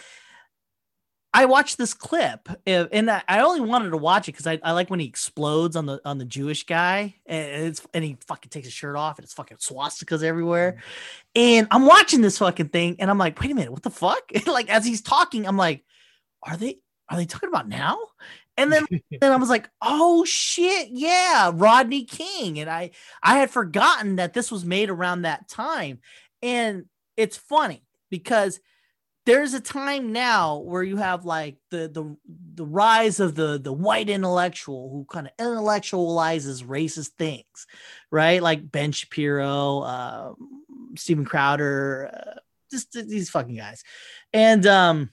I watched this clip uh, and I I only wanted to watch it because I, I like when he explodes on the on the Jewish guy and it's and he fucking takes his shirt off and it's fucking swastikas everywhere. And I'm watching this fucking thing and I'm like, wait a minute, what the fuck? [LAUGHS] like as he's talking, I'm like, are they are they talking about now? And then [LAUGHS] then I was like, oh shit, yeah, Rodney King. And I I had forgotten that this was made around that time. And it's funny because there's a time now where you have like the the the rise of the the white intellectual who kind of intellectualizes racist things, right? Like Ben Shapiro, uh, Steven Crowder, uh, just these fucking guys, and um,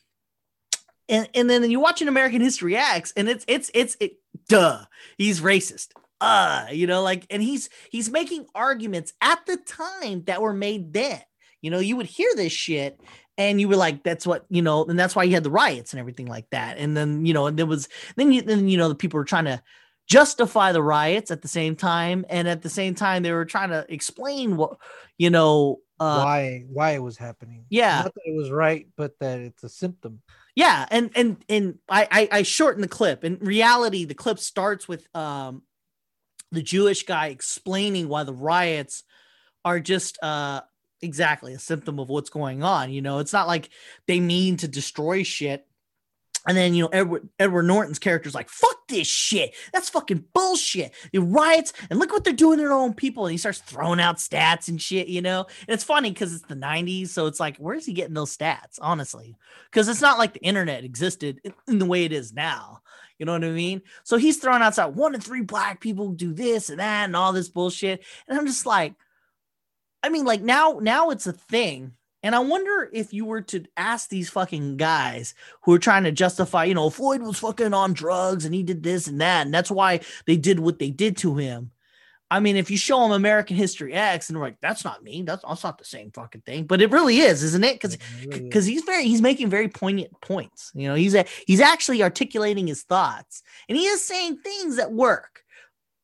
and and then you watch an American History X, and it's it's it's it, duh, he's racist. Uh, you know, like, and he's he's making arguments at the time that were made then. You know, you would hear this shit and you were like, that's what, you know, and that's why you had the riots and everything like that. And then, you know, and there was then you then, you know, the people were trying to justify the riots at the same time. And at the same time, they were trying to explain what, you know, uh why why it was happening. yeah. Not that it was right, but that it's a symptom. Yeah, and and and I, I I shorten the clip. In reality, the clip starts with um the Jewish guy explaining why the riots are just uh exactly a symptom of what's going on. You know, it's not like they mean to destroy shit. And then you know Edward Edward Norton's character's like, "Fuck this shit. That's fucking bullshit. The riots and look what they're doing to their own people." And he starts throwing out stats and shit. You know, and it's funny because it's the '90s, so it's like, where's he getting those stats? Honestly, because it's not like the internet existed in, the way it is now. You know what I mean? So he's throwing outside one in three black people do this and that and all this bullshit, and I'm just like, I mean, like now, now it's a thing. And I wonder if you were to ask these fucking guys who are trying to justify, you know, Floyd was fucking on drugs and he did this and that, and that's why they did what they did to him. I mean, if you show them American History X and they're like, that's not me, that's, that's not the same fucking thing. But it really is, isn't it? Because because he's very he's making very poignant points. You know, he's a, he's actually articulating his thoughts and he is saying things that work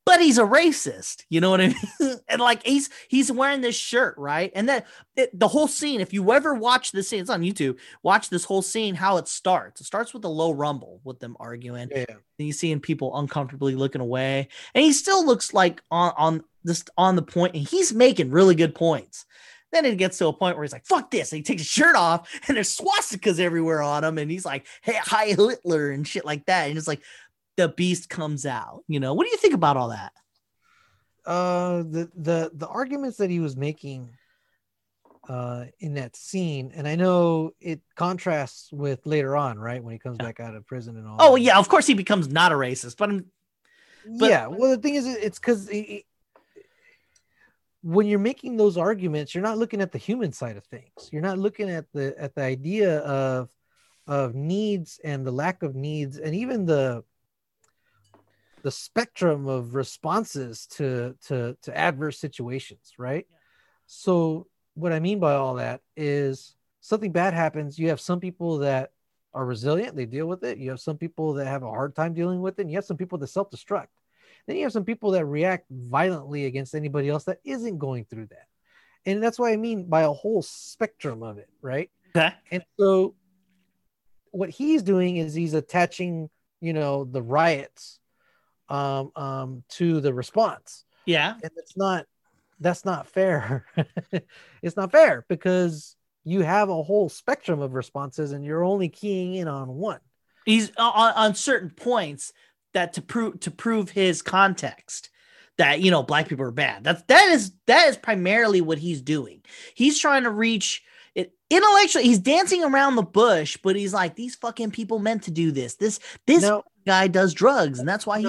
but he's a racist. You know what I [LAUGHS] mean? and like he's he's wearing this shirt, right? And that it, the whole scene, if you ever watch the scene, it's on YouTube. Watch this whole scene, how it starts. It starts with a low rumble with them arguing. Yeah. And you seeing people uncomfortably looking away, and he still looks like on on just on the point, and he's making really good points. Then it gets to a point where he's like, fuck this. And he takes his shirt off and there's swastikas everywhere on him. And he's like, hey, hi Hitler and shit like that. And it's like, the beast comes out. You know, what do you think about all that? Uh, the the the arguments that he was making uh in that scene and i know it contrasts with later on right when he comes yeah. back out of prison and all oh that. yeah of course he becomes not a racist but, I'm, but yeah well the thing is it's because when you're making those arguments you're not looking at the human side of things you're not looking at the at the idea of of needs and the lack of needs and even the the spectrum of responses to to to adverse situations right? Yeah. so what i mean by all that is something bad happens you have some people that are resilient they deal with it. You have some people that have a hard time dealing with it and you have some people that self-destruct. Then you have some people that react violently against anybody else that isn't going through that. And that's what i mean by a whole spectrum of it right? Okay. and so what he's doing is he's attaching you know the riots um, um, to the response. Yeah. And it's not, that's not fair. [LAUGHS] it's not fair because you have a whole spectrum of responses and you're only keying in on one. He's on, on certain points that to prove to prove his context that you know black people are bad. That's that is that is primarily what he's doing. He's trying to reach it intellectually. He's dancing around the bush, but he's like these fucking people meant to do this. This this guy does drugs, and that's why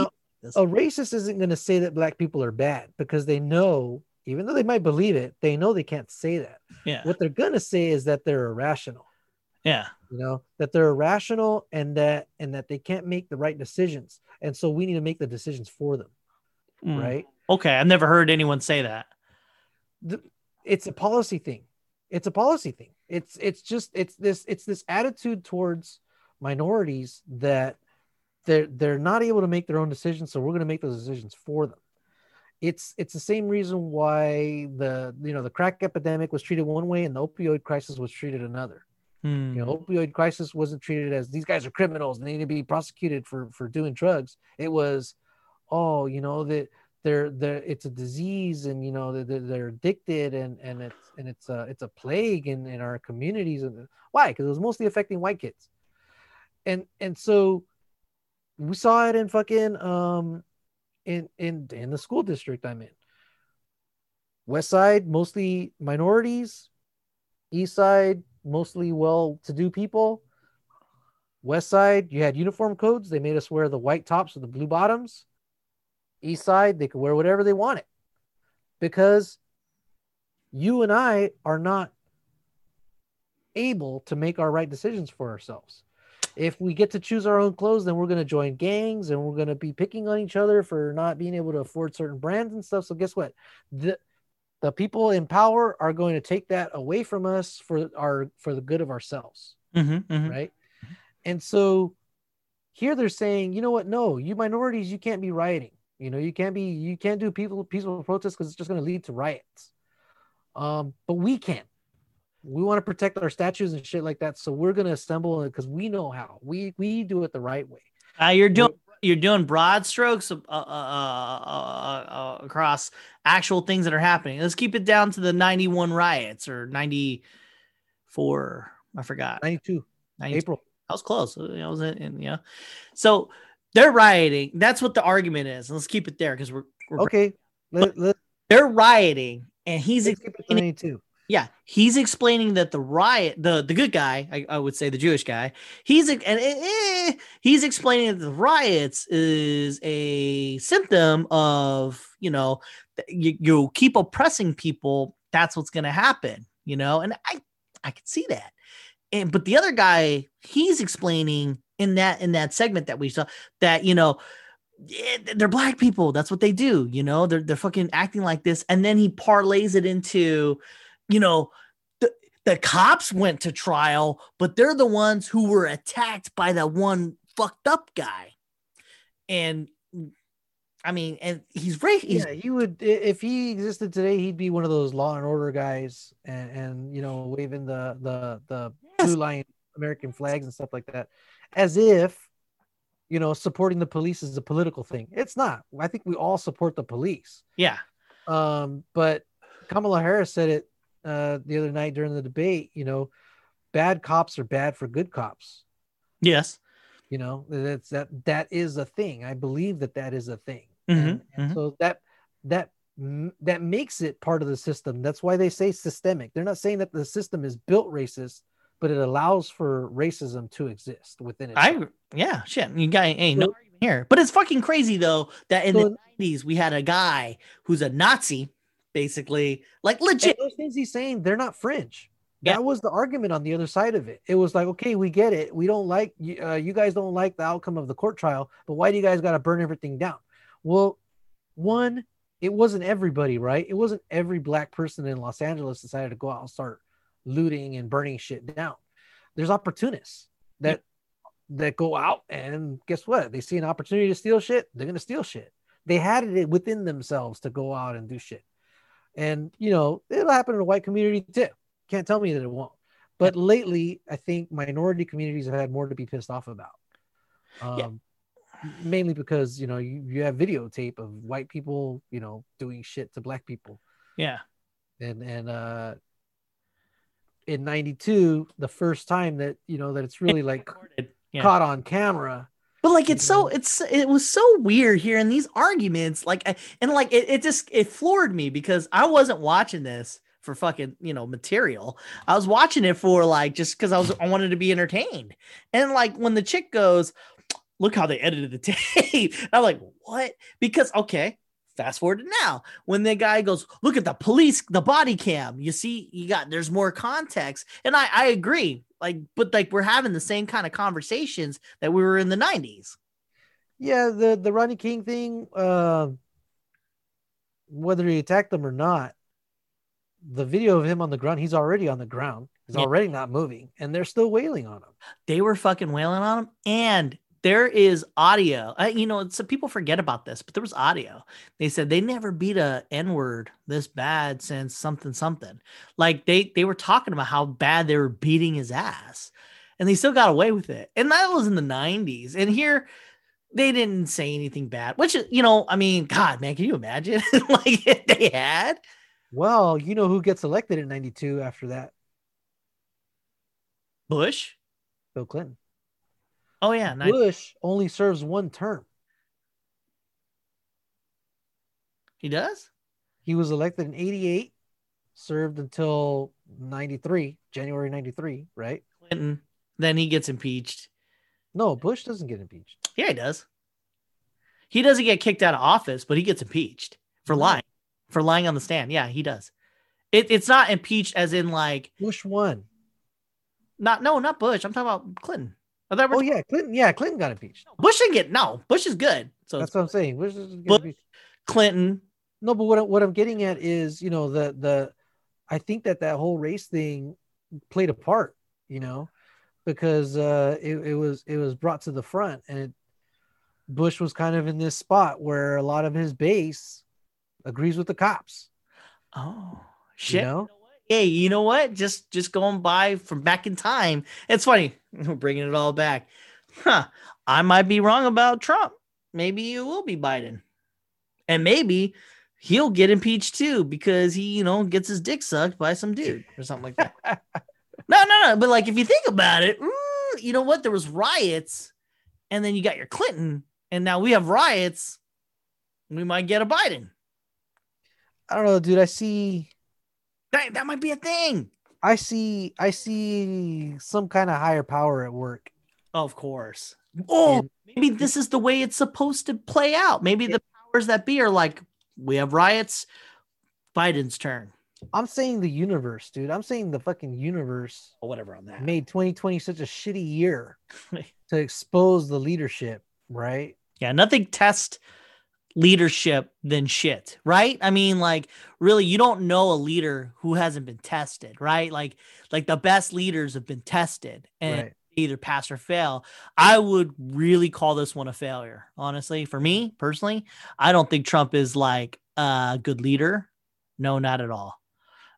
a racist isn't going to say that black people are bad because they know, even though they might believe it, they know they can't say that. Yeah. What they're going to say is that they're irrational. Yeah. You know, that they're irrational and that and that they can't make the right decisions. And so we need to make the decisions for them. Mm. Right? Okay, I've never heard anyone say that. The, it's a policy thing. It's a policy thing. It's it's just it's this it's this attitude towards minorities that they're they're not able to make their own decisions so we're going to make those decisions for them. It's it's the same reason why the you know the crack epidemic was treated one way and the opioid crisis was treated another. Hmm. you know opioid crisis wasn't treated as these guys are criminals and they need to be prosecuted for for doing drugs. It was oh you know that they're they're it's a disease and you know they're, they're addicted and and it's and it's a it's a plague in in our communities. And why? Because it was mostly affecting white kids. And and so we saw it in fucking um in in in the school district I'm in. West side mostly minorities, east side mostly well-to-do people. West side, you had uniform codes. They made us wear the white tops with the blue bottoms. East side, they could wear whatever they wanted because you and I are not able to make our right decisions for ourselves if we get to choose our own clothes, then we're going to join gangs and we're going to be picking on each other for not being able to afford certain brands and stuff. So guess what? The the people in power are going to take that away from us for our for the good of ourselves, mm-hmm, mm-hmm. right? And so here they're saying, you know what? No, you minorities, you can't be rioting. You know, you can't be you can't do people peaceful protests because it's just going to lead to riots. Um, but we can we want to protect our statues and shit like that. So we're gonna assemble it because we know how. We we do it the right way. Uh, you're doing you're doing broad strokes uh uh, uh, uh, uh, across actual things that are happening. Let's keep it down to the 91 riots or 94. I forgot. 92. 92. April. I was close. I was in, you know. So they're rioting. That's what the argument is. let's keep it there because we're, we're, okay. Let, let, they're rioting, and he's explaining, 92 yeah, he's explaining that the riot, the the good guy, I, I would say the Jewish guy, he's and eh, eh, he's explaining that the riots is a symptom of you know you, you keep oppressing people, that's what's going to happen, you know, and I I can see that, and but the other guy, he's explaining in that in that segment that we saw that you know yeah, they're black people. That's what they do. You know, they're they're fucking acting like this, and then he parlays it into, you know, the the cops went to trial, but they're the ones who were attacked by that one fucked up guy, and I mean, and he's right. He's, yeah, he would if he existed today, he'd be one of those law and order guys, and, and you know, waving the the the Yes. blue line American flags and stuff like that, as if you know supporting the police is a political thing. It's not. I think we all support the police. yeah, Um, but Kamala Harris said it uh, the other night during the debate. You know, bad cops are bad for good cops. yes, You know, that's that that is a thing. I believe that that is a thing. Mhm, And, and mhm. so that that that makes it part of the system. That's why they say systemic. They're not saying that the system is built racist, but it allows for racism to exist within it. I yeah, shit. You got ain't no So- argument here, but it's fucking crazy though that in So- the nineties we had a guy who's a Nazi, basically, like And legit. those things he's saying, they're not fringe. Yeah. That was the argument on the other side of it. It was like, okay, we get it. We don't like. Uh, you guys don't like the outcome of the court trial, but why do you guys got to burn everything down? Well, one, it wasn't everybody, right? It wasn't every black person in Los Angeles decided to go out and start looting and burning shit down. There's opportunists that that go out and guess what? They see an opportunity to steal shit, they're gonna steal shit. They had it within themselves to go out and do shit. And you know, it'll happen in the white community too. Can't tell me that it won't. But lately, I think minority communities have had more to be pissed off about. Um, Yeah. mainly because you know you, you have videotape of white people, you know, doing shit to black people. Yeah, And and uh in 92, the first time that you know that it's really like Yeah. caught on camera. But like it's so Mhm. it's it was so weird hearing these arguments like and like it, it just it floored me because I wasn't watching this for fucking you know material. I was watching it for like just because I was I wanted to be entertained. And like when the chick goes, look how they edited the [LAUGHS] tape. I'm like, what? Because okay, fast forward to now. When the guy goes, look at the police, the body cam. You see, you got there's more context. And I I agree. Like, but like we're having the same kind of conversations that we were in the 90s. Yeah, the the Rodney King thing, uh, whether he attacked them or not, the video of him on the ground, he's already on the ground. He's Yeah. already not moving, and they're still wailing on him. They were fucking wailing on him. And there is audio. Uh, you know, so people forget about this, but there was audio. They said they never beat a N word this bad since something something. Like they they were talking about how bad they were beating his ass, and they still got away with it. And that was in the '90s. And here they didn't say anything bad. Which you know, I mean, God, man, can you imagine? [LAUGHS] like if they had. Well, you know who gets elected in '92 after that? Bush. Bill Clinton. Oh yeah, nice. Bush only serves one term. he does. He was elected in '88, served until '93, January '93, right? Clinton. Then he gets impeached. No, Bush doesn't get impeached. Yeah, he does. He doesn't get kicked out of office, but he gets impeached for lying, for lying on the stand. Yeah, he does. It, it's not impeached as in like Bush won. not no, not Bush. I'm talking about Clinton. I thought Oh yeah, Clinton. Yeah, Clinton got impeached. Bush didn't get no. Bush is good. So That's what I'm saying. Bush get Bush- Clinton. No, but what I- what I'm getting at is, you know, the the I think that that whole race thing played a part, you know, because uh, it, it was it was brought to the front, and it, Bush was kind of in this spot where a lot of his base agrees with the cops. Oh You shit. know, Hey, you know what? Just just going by from back in time. It's funny. We're [LAUGHS] bringing it all back. Huh. I might be wrong about Trump. Maybe it will be Biden. And maybe he'll get impeached too because he, you know, gets his dick sucked by some dude or something like that. [LAUGHS] no, no, no. But like if you think about it, mm, you know what? There was riots, and then you got your Clinton, and now we have riots. We might get a Biden. I don't know, dude. I see, That, that might be a thing. I see, I see some kind of higher power at work. Of course. Oh, And- maybe this is the way it's supposed to play out. Maybe the powers that be are like, we have riots, Biden's turn, I'm saying the universe, dude. I'm saying the fucking universe or whatever on that. made 2020 such a shitty year [LAUGHS] to expose the leadership, right? Yeah, nothing test leadership than shit, right? I mean, like really, you don't know a leader who hasn't been tested, right? Like, like the best leaders have been tested and Right. either pass or fail. I would really call this one a failure, honestly. For me personally, I don't think Trump is like a good leader. No, not at all.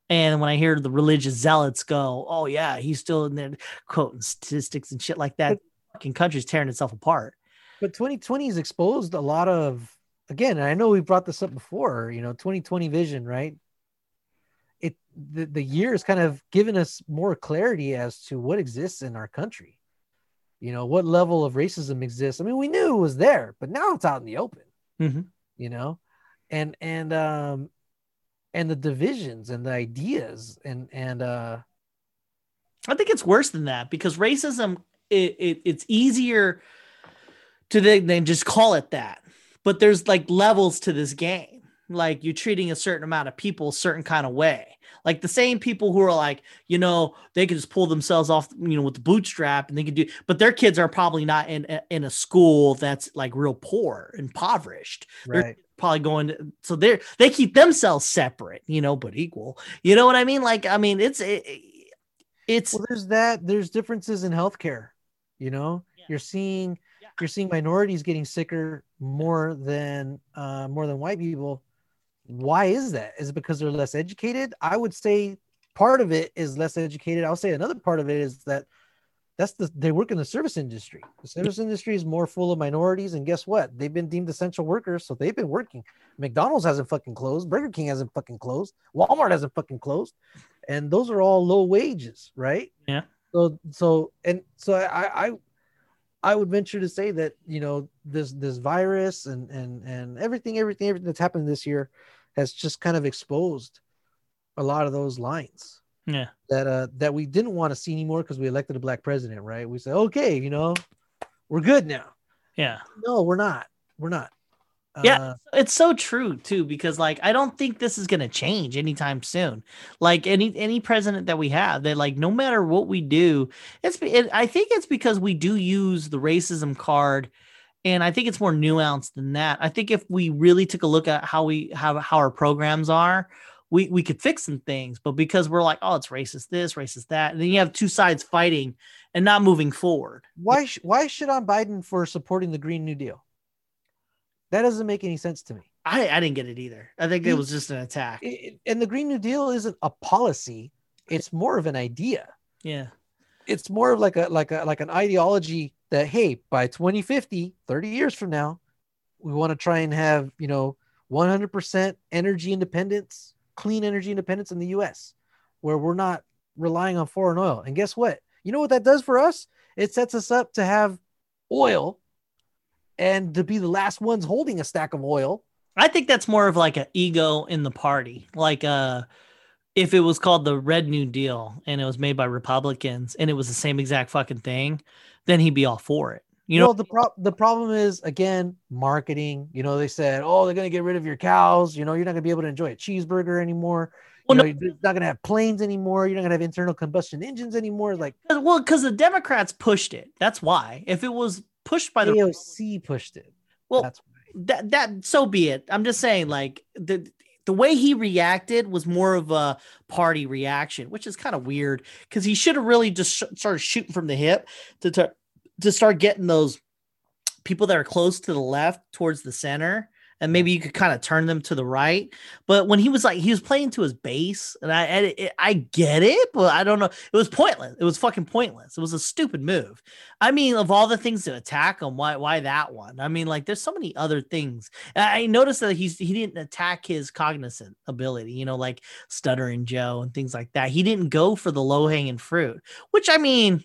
And when I hear the religious zealots go, "Oh yeah, he's still in there quoting statistics and shit like that," fucking country's tearing itself apart. But 2020 has exposed a lot of again, I know we brought this up before, you know, 2020 vision, right? It the, the year has kind of given us more clarity as to what exists in our country. You know, what level of racism exists. I mean, we knew it was there, but now it's out in the open, Mhm. you know, and and um and the divisions and the ideas and and uh I think it's worse than that because racism it, it it's easier to then than just call it that. But there's like levels to this game. Like you're treating a certain amount of people a certain kind of way. Like the same people who are like, you know, they can just pull themselves off, you know, with the bootstrap and they can do, but their kids are probably not in in a school that's like real poor, impoverished. They're right. probably going to, so they're they keep themselves separate, you know, but equal. You know what I mean? Like, I mean, it's it, it's well there's that there's differences in healthcare you know Yeah. you're seeing Yeah. You're seeing minorities getting sicker more than uh more than white people why is that? Is it because they're less educated? I would say part of it is less educated. I'll say another part of it is that that's the they work in the service industry. The service industry is more full of minorities and guess what? They've been deemed essential workers so they've been working. Mcdonald's hasn't fucking closed. Burger king hasn't fucking closed. Walmart hasn't fucking closed. And those are all low wages right? Yeah. so so and so i i i would venture to say that you know this this virus and and and everything everything everything that's happened this year has just kind of exposed a lot of those lines yeah. that uh that we didn't want to see anymore because we elected a black president, right? We said, okay, you know, we're good now. Yeah. No, we're not. We're not. Yeah. Uh, It's so true too, because like I don't think this is gonna change anytime soon. Like any any president that we have, that like no matter what we do, it's it, I think it's because we do use the racism card, and I think it's more nuanced than that. I think if we really took a look at how we how how our programs are, we we could fix some things. But because we're like, oh, it's racist this, racist that, and then you have two sides fighting and not moving forward. why sh- why shit on Biden for supporting the Green New Deal? That doesn't make any sense to me. I I didn't get it either. I think it He- was just an attack. It- it- and the Green New Deal isn't a policy; it's more of an idea. Yeah. It's more of like a like a like an ideology that hey, by 2050, 30 years from now, we want to try and have you know 100% energy independence, clean energy independence in the U.S., where we're not relying on foreign oil. And guess what? You know what that does for us? It sets us up to have oil and to be the last ones holding a stack of oil. I think that's more of like an ego in the party. Like uh if it was called the Red New Deal and it was made by Republicans and it was the same exact fucking thing, then he'd be all for it. You know, well, the pro- the problem is again marketing. You know, they said, "Oh, they're going to get rid of your cows. You know, you're not going to be able to enjoy a cheeseburger anymore. You Well, know, you're not going to have planes anymore. You're not going to have internal combustion engines anymore." Like well, because the Democrats pushed it. That's why. If it was pushed by the AOC pushed it. well, That's why. that that so be it. I'm just saying, like the the way he reacted was more of a party reaction, which is kind of weird because he should have really just sh- started shooting from the hip to to to start getting those people that are close to the left towards the center. And maybe you could kind of turn them to the right, but when he was like he was playing to his base, and I and it, I get it, but I don't know. It was pointless. It was fucking pointless. It was a stupid move. I mean, of all the things to attack him, why why that one? I mean, like there's so many other things. I noticed that he's he didn't attack his cognizant ability, you know, like stuttering Joe and things like that. He didn't go for the low hanging fruit, which I mean,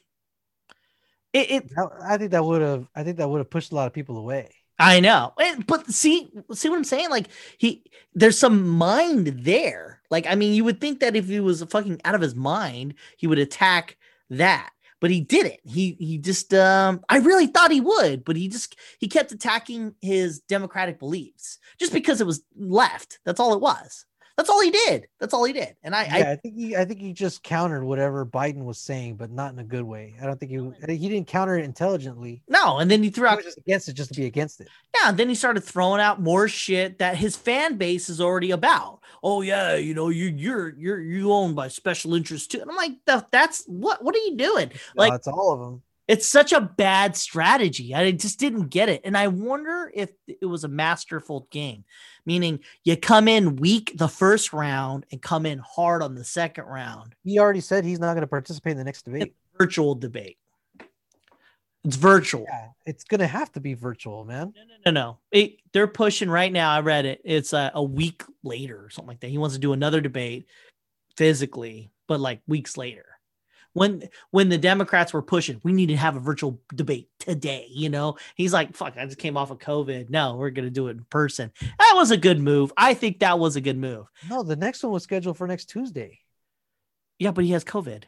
it, it I think that would have. I think that would have pushed a lot of people away. I know, but see, see what I'm saying? Like he, there's some mind there. Like I mean, you would think that if he was fucking out of his mind, he would attack that, but he didn't. He he just, um, I really thought he would, but he just he kept attacking his democratic beliefs just because it was left. That's all it was. That's all he did. That's all he did. And I, Yeah, I I think he I think he just countered whatever Biden was saying, but not in a good way. I don't think he he didn't counter it intelligently. no, and then he threw He out was just against it just to be against it. Yeah, and then he started throwing out more shit that his fan base is already about. Oh yeah, you know you you're you're you owned by special interests too. And I'm like, that's what what are you doing? Like Like it's all of them. It's such a bad strategy. I just didn't get it, and I wonder if it was a masterful game, meaning you come in weak the first round and come in hard on the second round. He already said he's not going to participate in the next debate. Virtual debate. It's virtual. Yeah, it's gonna have to be virtual, man. No, no, no, no. It, they're pushing right now. I read it. It's a, a week later or something like that. He wants to do another debate physically, but like weeks later. When when the Democrats were pushing, we need to have a virtual debate today. You know, he's like, "Fuck, I just came off of COVID. No, we're gonna do it in person." That was a good move. I think that was a good move. No, the next one was scheduled for next Tuesday. Yeah, but he has COVID.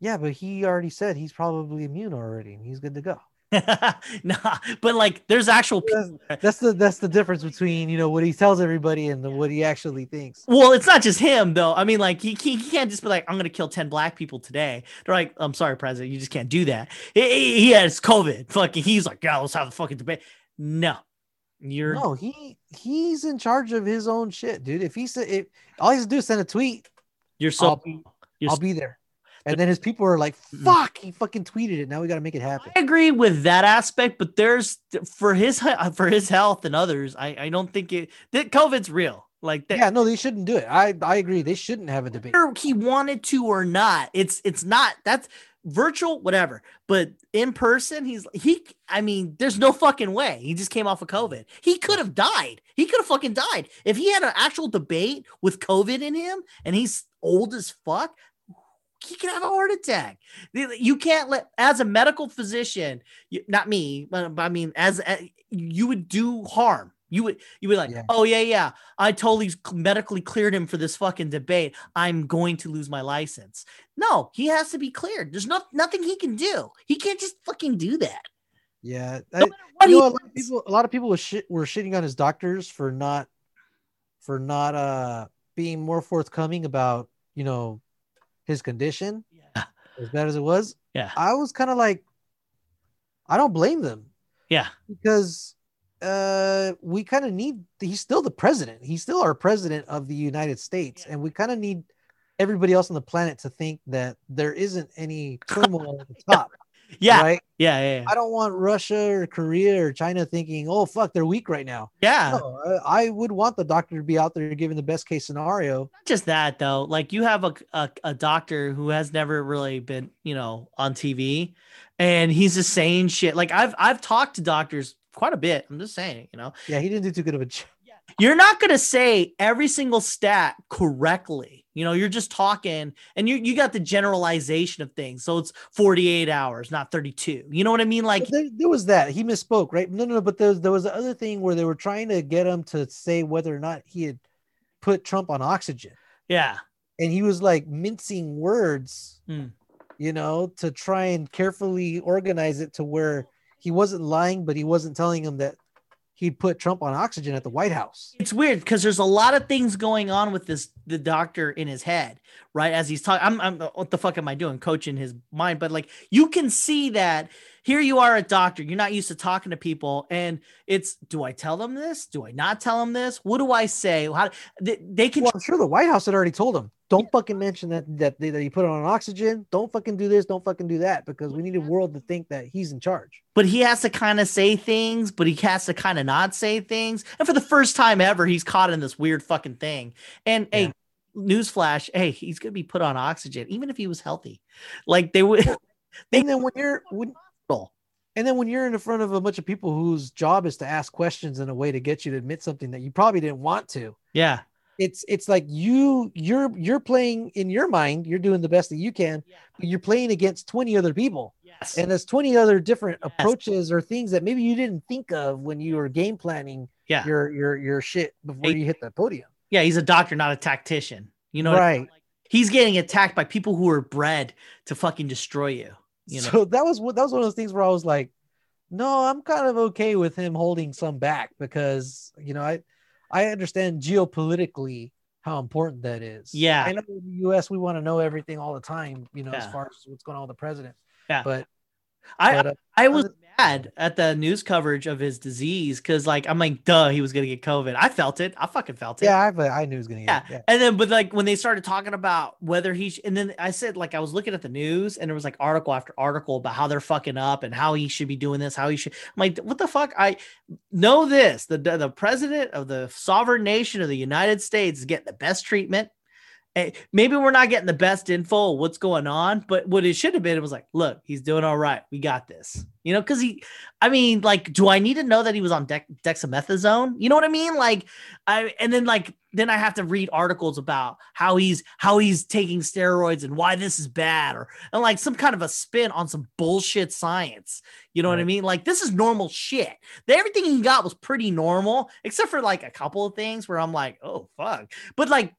Yeah, but he already said he's probably immune already and he's good to go. [LAUGHS] nah, but like, there's actual people. That's, the that's the difference between you know what he tells everybody and the, what he actually thinks. Well, it's not just him though. I mean, like he, he, he can't just be like, I'm gonna kill 10 black people today. They're like, I'm sorry, president, you just can't do that. He, he, has COVID. Fucking he's like, yeah, let's have a fucking debate. No. You're No, he he's in charge of his own shit, dude. If he said if all he has to do is send a tweet, you're so I'll be you're I'll so- be there. And then his people are like. "Fuck!" He fucking tweeted it. Now we got to make it happen. I agree with that aspect, but there's for his uh, for his health and others, I, I don't think it that COVID's real. Like that Yeah, no, they shouldn't do it. I I agree. They shouldn't have a debate. whether he wanted to or not. It's it's not that's virtual, whatever. But in person, he's he. I mean, there's no fucking way. He just came off of COVID. He could have died. He could have fucking died if he had an actual debate with COVID in him, and he's old as fuck. He could have a heart attack. You can't let, as a medical physician, you, not me, but, I mean, as a, you would do harm. You would, you would like, Yeah. oh yeah, yeah. I totally medically cleared him for this fucking debate. I'm going to lose my license. No, he has to be cleared. There's not nothing he can do. He can't just fucking do that. Yeah, No I, you know, a lot of people, a lot of people were shit were shitting on his doctors for not, for not uh being more forthcoming about you know his condition Yeah. as bad as it was. Yeah. I was kind of like, I don't blame them Yeah. because uh we kind of need. He's still the president. He's still our president of the United States, and we kind of need everybody else on the planet to think that there isn't any turmoil at the top. Yeah. Right. Yeah. Yeah. Yeah. I don't want Russia or Korea or China thinking, oh fuck, they're weak right now. yeah. No, I, I would want the doctor to be out there giving the best case scenario. Not just that though. Like you have a, a a doctor who has never really been, you know, on TV, and he's just saying shit. Like I've I've talked to doctors quite a bit. I'm just saying, you know, Yeah, he didn't do too good of a job. You're not going to say every single stat correctly. You know, you're just talking and you you got the generalization of things. So it's 48 hours, not 32. You know what I mean? Like there, there was that he misspoke, right? No, no, no. But there was, there was the other thing where they were trying to get him to say whether or not he had put Trump on oxygen, yeah. and he was like mincing words, Hmm. you know, to try and carefully organize it to where he wasn't lying, but he wasn't telling him that he'd put Trump on oxygen at the White House. It's weird because there's a lot of things going on with this the doctor in his head, right? As he's talking, I'm, I'm what the fuck am I doing? Coaching his mind, but like you can see that here you are a doctor, you're not used to talking to people, and it's do I tell them this? Do I not tell them this? What do I say? How they, they can Well, I'm sure the White House had already told him, don't fucking mention that that they, that he put on oxygen. Don't fucking do this. Don't fucking do that because we need the world to think that he's in charge. but he has to kind of say things, but he has to kind of not say things. And for the first time ever, he's caught in this weird fucking thing. And Yeah. hey, newsflash, hey, he's gonna be put on oxygen, even if he was healthy. Like they would [LAUGHS] They- And then when you're when and then when you're in front of a bunch of people whose job is to ask questions in a way to get you to admit something that you probably didn't want to, yeah. it's it's like you you're you're playing in your mind, you're doing the best that you can, but you're playing against 20 other people. Yes. And there's 20 other different approaches or things that maybe you didn't think of when you were game planning yeah. your your your shit before Hey, you hit the podium. Yeah, he's a doctor, not a tactician. You know, what I mean? right. Like, he's getting attacked by people who are bred to fucking destroy you. You know, So that was that was one of those things where I was like, no, I'm kind of okay with him holding some back because you know I I understand geopolitically how important that is. Yeah. I know in the US we want to know everything all the time, you know, as far as what's going on with the president. Yeah. But, I but uh, I was at the news coverage of his disease because like I'm like, duh, he was gonna get COVID. I felt it. I fucking felt it. yeah, I, but I knew it was gonna Yeah. get yeah. And then, but like when they started talking about whether he, sh- and then I said, like, I was looking at the news and there was like article after article about how they're fucking up and how he should be doing this, how he should. I'm like, what the fuck? I know this. The, the president of the sovereign nation of the United States is getting the best treatment. Eh, Maybe we're not getting the best info what's going on, but what it should have been, it was like, look, he's doing all right. We got this, you know, because he, I mean, like, do I need to know that he was on dex- dexamethasone? You know what I mean? Like, I and then like then I have to read articles about how he's how he's taking steroids and why this is bad or and like some kind of a spin on some bullshit science. You know what I mean? Like this is normal shit. The- Everything he got was pretty normal, except for like a couple of things where I'm like, oh fuck. But like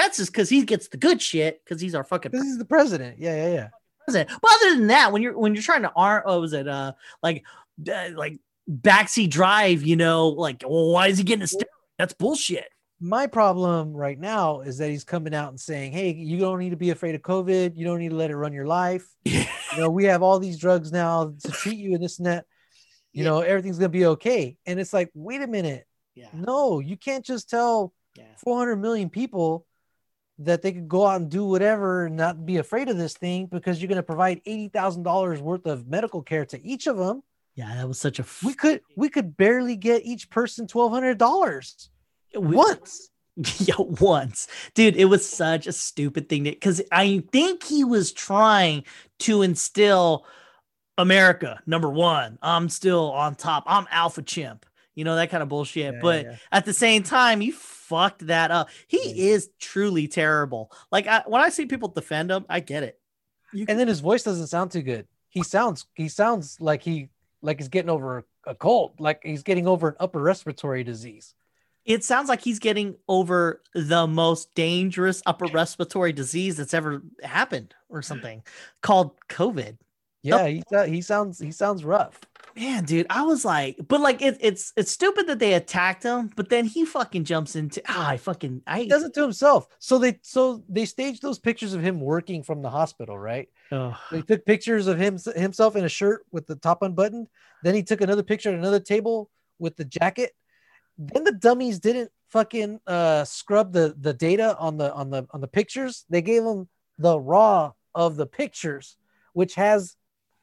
that's just because he gets the good shit because he's our fucking This is the president. Yeah, yeah, yeah. president. But other than that, when you're when you're trying to arm, oh, was it uh like uh, like backseat drive? You know, like well, why is he getting a steroid? That's bullshit. My problem right now is that he's coming out and saying, "Hey, you don't need to be afraid of COVID. You don't need to let it run your life. [LAUGHS] You know, we have all these drugs now to treat you and this and that. You know, everything's gonna be okay." And it's like, wait a minute, Yeah. no, you can't just tell Yeah. 400 million people that they could go out and do whatever and not be afraid of this thing because you're going to provide $80,000 worth of medical care to each of them. Yeah, that was such a f- We could we could barely get each person $1200 once. [LAUGHS] yeah, once, dude. It was such a stupid thing to because I think he was trying to instill America number one. I'm still on top. I'm alpha chimp. You know that kind of bullshit. Yeah, but yeah. at the same time, he fucked that up. He Yeah. is truly terrible. Like I, when I see people defend him, I get it. You And then his voice doesn't sound too good. He sounds he sounds like he like he's getting over a cold, like he's getting over an upper respiratory disease. it sounds like he's getting over the most dangerous upper respiratory disease that's ever happened or something called COVID. Yeah, he he sounds he sounds rough. Man, dude, I was like, but like it, it's it's stupid that they attacked him, but then he fucking jumps into ah, I fucking I He does it to himself. So they so they staged those pictures of him working from the hospital, right? Ugh. They took pictures of him himself in a shirt with the top unbuttoned. Then he took another picture at another table with the jacket. Then the dummies didn't fucking uh scrub the the data on the on the on the pictures. They gave him the raw of the pictures, which has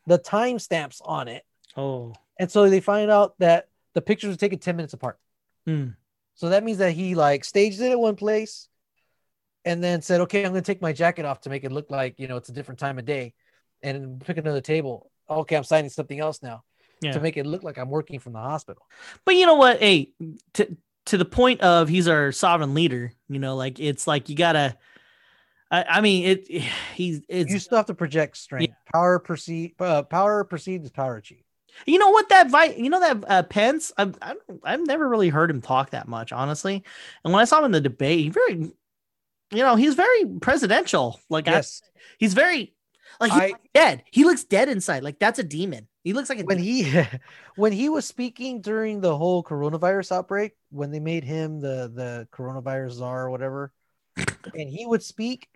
the timestamps on it. Oh And so they find out that the pictures were taken 10 minutes apart. Hmm. So that means that he like staged it at one place and then said, okay, I'm going to take my jacket off to make it look like, you know, it's a different time of day and pick another table. Okay, I'm signing something else now yeah. to make it look like I'm working from the hospital. But you know what? Hey, to to the point of he's our sovereign leader. You know, like it's like you gotta. I, I mean, it. [SIGHS] He's it's you still have to project strength. Power perceive, uh, power perceived is power achieved. You know what that vi- you know that uh, Pence, I've, I don't, I've never really heard him talk that much, honestly. And when I saw him in the debate, he very, you know, he's very presidential. Like I- Yes. he's very like he's I- dead. He looks dead inside. Like that's a demon. He looks like a when demon. he [LAUGHS] when he was speaking during the whole coronavirus outbreak when they made him the the coronavirus czar or whatever [LAUGHS] and he would speak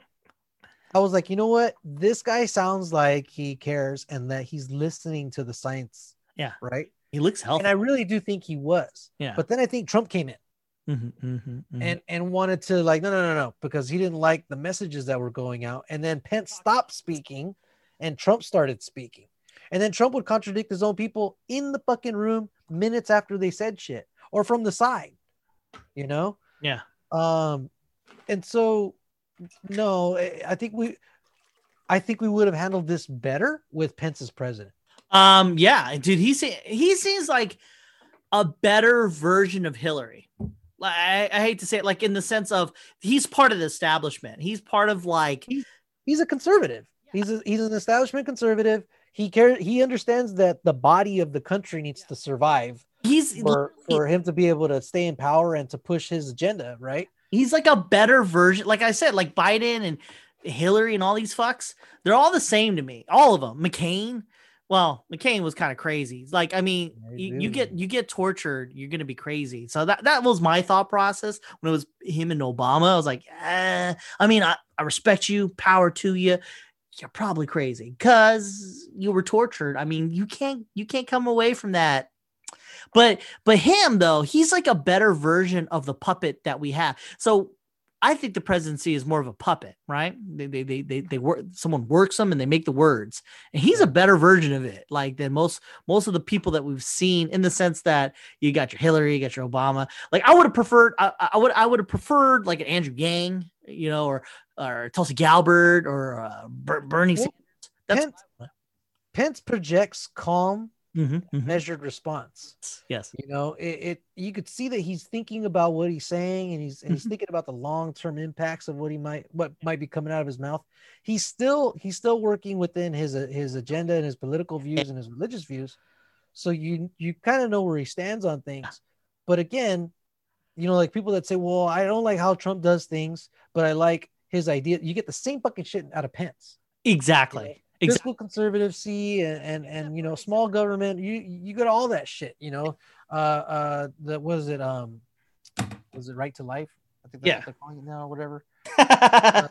i was like you know what this guy sounds like he cares and that he's listening to the science Yeah. right he looks healthy. and i really do think he was yeah. but then i think trump came in Mhm, mhm, mhm. and and wanted to like no no no no because he didn't like the messages that were going out and then pence stopped speaking and trump started speaking and then trump would contradict his own people in the fucking room minutes after they said shit or from the side you know Yeah. um and so no I- i think we i think we would have handled this better with pence as president Um, yeah, dude, he se- he seems like a better version of Hillary. Like I, I hate to say it, like in the sense of he's part of the establishment. He's part of like he's a conservative he's a, he's an establishment conservative he cares he understands that the body of the country needs to survive he's for for him to be able to stay in power and to push his agenda, right? He's like a better version. Like I said, like Biden and Hillary and all these fucks, they're all the same to me. All of them. McCain, Well, McCain was kind of crazy. Like, I mean, you, you get you get tortured, you're gonna be crazy. So that that was my thought process when it was him and Obama. I was like, eh. I mean, I, I respect you, power to you. You're probably crazy because you were tortured. I mean, you can't you can't come away from that. But but him though, he's like a better version of the puppet that we have. So I think the presidency is more of a puppet, right? They they they they, they work someone works them and they make the words. And he's a better version of it, like than most most of the people that we've seen in the sense that you got your Hillary, you got your Obama. Like I would have preferred I, I would I would have preferred like an Andrew Yang, you know, or or Tulsi Gabbard or uh, Bernie Sanders. That's Pence, Pence projects calm, Mhm, mhm. measured response. yes. You know, it, it you could see that he's thinking about what he's saying and he's and he's Mhm. thinking about the long-term impacts of what he might what might be coming out of his mouth. He's still he's still working within his uh, his agenda and his political views and his religious views. So you you kind of know where he stands on things. But again, you know, like people that say, "Well, I don't like how Trump does things, but I like his idea." You get the same fucking shit out of Pence. Exactly. Exactly. fiscal conservative and, and and you know small government you you got all that shit you know uh uh the was it um was it right to life i think that's Yeah. what they're calling it now or whatever [LAUGHS] Uh,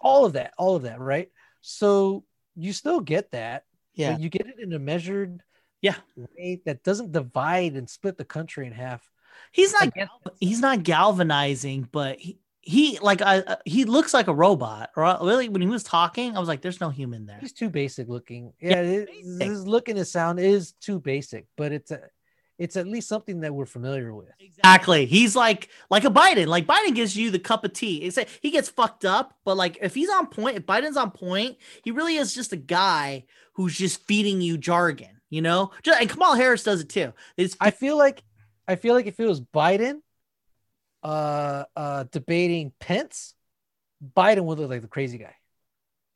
all of that all of that right so you still get that yeah. but you get it in a measured Yeah. way that doesn't divide and split the country in half He's not he's not galvanizing, but he, he like I uh, he looks like a robot. Or uh, really, when he was talking, I was like, "There's no human there." he's too basic looking Yeah, yeah, basic. his look and his sound is too basic but it's a it's at least something that we're familiar with Exactly. He's like like a Biden. Like Biden gives you the cup of tea. It's like he gets fucked up, but like if he's on point, if Biden's on point, he really is just a guy who's just feeding you jargon. You know, just, and Kamala Harris does it too. It's I feel like I feel like if it was Biden uh uh debating Pence, Biden would look like the crazy guy.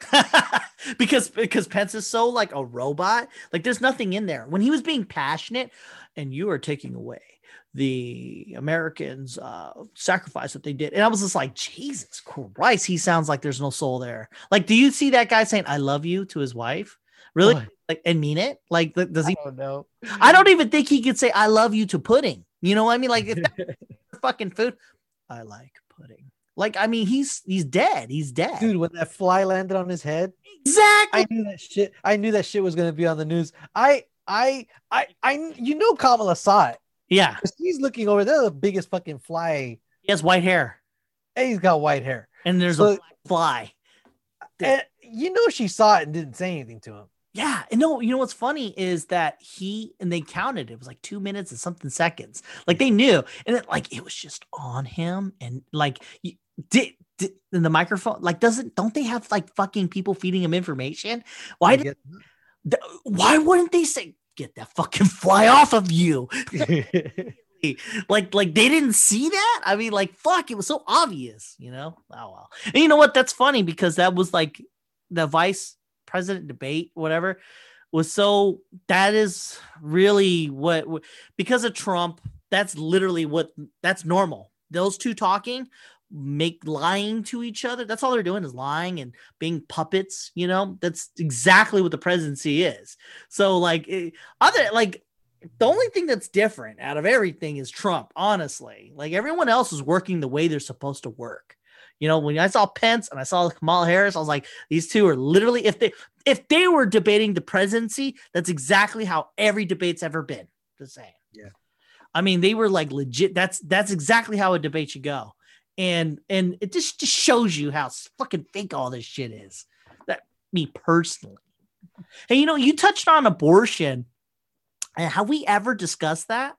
[LAUGHS] because because Pence is so like a robot. Like there's nothing in there. When he was being passionate, and you are taking away the Americans' uh, sacrifice that they did, and I was just like, Jesus Christ, he sounds like there's no soul there. Like, do you see that guy saying "I love you" to his wife? Really? What? Like, and mean it? Like, does he? don't know. I don't even think he could say "I love you" to pudding. You know what I mean? Like, [LAUGHS] fucking food, I like pudding. Like, I mean, he's he's dead. He's dead. Dude, when that fly landed on his head, exactly. I knew that shit. I knew that shit was gonna be on the news. I I I I you know Kamala saw it. Yeah. He's looking over there, the biggest fucking fly. he has white hair. And he's got white hair. and there's So- a fly. And you know she saw it and didn't say anything to him. Yeah, and no, you know what's funny is that he and they counted it was like two minutes and something seconds. Like they knew, and it, like it was just on him, and like you, did, did in the microphone. Like doesn't don't they have like fucking people feeding him information? Why did, th- why wouldn't they say get that fucking fly off of you? [LAUGHS] [LAUGHS] Like like they didn't see that. I mean, like fuck, it was so obvious, you know. Oh well, and you know what? That's funny because that was like the vice president debate, whatever, was so. That is really what because of Trump. That's literally what that's normal. Those two talking make lying to each other. That's all they're doing is lying and being puppets. You know, that's exactly what the presidency is. So like it, other like the only thing that's different out of everything is Trump, honestly. Like everyone else is working the way they're supposed to work. You know, when I saw Pence and I saw Kamala Harris, I was like, these two are literally if they if they were debating the presidency, that's exactly how every debate's ever been. Just saying. Yeah. I mean, they were like legit. That's that's exactly how a debate should go. And and it just, just shows you how fucking fake all this shit is. That me personally. And you know, you touched on abortion. And have we ever discussed that?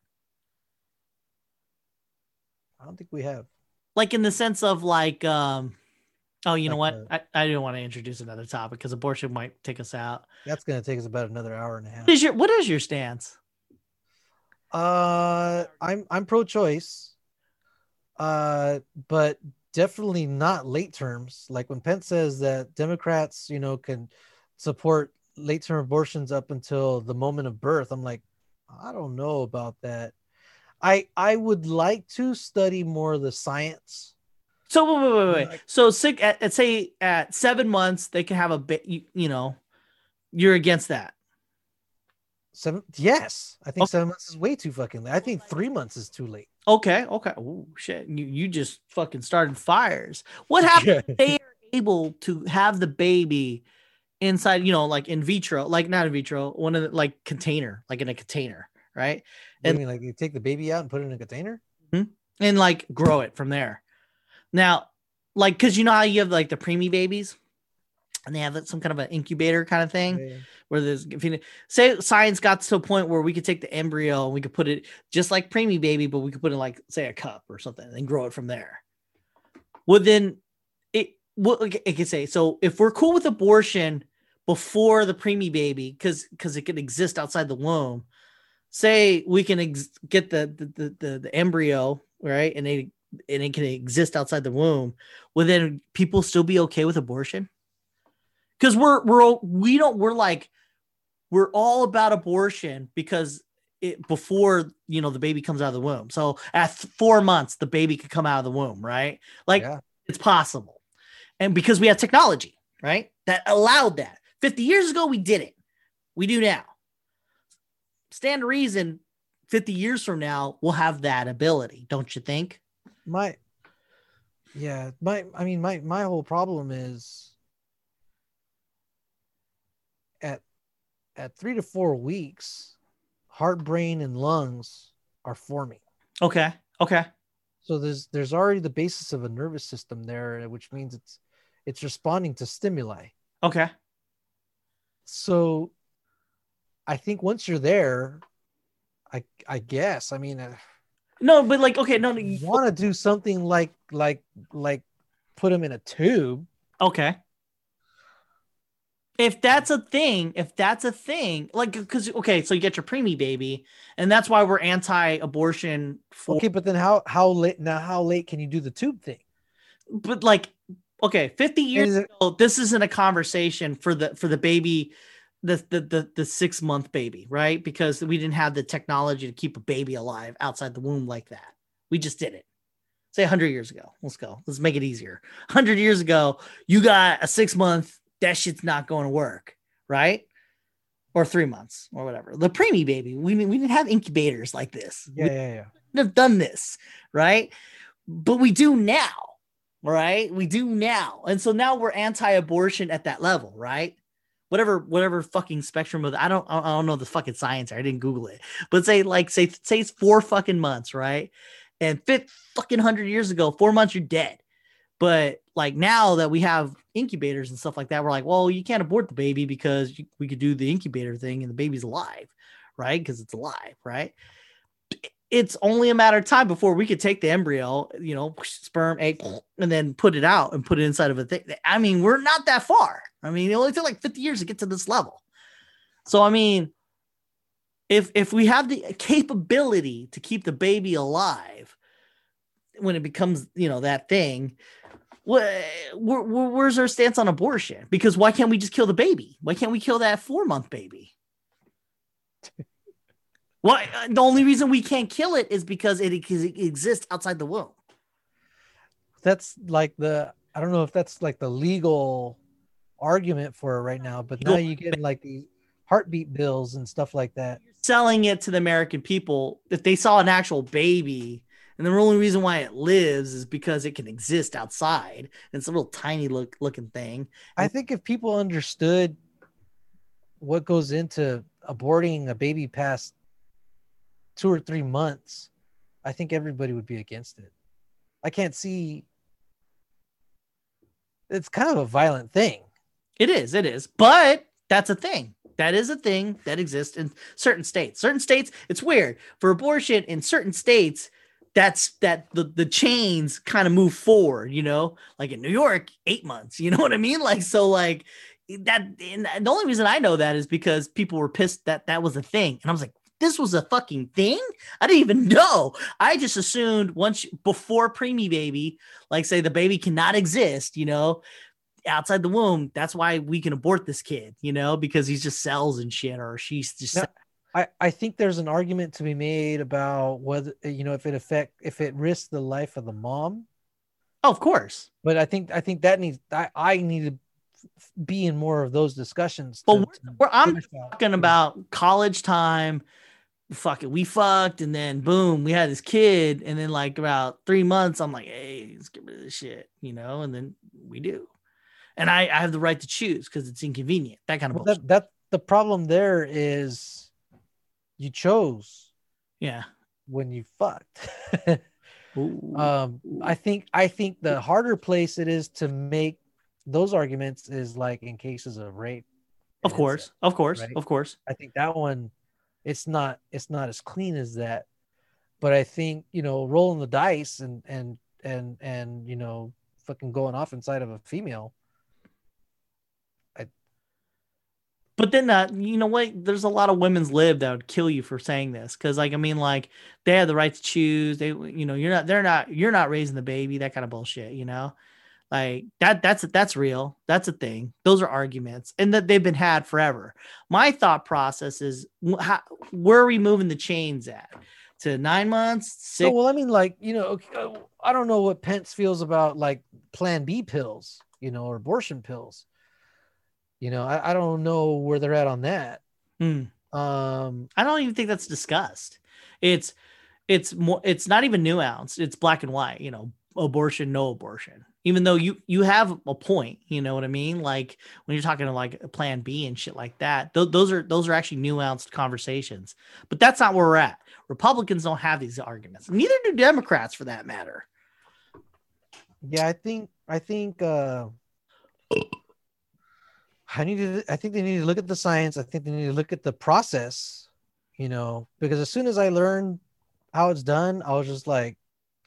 I don't think we have. Like in the sense of like, um, oh, you know Like what? I, I didn't want to introduce another topic because abortion might take us out. That's gonna take us about another hour and a half. What is your what is your stance? Uh, I'm I'm pro-choice, uh, but definitely not late terms. Like when Pence says that Democrats, you know, can support late-term abortions up until the moment of birth, I'm like, I don't know about that. I I would like to study more of the science. So wait, wait, wait, wait. So sick at, at say at seven months they can have a bit. You, you know, You're against that. Seven? Yes, I think Okay. seven months is way too fucking late. I think three months is too late. Okay, okay. Oh shit. You you just fucking started fires. What happened [LAUGHS] if they are able to have the baby inside, you know, like in vitro, like not in vitro, one of the like container, like in a container, right? I And- mean, like you take the baby out and put it in a container. Hmm? And like grow it from there. Now, like cause you know how you have like the preemie babies and they have like, some kind of an incubator kind of thing. Yeah. where there's if you say science got to a point where we could take the embryo and we could put it just like preemie baby, but we could put it in like say a cup or something and grow it from there. Well, then it what like, it could say so if we're cool with abortion before the preemie baby, because because it could exist outside the womb. Say we can ex- get the the, the the embryo right, and it and it can exist outside the womb. Will then people still be okay with abortion? Because we're we're we don't we're like we're all about abortion because it before you know the baby comes out of the womb. So at four months, the baby could come out of the womb, right? Like Yeah. it's possible, and because we have technology, right, that allowed that. Fifty years ago, we did it. We do now. Stand to reason. 50 years from now, we'll have that ability, don't you think? my yeah my i mean my my whole problem is at at three to four weeks heart brain and lungs are forming Okay. Okay. so there's there's already the basis of a nervous system there which means it's it's responding to stimuli Okay. so i think once you're there i i guess i mean uh, No, but like, okay, no, no, you want to do something like like like put them in a tube Okay. If that's a thing, if that's a thing, like, because okay, so you get your preemie baby, and that's why we're anti-abortion. For, Okay, but then how how late now? How late can you do the tube thing? but like, okay, fifty years it- ago, this isn't a conversation for the for the baby, the the the, the six month baby, right? Because we didn't have the technology to keep a baby alive outside the womb like that. We just did it. Say hundred years ago. Let's go. Let's make it easier. Hundred years ago, you got a six month. That shit's not going to work, right? Or three months, or whatever. The preemie baby. We we didn't have incubators like this. Yeah, yeah, yeah. wouldn't have done this, right? But we do now, right? We do now. And so now we're anti-abortion at that level, right? Whatever, whatever fucking spectrum of I don't I don't know the fucking science. I didn't Google it. But say like say say it's four fucking months, right? And fit fucking hundred years ago, four months you're dead. But like now that we have incubators and stuff like that, we're like, well, you can't abort the baby because you, we could do the incubator thing and the baby's alive, right? Because it's alive, right? it's only a matter of time before we could take the embryo, you know, sperm, egg, and then put it out and put it inside of a thing. I mean, we're not that far. I mean, it only took like 50 years to get to this level. So, I mean, if if we have the capability to keep the baby alive when it becomes, you know, that thing, wh- where, where, where's our stance on abortion? Because why can't we just kill the baby? Why can't we kill that four month baby? [LAUGHS] Why? uh, The only reason we can't kill it is because it, it exists outside the womb. That's like the I don't know if that's like the legal argument for it right now, but now you get like these heartbeat bills and stuff like that. Selling it to the American people, if they saw an actual baby, and the only reason why it lives is because it can exist outside. And it's a little tiny look looking thing. I think if people understood what goes into aborting a baby past two or three months, I think everybody would be against it. I can't see. It's kind of a violent thing. It is, it is, but that's a thing. That is a thing that exists in certain states. Certain states, it's weird for abortion in certain states. That's that the the chains kind of move forward, you know, like in New York, eight months. You [LAUGHS] know what I mean? Like so, like that. And the only reason I know that is because people were pissed that that was a thing, and I was like, this was a fucking thing. I didn't even know. I just assumed once before preemie baby, like say the baby cannot exist, you know, outside the womb. That's why we can abort this kid, you know, because he's just cells and shit, or she's just No. I, I think there's an argument to be made about whether you know if it affect if it risks the life of the mom. oh, of course. But I think I think that needs I, I need to be in more of those discussions. But to- we're, we're- I'm finish out. talking about college time. Fuck it, we fucked, and then boom, we had this kid, and then like about three months, I'm like, hey, let's get rid of this shit, you know, and then we do, and I, I have the right to choose because it's inconvenient, that kind of Well, bullshit. that, that the problem there is you chose yeah. when you fucked. [LAUGHS] Um i think i think the harder place it is to make those arguments is like in cases of rape of course, incest. of course, right? of course. i think that one it's not it's not as clean as that but i think you know rolling the dice and and and and you know fucking going off inside of a female But then, uh, you know what? There's a lot of women's lib that would kill you for saying this, because like I mean, like they have the right to choose. They, you know, you're not, they're not, you're not raising the baby. That kind of bullshit, you know, like that. That's that's real. That's a thing. Those are arguments, and that they've been had forever. My thought process is, how, where are we moving the chains at? To nine months, so well i mean like you know uh, i don't know what pence feels about like plan b pills you know or abortion pills you know i, I don't know where they're at on that Hmm. um I don't even think that's discussed. It's it's more it's not even nuanced. It's black and white, you know, abortion, no abortion. Even though you you have a point, you know what I mean? Like when you're talking to like plan B and shit like that, th- those are those are actually nuanced conversations. But that's not where we're at. Republicans don't have these arguments. Neither do Democrats for that matter. Yeah, I think I think uh I need to I think they need to look at the science. I think they need to look at the process, you know, because as soon as I learned how it's done, I was just like,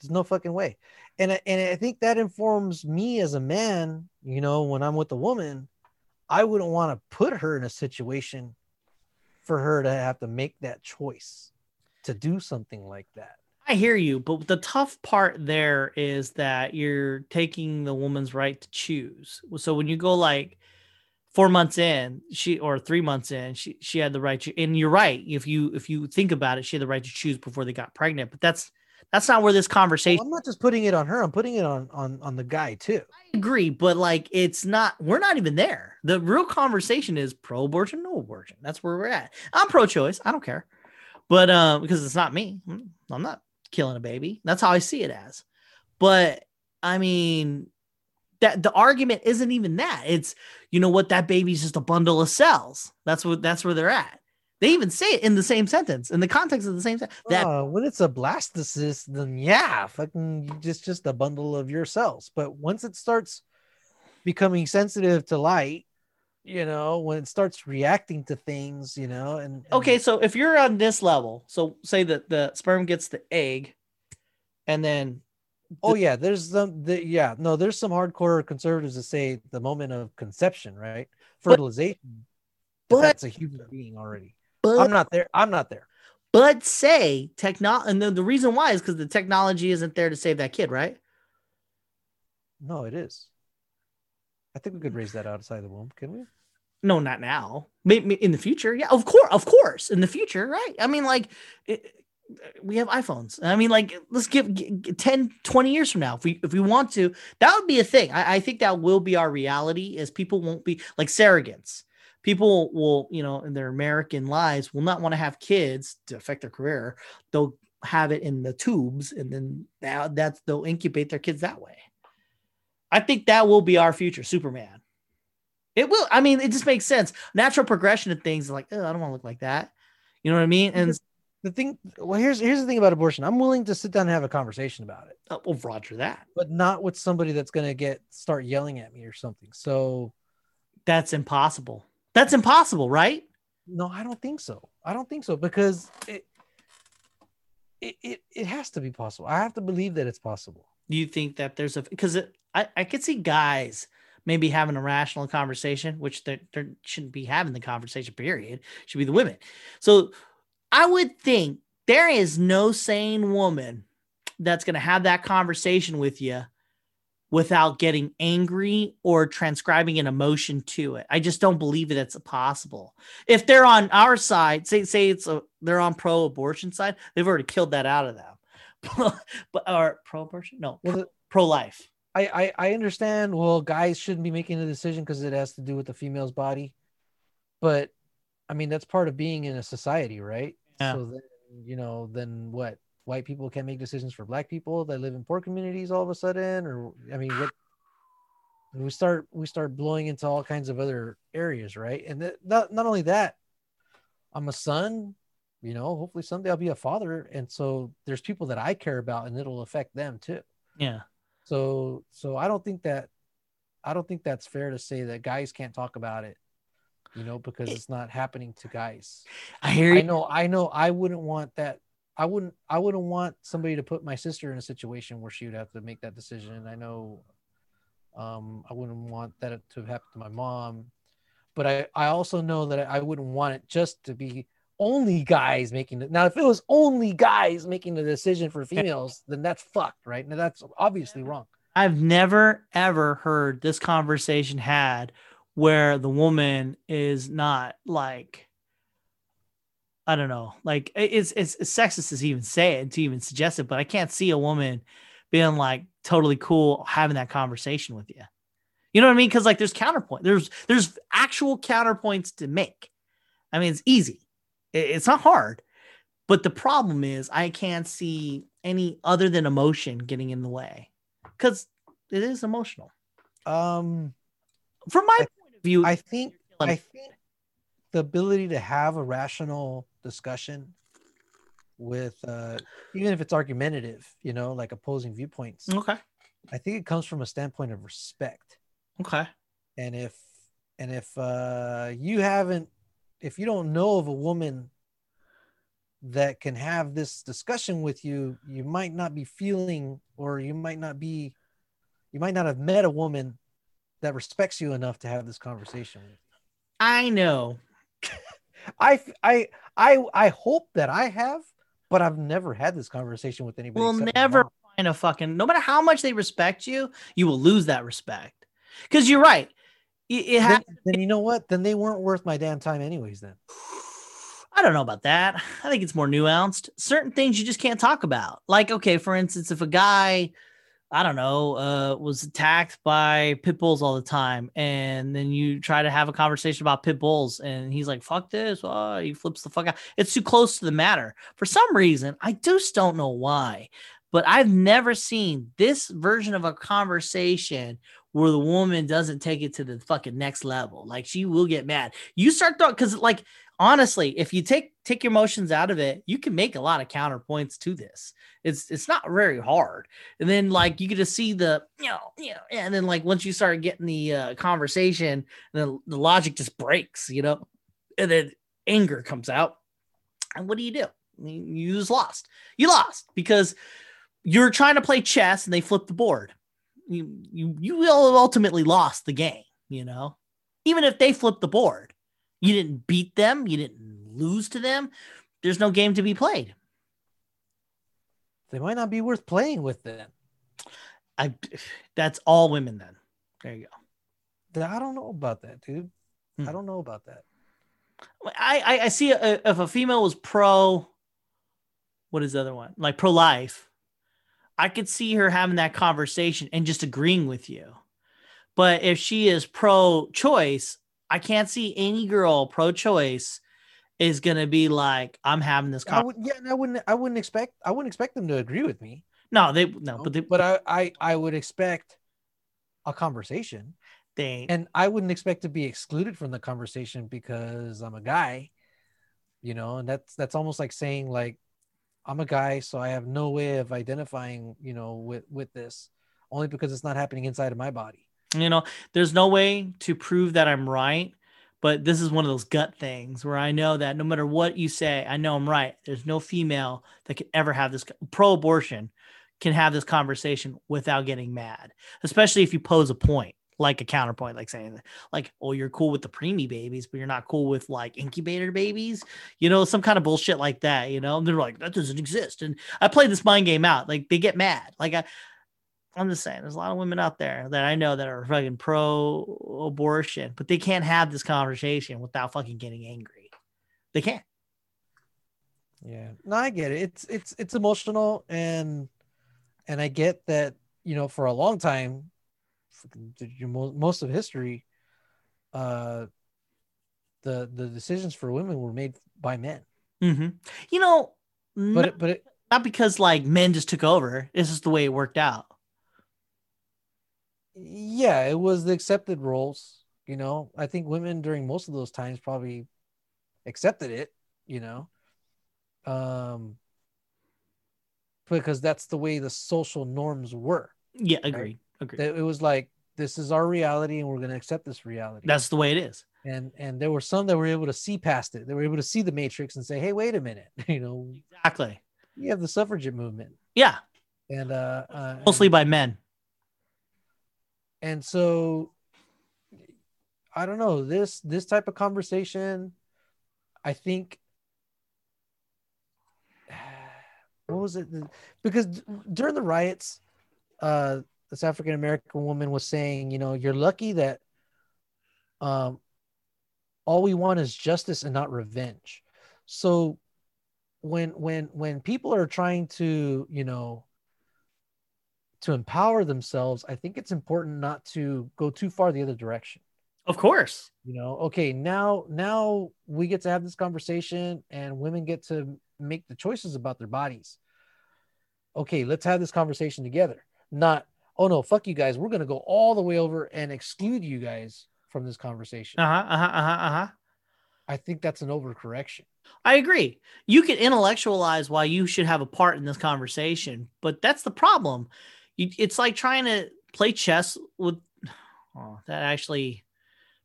there's no fucking way. And I- and I think that informs me as a man, you know, when I'm with a woman, I wouldn't want to put her in a situation for her to have to make that choice to do something like that. I hear you, but the tough part there is that you're taking the woman's right to choose. So when you go like four months in, she or three months in, she she had the right to, and you're right. If you if you think about it, she had the right to choose before they got pregnant. But that's that's not where this Well, conversation. I'm not just putting it on her, I'm putting it on on on the guy too. I agree, but like it's not. We're not even there. The real conversation is pro-abortion, no abortion. That's where we're at. I'm pro-choice. I don't care, but uh, because it's not me. Mm, I'm not killing a baby. That's how I see it as. But I mean, that the argument isn't even that. It's you know what that baby's just a bundle of cells. That's what that's where they're at. They even say it in the same sentence, in the context of the same sentence. That Uh, when it's a blastocyst, then yeah, fucking just just a bundle of your cells. But once it starts becoming sensitive to light, you know, when it starts reacting to things, you know, and, and okay so if you're on this level so say that the sperm gets the egg and then oh yeah, there's some, the, yeah, no, there's some hardcore conservatives that say the moment of conception, right, fertilization, but but- that's a human being already. but, I'm not there. I'm not there. but say technology and the, the reason why is because the technology isn't there to save that kid right No, it is. I think we could raise that outside the womb, can we? no not now maybe in the future yeah of course of course in the future right i mean like it, we have iPhones. I mean, like, let's give, g g- 10, 20 years from now, if we if we want to, that would be a thing. I, I think that will be our reality. Is people won't be like surrogates. People will, you know, in their American lives, will not want to have kids to affect their career. They'll have it in the tubes, and then that that's they'll incubate their kids that way. I think that will be our future, Superman. It will. I mean, it just makes sense. Natural progression of things. Like, oh, I don't want to look like that. You know what I mean? And The thing, well, here's here's the thing about abortion. I'm willing to sit down and have a conversation about it. uh, well, Roger that. but not with somebody that's gonna get start yelling at me or something. So That's impossible. That's impossible, right? no, I don't think so. I don't think so because it it it, it has to be possible. I have to believe that it's possible. Do you think that there's a because I I could see guys maybe having a rational conversation, which they they shouldn't be having the conversation. Period. Should be the women. So I would think there is no sane woman that's going to have that conversation with you without getting angry or transcribing an emotion to it. I just don't believe that it's possible. If they're on our side, say say it's a they're on pro abortion side, they've already killed that out of them. [LAUGHS] but or pro-abortion? No, well, pro-life. I, I I understand. Well, guys shouldn't be making the decision because it has to do with the female's body, but I mean that's part of being in a society, right? Yeah. So then you know, then what? White people can't make decisions for black people that live in poor communities all of a sudden, or I mean, what? We start we start blowing into all kinds of other areas, right? And that, not not only that, I'm a son. You know, hopefully someday I'll be a father, and so there's people that I care about, and it'll affect them too. Yeah. So so I don't think that I don't think that's fair to say that guys can't talk about it, you know, because it's not happening to guys. I hear you. I know I know I wouldn't want that I wouldn't I wouldn't want somebody to put my sister in a situation where she would have to make that decision. I know um I wouldn't want that to happen to my mom. But I, I also know that I wouldn't want it just to be only guys making it. Now, if it was only guys making the decision for females, then that's fucked, right? Now that's obviously wrong. I've never ever heard this conversation had where the woman is not like I don't know, like it's it's, it's sexist to even say it to even suggest it, but I can't see a woman being like totally cool having that conversation with you. You know what I mean? Because like there's counterpoint, there's there's actual counterpoints to make. I mean, it's easy, It- it's not hard, but the problem is I can't see any other than emotion getting in the way because it is emotional. Um, From my I- point of view, I think I think the ability to have a rational discussion with uh even if it's argumentative, you know, like opposing viewpoints, okay, I think it comes from a standpoint of respect. okay, And if and if uh you haven't if you don't know of a woman that can have this discussion with you, you might not be feeling or you might not be you might not have met a woman that respects you enough to have this conversation with. I know. [LAUGHS] I I I I hope that I have, but I've never had this conversation with anybody. We'll never find a fucking. No matter how much they respect you, you will lose that respect. Because you're right. It, it Then, then you know what? Then they weren't worth my damn time, anyways. Then [SIGHS] I don't know about that. I think it's more nuanced. Certain things you just can't talk about. Like, okay, for instance, if a guy, I don't know, uh, was attacked by pit bulls all the time, and then you try to have a conversation about pit bulls, and he's like, "Fuck this!" Oh, he flips the fuck out. It's too close to the matter. For some reason, I just don't know why, but I've never seen this version of a conversation where the woman doesn't take it to the fucking next level. Like she will get mad. You start throwing because like honestly, if you take take your motions out of it, you can make a lot of counterpoints to this. It's it's not very hard. And then like you get to see the you know you know, and then like once you start getting the uh, conversation, then the logic just breaks, you know, and then anger comes out. And what do you do? You just lost. You lost because you're trying to play chess and they flip the board. You you you will ultimately lost the game. You know, even if they flip the board, you didn't beat them. You didn't lose to them. There's no game to be played. they might not be worth playing with. Then I that's all women then. There you go. I don't know about that, dude. Hmm. I don't know about that. I I, I see a, if a female was pro what is the other one? Like pro life. I could see her having that conversation and just agreeing with you. But if she is pro choice, I can't see any girl pro choice is going to be like I'm having this I conversation. would, yeah, and I wouldn't. I wouldn't expect. I wouldn't expect them to agree with me. No, they no, but they but I, I, I would expect a conversation, they and I wouldn't expect to be excluded from the conversation because I'm a guy. You know, and that's that's almost like saying like I'm a guy, so I have no way of identifying, you know, with with this, only because it's not happening inside of my body. You know there's no way to prove that i'm right but this is one of those gut things where i know that no matter what you say i know i'm right. There's no female that can ever have this pro-abortion can have this conversation without getting mad especially if you pose a point like a counterpoint like saying like oh you're cool with the preemie babies but you're not cool with like incubator babies you know some kind of bullshit like that you know and they're like that doesn't exist and i play this mind game out like they get mad like i I'm just saying, there's a lot of women out there that I know that are fucking pro abortion, but they can't have this conversation without fucking getting angry. They can't. Yeah, no, I get it. It's it's it's emotional, and and I get that you know, for a long time, most of history, uh, the the decisions for women were made by men. Mm-hmm. You know, But not, it, but it, not because like men just took over. This is the way it worked out. Yeah, it was the accepted roles. You know, I think women during most of those times probably accepted it. You know, um, because that's the way the social norms were. Yeah, agreed. Agreed. That It was like this is our reality, and we're going to accept this reality. That's the way it is. and and there were some that were able to see past it. They were able to see the matrix and say, "Hey, wait a minute! [LAUGHS] You know, Exactly. you have the suffragette movement." Yeah, and uh, uh mostly and, by men. And so i don't know this this type of conversation i think [SIGHS] what was it? Because during the riots uh this african american woman was saying you know you're lucky that um all we want is justice and not revenge. So when when when people are trying to you know to empower themselves, I think it's important not to go too far the other direction. Of course. You know, okay, now now we get to have this conversation and women get to make the choices about their bodies. Okay, let's have this conversation together. Not, oh no, fuck you guys. We're gonna go all the way over and exclude you guys from this conversation. Uh huh. Uh huh. Uh huh. Uh huh. I think that's an overcorrection. I agree. You can intellectualize why you should have a part in this conversation, but that's the problem. You, it's like trying to play chess with. [SIGHS] Oh, that actually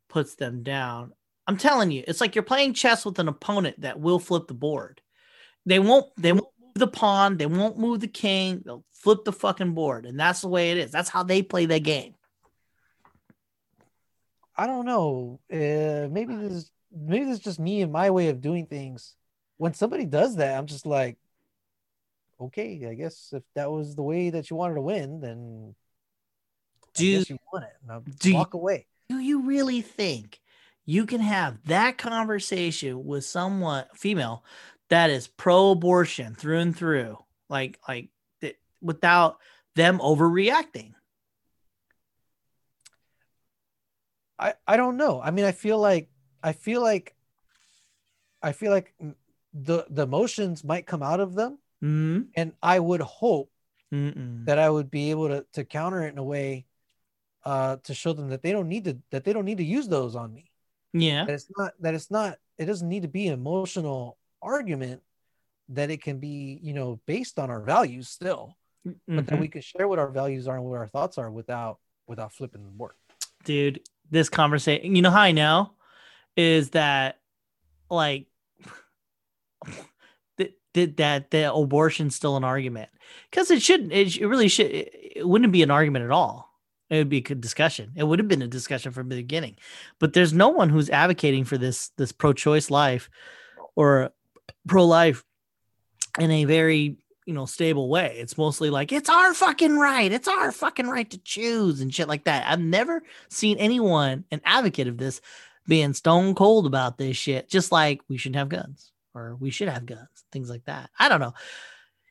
puts them down. I'm telling you, it's like you're playing chess with an opponent that will flip the board. They won't. They won't move the pawn. They won't move the king. They'll flip the fucking board, and that's the way it is. That's how they play their game. I don't know. Uh, maybe this is maybe this is just me and my way of doing things. When somebody does that, I'm just like, okay, I guess if that was the way that you wanted to win, then Do you- you won it. Now do you- walk away. do you really think you can have that conversation with someone female that is pro-abortion through and through like like th- without them overreacting I I don't know. I mean, I feel like I feel like I feel like mm, the the emotions might come out of them, mm and I would hope Mm-mm. that I would be able to to counter it in a way uh to show them that they don't need to that they don't need to use those on me. yeah. That it's not that it's not it doesn't need to be an emotional argument that it can be you know based on our values still but that we can share what our values are and what our thoughts are without without flipping the board. Dude this conversation you know how i know? Is that like [LAUGHS] that that, the abortion's still an argument. Because it shouldn't it, it really should it, it wouldn't be an argument at all. It would be a good discussion. It would have been a discussion from the beginning. But there's no one who's advocating for this this pro-choice life or pro-life in a very you know stable way. It's mostly like it's our fucking right. It's our fucking right to choose and shit like that. I've never seen anyone an advocate of this being stone cold about this shit just like we shouldn't have guns or we should have guns things like that. I don't know.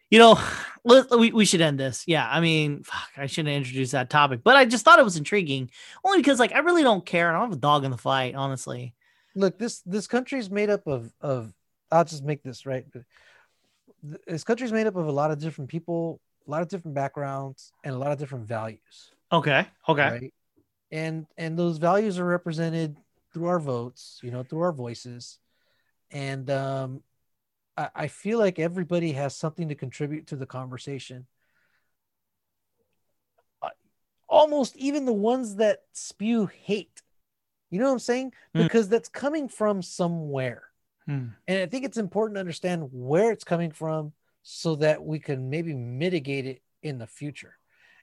You know [SIGHS] let, we, we should end this. Yeah i mean fuck, i shouldn't introduce that topic but i just thought it was intriguing only because like i really don't care. I don't have a dog in the fight honestly. Look this this country is made up of of i'll just make this right this country is made up of a lot of different people a lot of different backgrounds and a lot of different values. Okay okay. Right? And and those values are represented through our votes you know through our voices and um I, I feel like everybody has something to contribute to the conversation. Almost even the ones that spew hate. You know what i'm saying? Hmm. because that's coming from somewhere. Hmm. and i think it's important to understand where it's coming from so that we can maybe mitigate it in the future.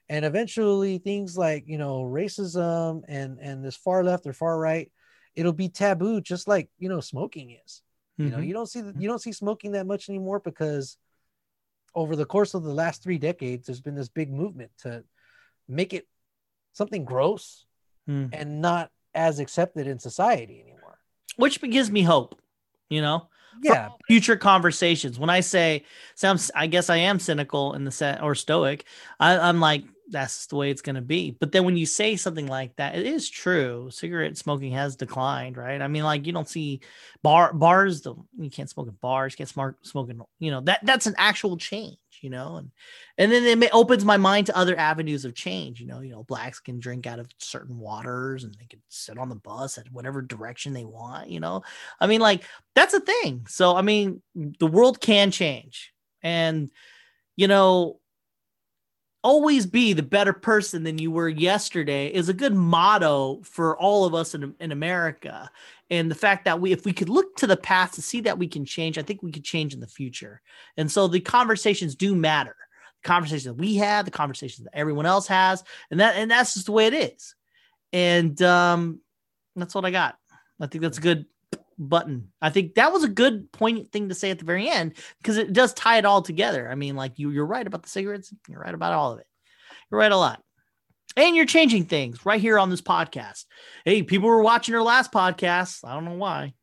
And eventually things like you know racism and and this far left or far right it'll be taboo just like you know smoking is you know Mhm. you don't see you don't see smoking that much anymore because over the course of the last three decades there's been this big movement to make it something gross Hmm. and not as accepted in society anymore which gives me hope you know yeah future conversations. When I say, so I'm, I guess I am cynical in the set or stoic. I, I'm like, that's the way it's going to be. But then when you say something like that, it is true. Cigarette smoking has declined, right? I mean, like you don't see bar bars. The, you can't smoke in bars. You can't smoke smoking. You know that that's an actual change. You know, and and then it opens my mind to other avenues of change. You know, you know, blacks can drink out of certain waters and they can sit on the bus at whatever direction they want. You know, I mean, like that's a thing. So I mean, the world can change, and you know always be the better person than you were yesterday is a good motto for all of us in, in America. And the fact that we, if we could look to the past to see that we can change, I think we could change in the future. And so the conversations do matter. The conversations that we have, the conversations that everyone else has, and that and that's just the way it is. And um, that's what I got. I think that's a good button. I think that was a good poignant thing to say at the very end because it does tie it all together. I mean, like you, you're right about the cigarettes. You're right about all of it. You're right a lot. And you're changing things right here on this podcast. Hey, people were watching our last podcast. I don't know why.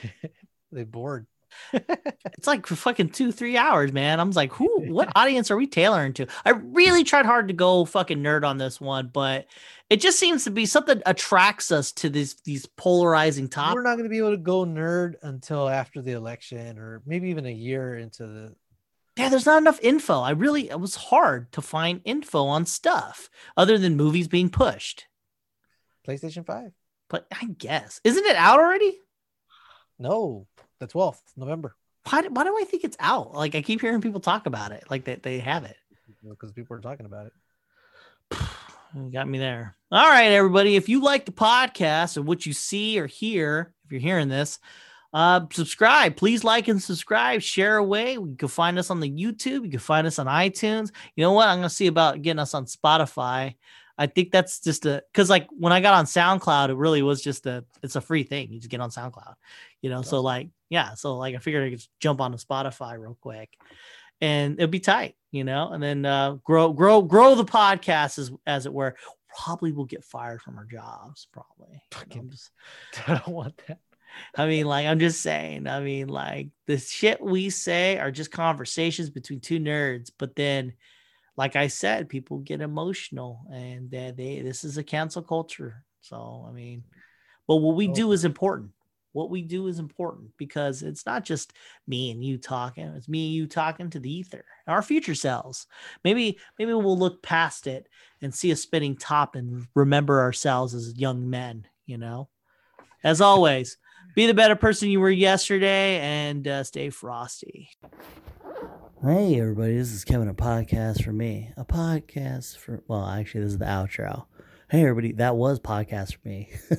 [LAUGHS] they bored. [LAUGHS] it's like for fucking two, three hours, man. I'm like, who, [LAUGHS] what audience are we tailoring to? I really tried hard to go fucking nerd on this one, but it just seems to be something that attracts us to these these polarizing topics. We're not going to be able to go nerd until after the election, or maybe even a year into the. Yeah, there's not enough info. I really, it was hard to find info on stuff other than movies being pushed. PlayStation Five. But I guess isn't it out already? No, the 12th November. Why, why do I think it's out? Like I keep hearing people talk about it, like they, they have it. Because people are talking about it. [SIGHS] You got me there. All right, everybody. If you like the podcast and what you see or hear, if you're hearing this, uh, subscribe. Please like and subscribe. Share away. You can find us on the YouTube. You can find us on iTunes. You know what? I'm gonna see about getting us on Spotify. I think that's just a because like when I got on SoundCloud, it really was just a it's a free thing. You just get on SoundCloud, you know. So like yeah, so like I figured I could jump on onto Spotify real quick, and it'd be tight, you know. And then uh, grow grow grow the podcast as as it were. Probably will get fired from our jobs. Probably. Just, [LAUGHS] I don't want that. I mean, like, I'm just saying. I mean, like, the shit we say are just conversations between two nerds, but then like I said, people get emotional and uh, they this is a cancel culture. So I mean, but what we do is important. What we do is important because it's not just me and you talking. It's me and you talking to the ether, our future selves. Maybe maybe we'll look past it and see a spinning top and remember ourselves as young men. You know, as always, be the better person you were yesterday and uh, stay frosty. Hey everybody, this is Kevin. A podcast for me. A podcast for well, actually, this is the outro. Hey everybody, that was podcast for me. [LAUGHS] [LAUGHS]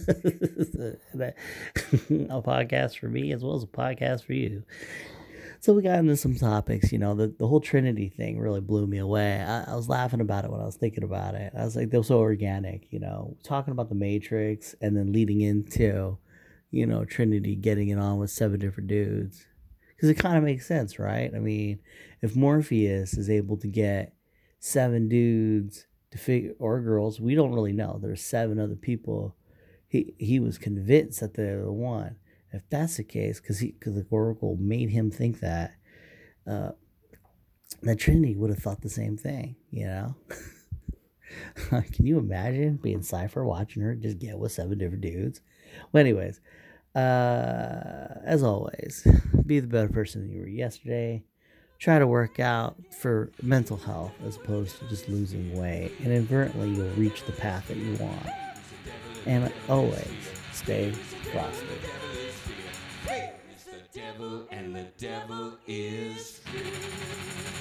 a podcast for me as well as a podcast for you. So we got into some topics. You know, the the whole Trinity thing really blew me away. I, I was laughing about it when I was thinking about it. I was like, they were so organic. You know, talking about the Matrix and then leading into, you know, Trinity getting it on with seven different dudes because it kind of makes sense, right? I mean, if Morpheus is able to get seven dudes to figure or girls, we don't really know. There's seven other people. He he was convinced that they're the one. If that's the case, because he because the Oracle made him think that, uh, the Trinity would have thought the same thing. You know. [LAUGHS] Can you imagine being Cypher watching her just get with seven different dudes? Well, anyways, uh, as always, [LAUGHS] be the better person you were yesterday. Try to work out for mental health as opposed to just losing weight. And inadvertently, you'll reach the path that you want. And always, stay frosty. Hey, it's the devil, and the devil is free.